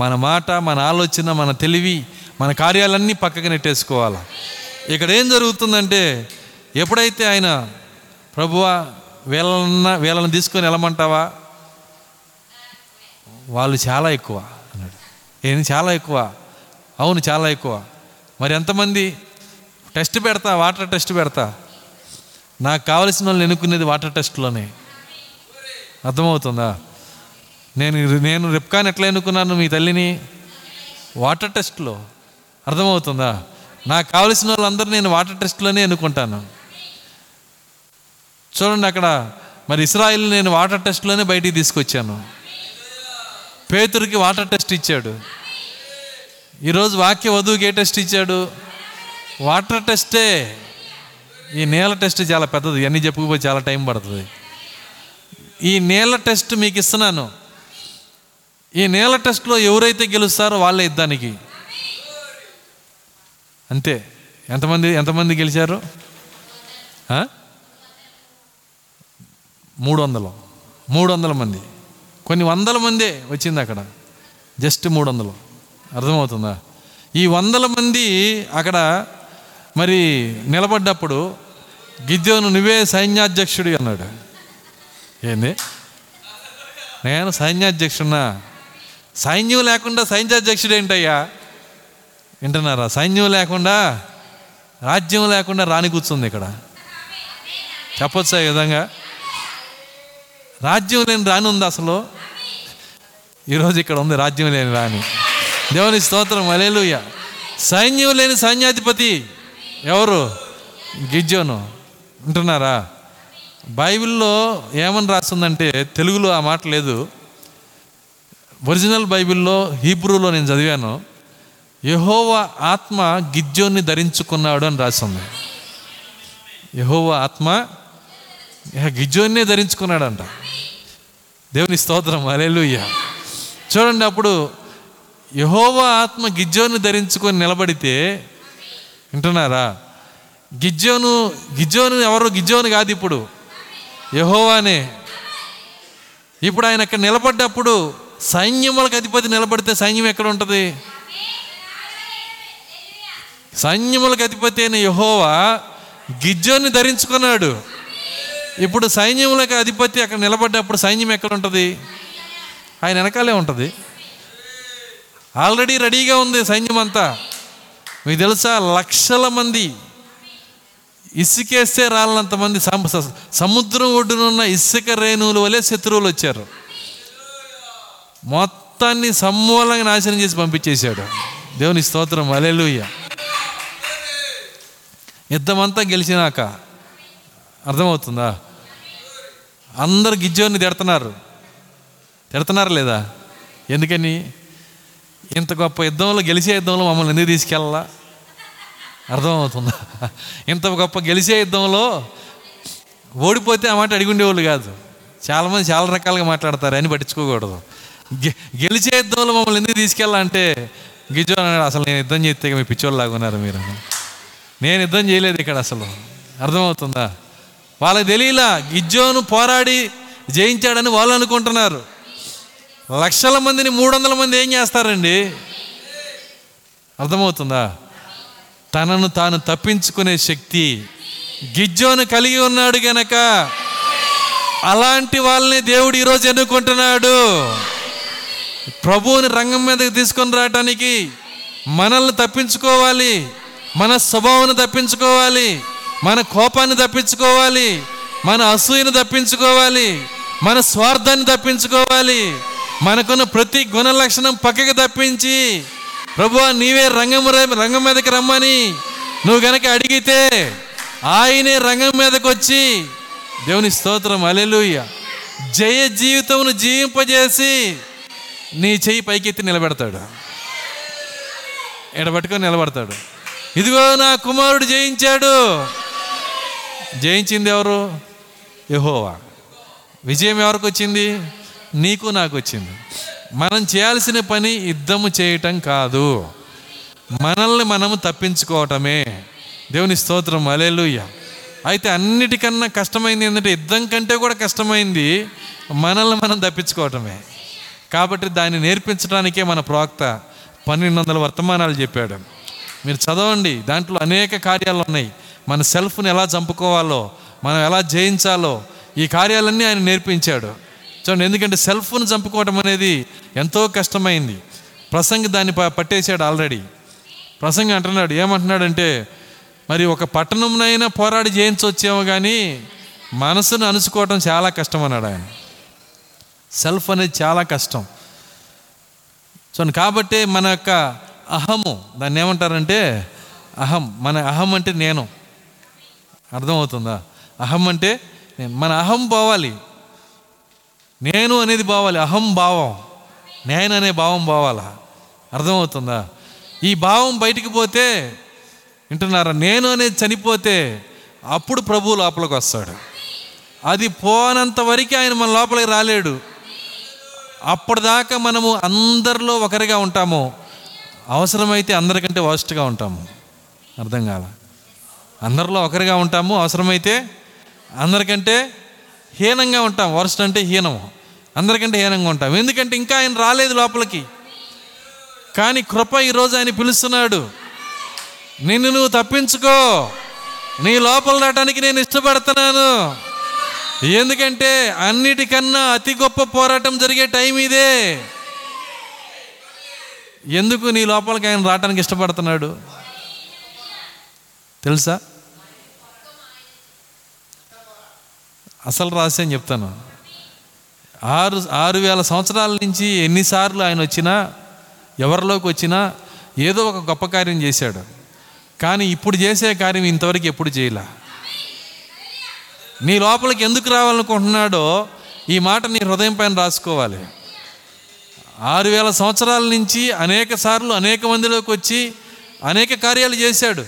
మన మాట మన ఆలోచన మన తెలివి మన కార్యాలన్నీ పక్కకి నెట్టేసుకోవాలి. ఇక్కడ ఏం జరుగుతుందంటే ఎప్పుడైతే ఆయన ప్రభువా వీళ్ళన్న వీళ్ళని తీసుకొని వెళ్ళమంటావా? వాళ్ళు చాలా ఎక్కువ అన్నాడు. ఏంది చాలా ఎక్కువ. అవును చాలా ఎక్కువ. మరి ఎంతమంది టెస్ట్ పెడతా వాటర్ టెస్ట్ పెడతా? నాకు కావలసిన వాళ్ళు ఎన్నుకునేది వాటర్ టెస్ట్లోనే. అర్థమవుతుందా? నేను నేను రిప్కాన్ ఎట్లా ఎన్నుకున్నాను మీ తల్లిని? వాటర్ టెస్ట్లో. అర్థమవుతుందా? నాకు కావలసిన వాళ్ళందరూ నేను వాటర్ టెస్ట్లోనే ఎన్నుకుంటాను. చూడండి అక్కడ మరి ఇస్రాయిల్ నేను వాటర్ టెస్ట్లోనే బయటికి తీసుకొచ్చాను. పేతురికి వాటర్ టెస్ట్ ఇచ్చాడు. ఈరోజు వాక్య వధువుకి ఏ టెస్ట్ ఇచ్చాడు? వాటర్ టెస్టే. ఈ నేల టెస్ట్ చాలా పెద్దది. ఇవన్నీ చెప్పుకుపోయి చాలా టైం పడుతుంది. ఈ నేల టెస్ట్ మీకు ఇస్తున్నాను. ఈ నేల టెస్ట్లో ఎవరైతే గెలుస్తారో వాళ్ళే ఇద్దానికి. అంతే. ఎంతమంది ఎంతమంది గెలిచారు? మూడు వందలు మూడు వందల మంది. కొన్ని వందల మందే వచ్చింది అక్కడ. జస్ట్ మూడు వందలు అర్థమవుతుందా? ఈ వందల మంది అక్కడ మరి నిలబడ్డప్పుడు గిద్యోను నువ్వే సైన్యాధ్యక్షుడి అన్నాడు. ఏంది? నేను సైన్యాధ్యక్షున్నా? సైన్యం లేకుండా సైన్యాధ్యక్షుడు ఏంటయ్యా? వింటున్నారా? సైన్యం లేకుండా రాజ్యం లేకుండా రాణి కూర్చుంది ఇక్కడ. చెప్పొచ్చా ఈ విధంగా? రాజ్యం లేని రాణి ఉంది అసలు? ఈరోజు ఇక్కడ ఉంది రాజ్యం లేని రాణి. దేవుని స్తోత్రం అలేలుయ్య సైన్యం లేని సైన్యాధిపతి ఎవరు? గిజ్జోను. ఉంటున్నారా? బైబిల్లో ఏమని రాస్తుందంటే తెలుగులో ఆ మాట లేదు. ఒరిజినల్ బైబిల్లో హీబ్రూలో నేను చదివాను యహోవ ఆత్మ గిజ్జోన్ని ధరించుకున్నాడు అని రాసింది యహోవ ఆత్మ గిజ్జోన్నే ధరించుకున్నాడంట. దేవుని స్తోత్రం అలెలుయ్య చూడండి అప్పుడు యహోవ ఆత్మ గిజ్జోను ధరించుకొని నిలబడితే వింటున్నారా? గిజ్జోను గిజ్జోను ఎవరు? గిజ్జోను కాదు ఇప్పుడు. యహోవానే. ఇప్పుడు ఆయన అక్కడ నిలబడ్డప్పుడు సైన్యములకు అధిపతి నిలబడితే సైన్యం ఎక్కడ ఉంటుంది? సైన్యములకు అధిపతి అయిన యహోవా గిజ్జోని ధరించుకున్నాడు. ఇప్పుడు సైన్యములకు అధిపతి అక్కడ నిలబడ్డప్పుడు సైన్యం ఎక్కడ ఉంటుంది? ఆయన వెనకాలే ఉంటుంది. ఆల్రెడీ రెడీగా ఉంది సైన్యం అంతా మీకు తెలుసా లక్షల మంది ఇసుకేస్తే రాలనంత సముద్రం ఒడ్డున ఉన్న సముద్రం ఒడ్డునున్న ఇసుక రేణువుల వలె శత్రువులు వచ్చారు. మొత్తాన్ని సమూలంగా నాశనం చేసి పంపించేశాడు. దేవుని స్తోత్రం అలెలుయ్య యుద్ధమంతా గెలిచినాక అర్థమవుతుందా? అందరు గిజ్జోని తిడుతున్నారు. తిడుతున్నారు లేదా? ఎందుకని? ఇంత గొప్ప యుద్ధంలో గెలిచే యుద్ధంలో మమ్మల్ని ఎందుకు తీసుకెళ్ళాలా? అర్థమవుతుందా? ఇంత గొప్ప గెలిచే యుద్ధంలో ఓడిపోతే ఆ మాట అడిగి ఉండేవాళ్ళు కాదు. చాలామంది చాలా రకాలుగా మాట్లాడతారు అని పట్టించుకోకూడదు. గె గెలిచే యుద్ధంలో మమ్మల్ని ఎందుకు తీసుకెళ్ళాలంటే గిజో అన్నాడు అసలు నేను యుద్ధం చేస్తే మీ పిచ్చోళ్ళు లాగా ఉన్నారు మీరు. నేను యుద్ధం చేయలేదు ఇక్కడ అసలు. అర్థమవుతుందా? వాళ్ళకి తెలియలా గిజ్జోను పోరాడి జయించాడని వాళ్ళు అనుకుంటున్నారు. లక్షల మందిని మూడు వందల మంది ఏం చేస్తారండి? అర్థమవుతుందా? తనను తాను తప్పించుకునే శక్తి గిజ్జోను కలిగి ఉన్నాడు గనక అలాంటి వాళ్ళని దేవుడు ఈరోజు ఎన్నుకుంటున్నాడు. ప్రభువుని రంగం మీదకి తీసుకొని రావటానికి మనల్ని తప్పించుకోవాలి మన స్వభావాన్ని తప్పించుకోవాలి మన కోపాన్ని తప్పించుకోవాలి మన అసూయను తప్పించుకోవాలి మన స్వార్థాన్ని తప్పించుకోవాలి. మనకున్న ప్రతి గుణ లక్షణం పక్కకి తప్పించి ప్రభు నీవే రంగం రంగం మీదకి రమ్మని. నువ్వు గనక అడిగితే ఆయనే రంగం మీదకి వచ్చి దేవుని స్తోత్రం అలెలుయ్య జయ జీవితమును జీవింపజేసి నీ చెయ్యి పైకెత్తి నిలబెడతాడు. ఎడబట్టుకొని నిలబడతాడు. ఇదిగో నా కుమారుడు జయించాడు. జయించింది ఎవరు? యహోవా. విజయం ఎవరికి వచ్చింది? నీకు నాకు వచ్చింది మనం చేయాల్సిన పని యుద్ధము చేయటం కాదు. మనల్ని మనము తప్పించుకోవటమే. దేవుని స్తోత్రం. అలెలుయ్య అయితే అన్నిటికన్నా కష్టమైంది ఏంటంటే యుద్ధం కంటే కూడా కష్టమైంది మనల్ని మనం తప్పించుకోవటమే. కాబట్టి దాన్ని నేర్పించడానికే మన ప్రవక్త పన్నెండు వందల వర్తమానాలు చెప్పాడు. మీరు చదవండి. దాంట్లో అనేక కార్యాలు ఉన్నాయి. మన సెల్ఫ్ని ఎలా చంపుకోవాలో మనం ఎలా జయించాలో ఈ కార్యాలన్నీ ఆయన నేర్పించాడు. చూడండి ఎందుకంటే సెల్ఫ్ను చంపుకోవటం అనేది ఎంతో కష్టమైంది. ప్రసంగి దాన్ని ప- పట్టేశాడు ఆల్రెడీ ప్రసంగి అంటున్నాడు ఏమంటున్నాడంటే మరి ఒక పట్టణంనైనా పోరాడి జయించవచ్చేమో కానీ మనసును అణుచుకోవటం చాలా కష్టం అన్నాడు ఆయన సెల్ఫ్ అనేది చాలా కష్టం. సో కాబట్టి మన యొక్క అహము దాన్ని ఏమంటారంటే అహం మన అహం అంటే నేను. అర్థమవుతుందా? అహం అంటే నేను మన అహం పోవాలి. నేను అనేది బావాలి అహం భావం. నేను అనే భావం బావాలా? అర్థమవుతుందా? ఈ భావం బయటికి పోతే వింటున్నారా? నేను అనేది చనిపోతే అప్పుడు ప్రభు లోపలికి వస్తాడు. అది పోనంత వరకు ఆయన మన లోపలికి రాలేడు. అప్పటిదాకా మనము అందరిలో ఒకరిగా ఉంటాము. అవసరమైతే అందరికంటే వర్స్ట్గా ఉంటాము. అర్థం కాల? అందరిలో ఒకరిగా ఉంటాము. అవసరమైతే అందరికంటే హీనంగా ఉంటాం. వరస్ట్ అంటే హీనము. అందరికంటే హీనంగా ఉంటాం. ఎందుకంటే ఇంకా ఆయన రాలేదు లోపలికి. కానీ కృప ఈరోజు ఆయన పిలుస్తున్నాడు. నిన్ను నువ్వు తప్పించుకో. నీ లోపల రావడానికి నేను ఇష్టపడుతున్నాను. ఎందుకంటే అన్నిటికన్నా అతి గొప్ప పోరాటం జరిగే టైం ఇదే. ఎందుకు నీ లోపలికి ఆయన రావడానికి ఇష్టపడుతున్నాడు? తెలుసా? అసలు రాసి అని చెప్తాను? ఆరు ఆరు వేల సంవత్సరాల నుంచి ఎన్నిసార్లు ఆయన వచ్చినా ఎవరిలోకి వచ్చినా ఏదో ఒక గొప్ప కార్యం చేశాడు. కానీ ఇప్పుడు చేసే కార్యం ఇంతవరకు ఎప్పుడు చేయలే? నీ లోపలికి ఎందుకు రావాలనుకుంటున్నాడో ఈ మాట నీ హృదయం పైన రాసుకోవాలి. ఆరు వేల సంవత్సరాల నుంచి అనేక సార్లు అనేక మందిలోకి వచ్చి అనేక కార్యాలు చేశాడు.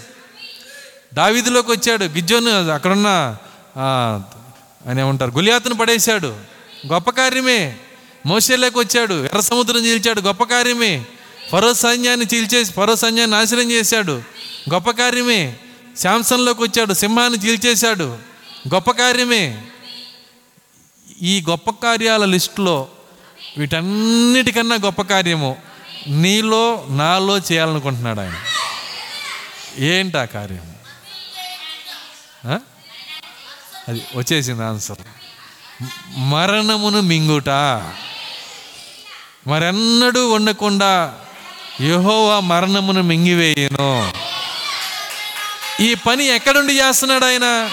దావీదిలోకి వచ్చాడు. గిజ్జోను అక్కడున్న అని ఏమంటారు గులియాతను పడేశాడు. గొప్ప కార్యమే. మోసేలోకి వచ్చాడు. ఎర్ర సముద్రం చీల్చాడు. గొప్ప కార్యమే. ఫరో సైన్యాన్ని చీల్చేసి ఫరో సైన్యాన్ని నాశనం చేశాడు. గొప్ప కార్యమే. శాంసన్లోకి వచ్చాడు. సింహాన్ని చీల్చేశాడు. గొప్ప కార్యమే. ఈ గొప్ప కార్యాల లిస్టులో వీటన్నిటికన్నా గొప్ప కార్యము నీలో నాలో చేయాలనుకుంటున్నాడు ఆయన. ఏంటి ఆ కార్యం అది వచ్చేసింది ఆన్సర్ మరణమును మింగుట. మరెన్నడూ ఉండకుండా యహోవా మరణమును మింగివేయను. ఈ పని ఎక్కడుండి చేస్తున్నాడు ఆయన?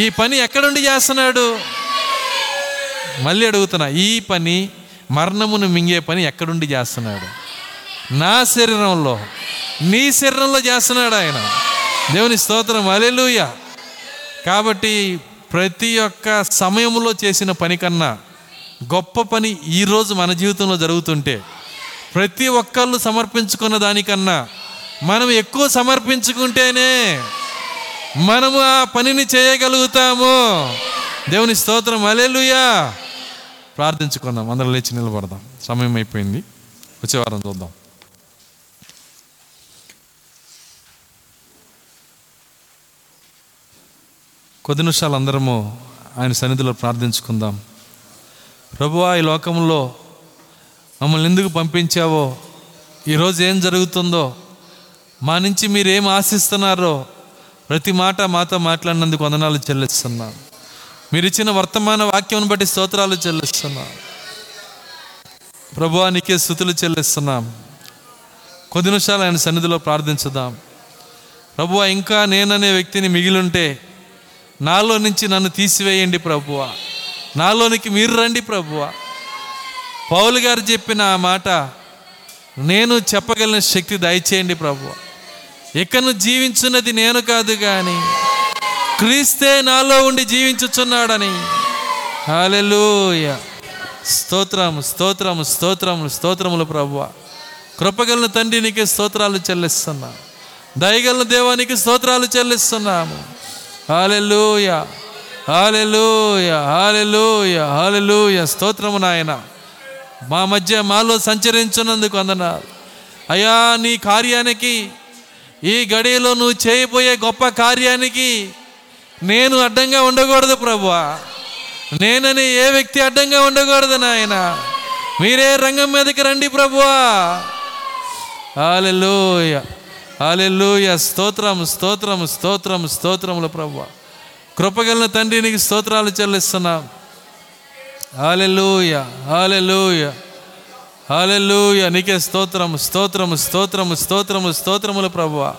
ఈ పని ఎక్కడుండి చేస్తున్నాడు? మళ్ళీ అడుగుతున్నా ఈ పని మరణమును మింగే పని ఎక్కడుండి చేస్తున్నాడు? నా శరీరంలో నీ శరీరంలో చేస్తున్నాడు ఆయన. దేవుని స్తోత్రం. అలెలుయా కాబట్టి ప్రతి ఒక్క సమయంలో చేసిన పని కన్నా గొప్ప పని ఈరోజు మన జీవితంలో జరుగుతుంటే ప్రతి ఒక్కళ్ళు సమర్పించుకున్న దానికన్నా మనం ఎక్కువ సమర్పించుకుంటేనే మనము ఆ పనిని చేయగలుగుతాము. దేవుని స్తోత్రం. అలెలుయా ప్రార్థించుకుందాం. అందరూ లేచి నిలబడదాం. సమయం అయిపోయింది. వచ్చే వారం చూద్దాం. కొద్ది నిమిషాలు అందరము ఆయన సన్నిధిలో ప్రార్థించుకుందాం. ప్రభువా ఈ లోకంలో మమ్మల్ని ఎందుకు పంపించావో ఈరోజు ఏం జరుగుతుందో మా నుంచి మీరు ఏం ఆశిస్తున్నారో ప్రతి మాట మాతో మాట్లాడినందుకు వందనాలు చెల్లిస్తున్నాం. మీరు ఇచ్చిన వర్తమాన వాక్యం బట్టి స్తోత్రాలు చెల్లిస్తున్నాం. ప్రభువానికే స్థుతులు చెల్లిస్తున్నాం. కొద్ది నిమిషాలు ఆయన సన్నిధిలో ప్రార్థించుదాం. ప్రభువా ఇంకా నేననే వ్యక్తిని మిగిలుంటే నాలో నుంచి నన్ను తీసివేయండి ప్రభువ. నాలోనికి మీరు రండి ప్రభువ. పౌలు గారు చెప్పిన ఆ మాట నేను చెప్పగలిగిన శక్తి దయచేయండి ప్రభు ఇకను జీవించున్నది నేను కాదు కానీ క్రీస్తే నాలో ఉండి జీవించుచున్నాడని. హాలెలూయ స్తోత్రం స్తోత్రం స్తోత్రములు స్తోత్రములు ప్రభువ. కృపగలన తండ్రి నీకే స్తోత్రాలు చెల్లిస్తున్నా. దయగలన దేవానికి స్తోత్రాలు చెల్లిస్తున్నాము. హాలెలూయ హాలెలూయ హాలెలూయ హాలెలూయ స్తోత్రము నాయన. మా మధ్య మాలో సంచరించున్నందుకు అందనాలు అయ్యా నీ కార్యానికి ఈ గడియలో నువ్వు చేయబోయే గొప్ప కార్యానికి నేను అడ్డంగా ఉండకూడదు ప్రభువా. నేనని ఏ వ్యక్తి అడ్డంగా ఉండకూడదు నాయన. మీరే రంగం మీదకి రండి ప్రభువా. హాలెలూయ అలెల్లుయ స్తోత్రం స్తోత్రం స్తోత్రం స్తోత్రములు ప్రభు కృపగలిన తండ్రి నీకు స్తోత్రాలు చెల్లిస్తున్నాం. హాలెలూయ హాలెలూయ హాలెలూయ నీకే స్తోత్రం స్తోత్రము స్తోత్రము స్తోత్రము స్తోత్రములు ప్రభు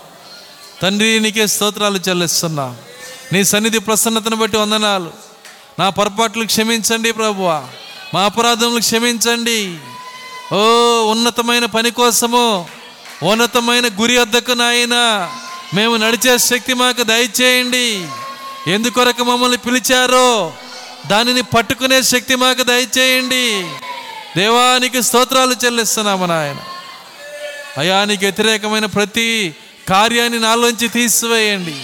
తండ్రి నీకే స్తోత్రాలు చెల్లిస్తున్నాం. నీ సన్నిధి ప్రసన్నతను బట్టి వందనాలు. నా పొరపాట్లు క్షమించండి ప్రభువ. మా అపరాధములు క్షమించండి. ఓ ఉన్నతమైన పని కోసము ఉన్నతమైన గురి వద్దకు నాయన మేము నడిచే శక్తి మాకు దయచేయండి. ఎందుకొరకు మమ్మల్ని పిలిచారో దానిని పట్టుకునే శక్తి మాకు దయచేయండి. దేవానికి స్తోత్రాలు చెల్లిస్తున్నాము నాయన. అయానికి వ్యతిరేకమైన ప్రతి కార్యాన్ని నాలోంచి తీసివేయండి.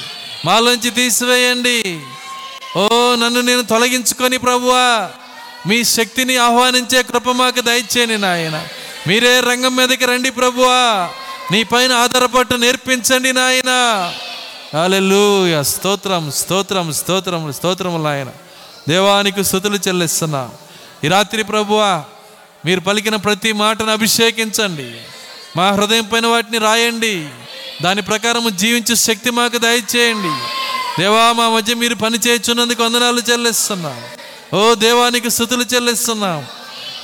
మాలోంచి తీసివేయండి. ఓ నన్ను నేను తొలగించుకొని ప్రభువా మీ శక్తిని ఆహ్వానించే కృప మాకు దయచేయండి నాయన. మీరే రంగం మీదకి రండి ప్రభువా. నీ పైన ఆధారపట్టు నేర్పించండి నాయన. అలెలుయ స్తోత్రం స్తోత్రం స్తోత్రం స్తోత్రములు నాయన. దేవానికి స్థుతులు చెల్లిస్తున్నా. ఈ రాత్రి ప్రభువా మీరు పలికిన ప్రతి మాటను అభిషేకించండి. మా హృదయం పైన వాటిని రాయండి. దాని ప్రకారం జీవించే శక్తి మాకు దయచేయండి. దేవా మా మధ్య మీరు పని చేయించున్నందుకు వందనాలు చెల్లిస్తున్నాం. ఓ దేవానికి స్థుతులు చెల్లిస్తున్నాం.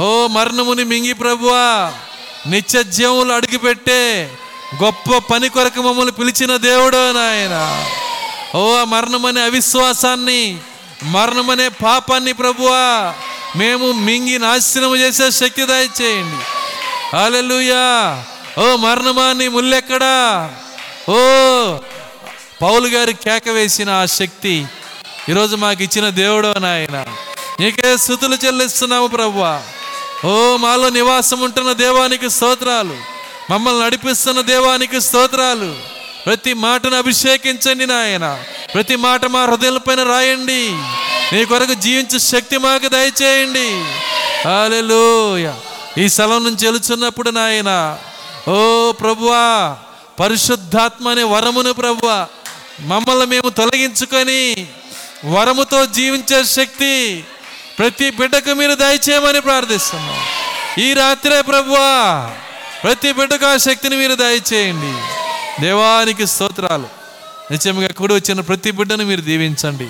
ఓ మరణముని మింగి ప్రభువా నిత్య జీవులు అడుగుపెట్టే గొప్ప పని కొరకు మమ్మల్ని పిలిచిన దేవుడు నాయన. ఓ మరణమనే అవిశ్వాసాన్ని మరణమనే పాపాన్ని ప్రభువా మేము మింగి నాశనం చేసే శక్తి దయచేయండి. అలెలుయా ఓ మరణమా నీ ముల్లెక్కడా? ఓ పౌలు గారి కేక వేసిన ఆ శక్తి ఈరోజు మాకు ఇచ్చిన దేవుడు నాయన. నీకే స్థుతులు చెల్లిస్తున్నాము ప్రభువా. ఓ మాలో నివాసం ఉంటున్న దేవానికి స్తోత్రాలు. మమ్మల్ని నడిపిస్తున్న దేవానికి స్తోత్రాలు. ప్రతి మాటను అభిషేకించండి నాయన. ప్రతి మాట మా హృదయాలపైన రాయండి. నీ కొరకు జీవించే శక్తి మాకు దయచేయండి. హల్లెలూయ. ఈ స్థలం నుంచి వెలుచున్నప్పుడు నాయన. ఓ ప్రభువా పరిశుద్ధాత్మ అనే వరమును ప్రభువా మమ్మల్ని మేము తొలగించుకొని వరముతో జీవించే శక్తి ప్రతి బిడ్డకు మీరు దయచేయమని ప్రార్థిస్తున్నాం. ఈ రాత్రే ప్రభువా ప్రతి బిడ్డకు ఆ శక్తిని మీరు దయచేయండి. దేవానికి స్తోత్రాలు. నిజంగా కూడి వచ్చిన ప్రతి బిడ్డను మీరు దీవించండి.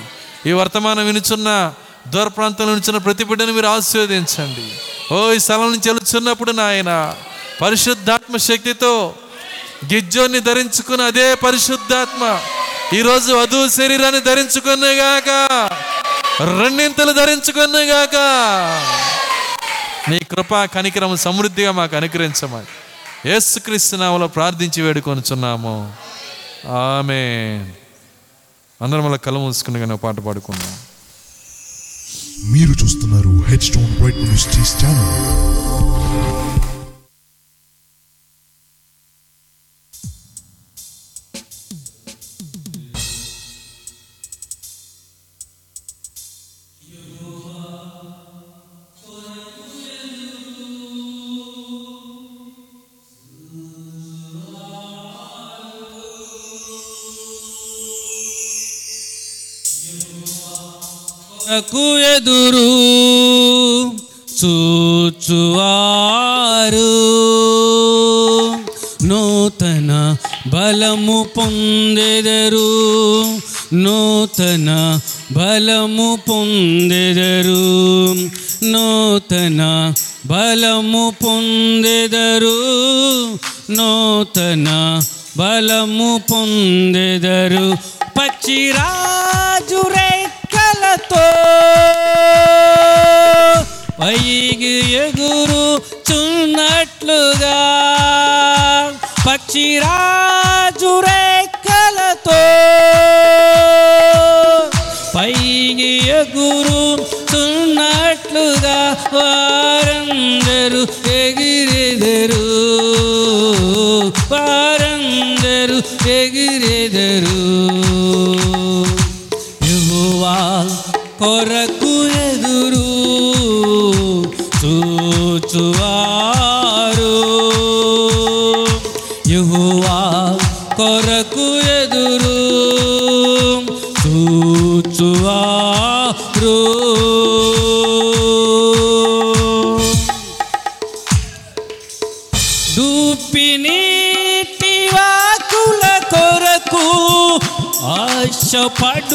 ఈ వర్తమానం వినుచున్న దూర ప్రాంతంలో నుంచిన ప్రతి బిడ్డను మీరు ఆశీర్వదించండి. ఓ ఈ స్థలం నుంచి వెళుచున్నప్పుడు నాయన పరిశుద్ధాత్మ శక్తితో గిజ్జోని ధరించుకున్న అదే పరిశుద్ధాత్మ ఈరోజు వధువు శరీరాన్ని ధరించుకునేగాక రెండింతలు ధరించుకున్నగాక నీ కృపా కనికరం సమృద్ధిగా మాకు అనుగ్రహించమని యేసుక్రీస్తునామలో ప్రార్థించి వేడుకొనుచున్నాము. ఆమె అందరం అలా కళ్ళు మూసుకుని కానీ పాట పాడుకున్నాం
మీరు చూస్తున్నారు head stone bright news channel
నాకు ఎదురు చూచువారు. నూతన బలము పొందెదరు. నూతన బలము పొందెదరు. నూతన బలము పొందెదరు. నూతన బలము పొందెదరు. పచ్చిరాజు రెక్కలతో పైకి ఎగురు చున్నట్లుగా పచ్చిరాజు రెక్కలతో పైకి ఎగురు చున్నట్లుగా వారందరూ ఎగిరెదరు వారందరూ ఎగిరెదరు.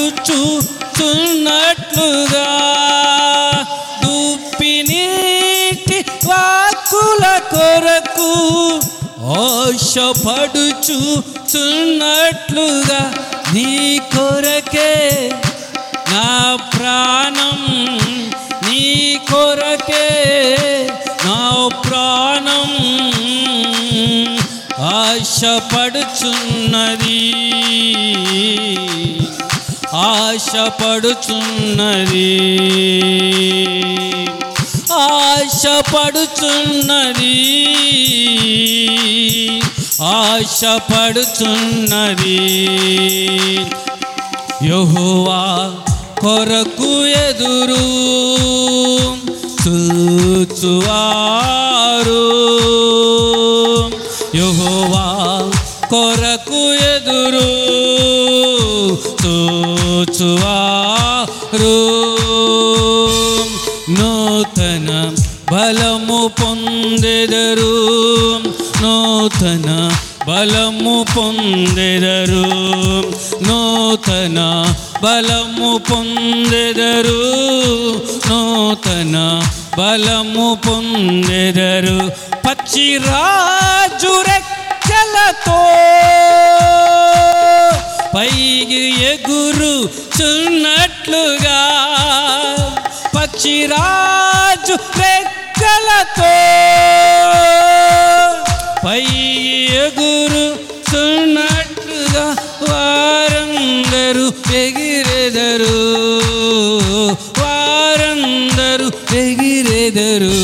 ఆశపడుచు చున్నట్లుగా వాకుల కొరకు ఆశపడుచు చున్నట్లుగా నీ కొరకే నా ప్రాణం నీ కొరకే నా ప్రాణం ఆశపడుచున్నది. ఆశపడుచున్నది. ఆశపడుచున్నది. ఆశపడుచున్నది. యెహోవా కొరకు ఎదురు చూచువారు. యహోవా కొరకు చూచువారు నూతన బలము పొందెదరు. నూతన బలము పొందెదరు. నూతన బలము పొందెదరు. నూతన బలము పొందెదరు. పచ్చిరాజు రెక్కలతో పైకి ఎగురు చున్నట్లుగా పక్షిరాజు రెక్కలతో పై ఎగురు చున్నట్లుగా వారందరూ ఎగిరెదరు. వారందరూ ఎగిరెదరు.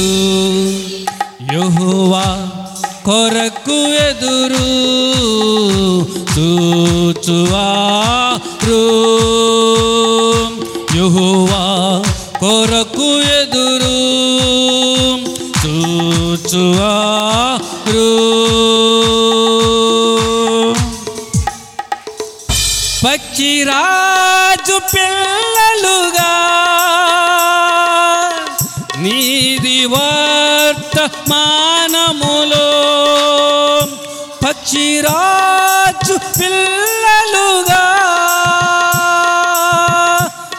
యెహోవా కొరకు ఎదురు చూచువారు. యుహువా కొరకు ఎదురు. చూచువారు. పక్షిరాజు పిల్లలుగా నీది వర్త మానములో పక్షిరాజు పిల్లలుగా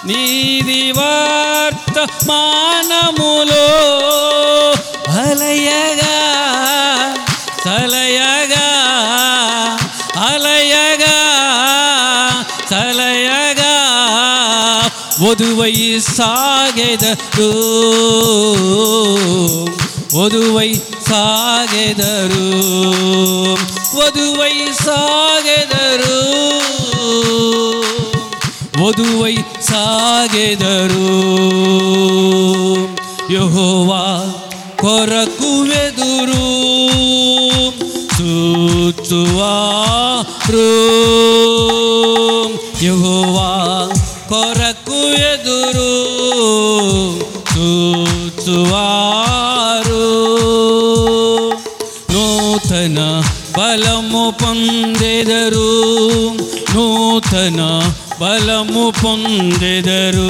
నీది వర్తమానములో అలయగా సలయగా అలయగా సలయగా వధువై సాగెదరు వధువై సాగెదరు వధువై సాగెదరు వధువై సాగెదరు యెహోవా కొరకు వెదురు చూచువారు యెహోవా కొరకు పొందెదరు? నూతన బలము పొందెదరు?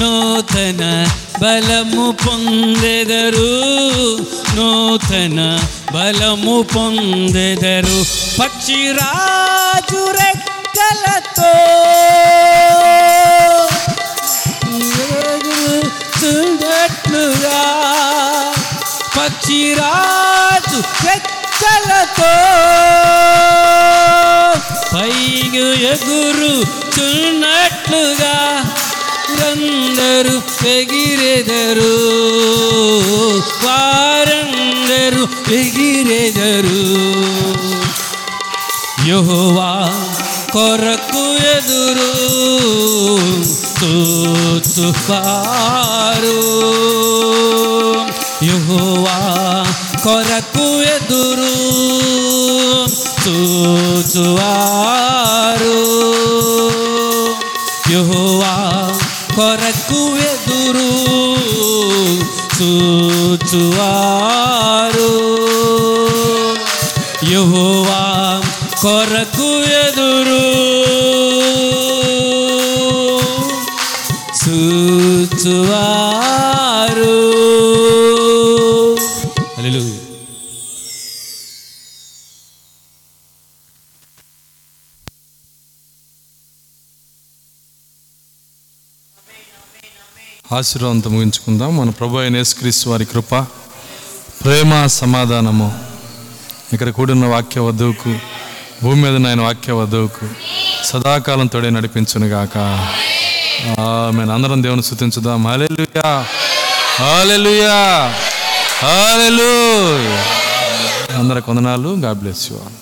నూతన బలము పొందెదరు? నూతన బలము పొందెదరు? పక్షిరాజు రెక్కలతో ఎగురుతున్నట్లుగా పక్షిరాజు రెక్కలతో పైగు ఎగురు చున్నట్లుగా అందరూ ఎగిరెదరు వారందరూ ఎగిరెదరు. యహోవా కొరకు ఎదురు చూచువారు. యహోవా కొరకు ఎదురు చూచువారు యహోవా కొరకు ఎదురు చూచువారు యహోవా కొరకు
ఆశీర్వాదంతో ముగించుకుందాం. మన ప్రభు అయిన యేసుక్రీస్తు వారి కృప ప్రేమ సమాధానము. ఇక్కడ కూడిన వాక్య వధువుకు భూమి మీద నాయన వాక్య వధువుకు సదాకాలం తోడే నడిపించునుగాక. మేము అందరం దేవుని స్థుతించుదాం. హాలెలుయా హాలెలుయా హాలెలూయా అందరికి వందనాలు. God bless you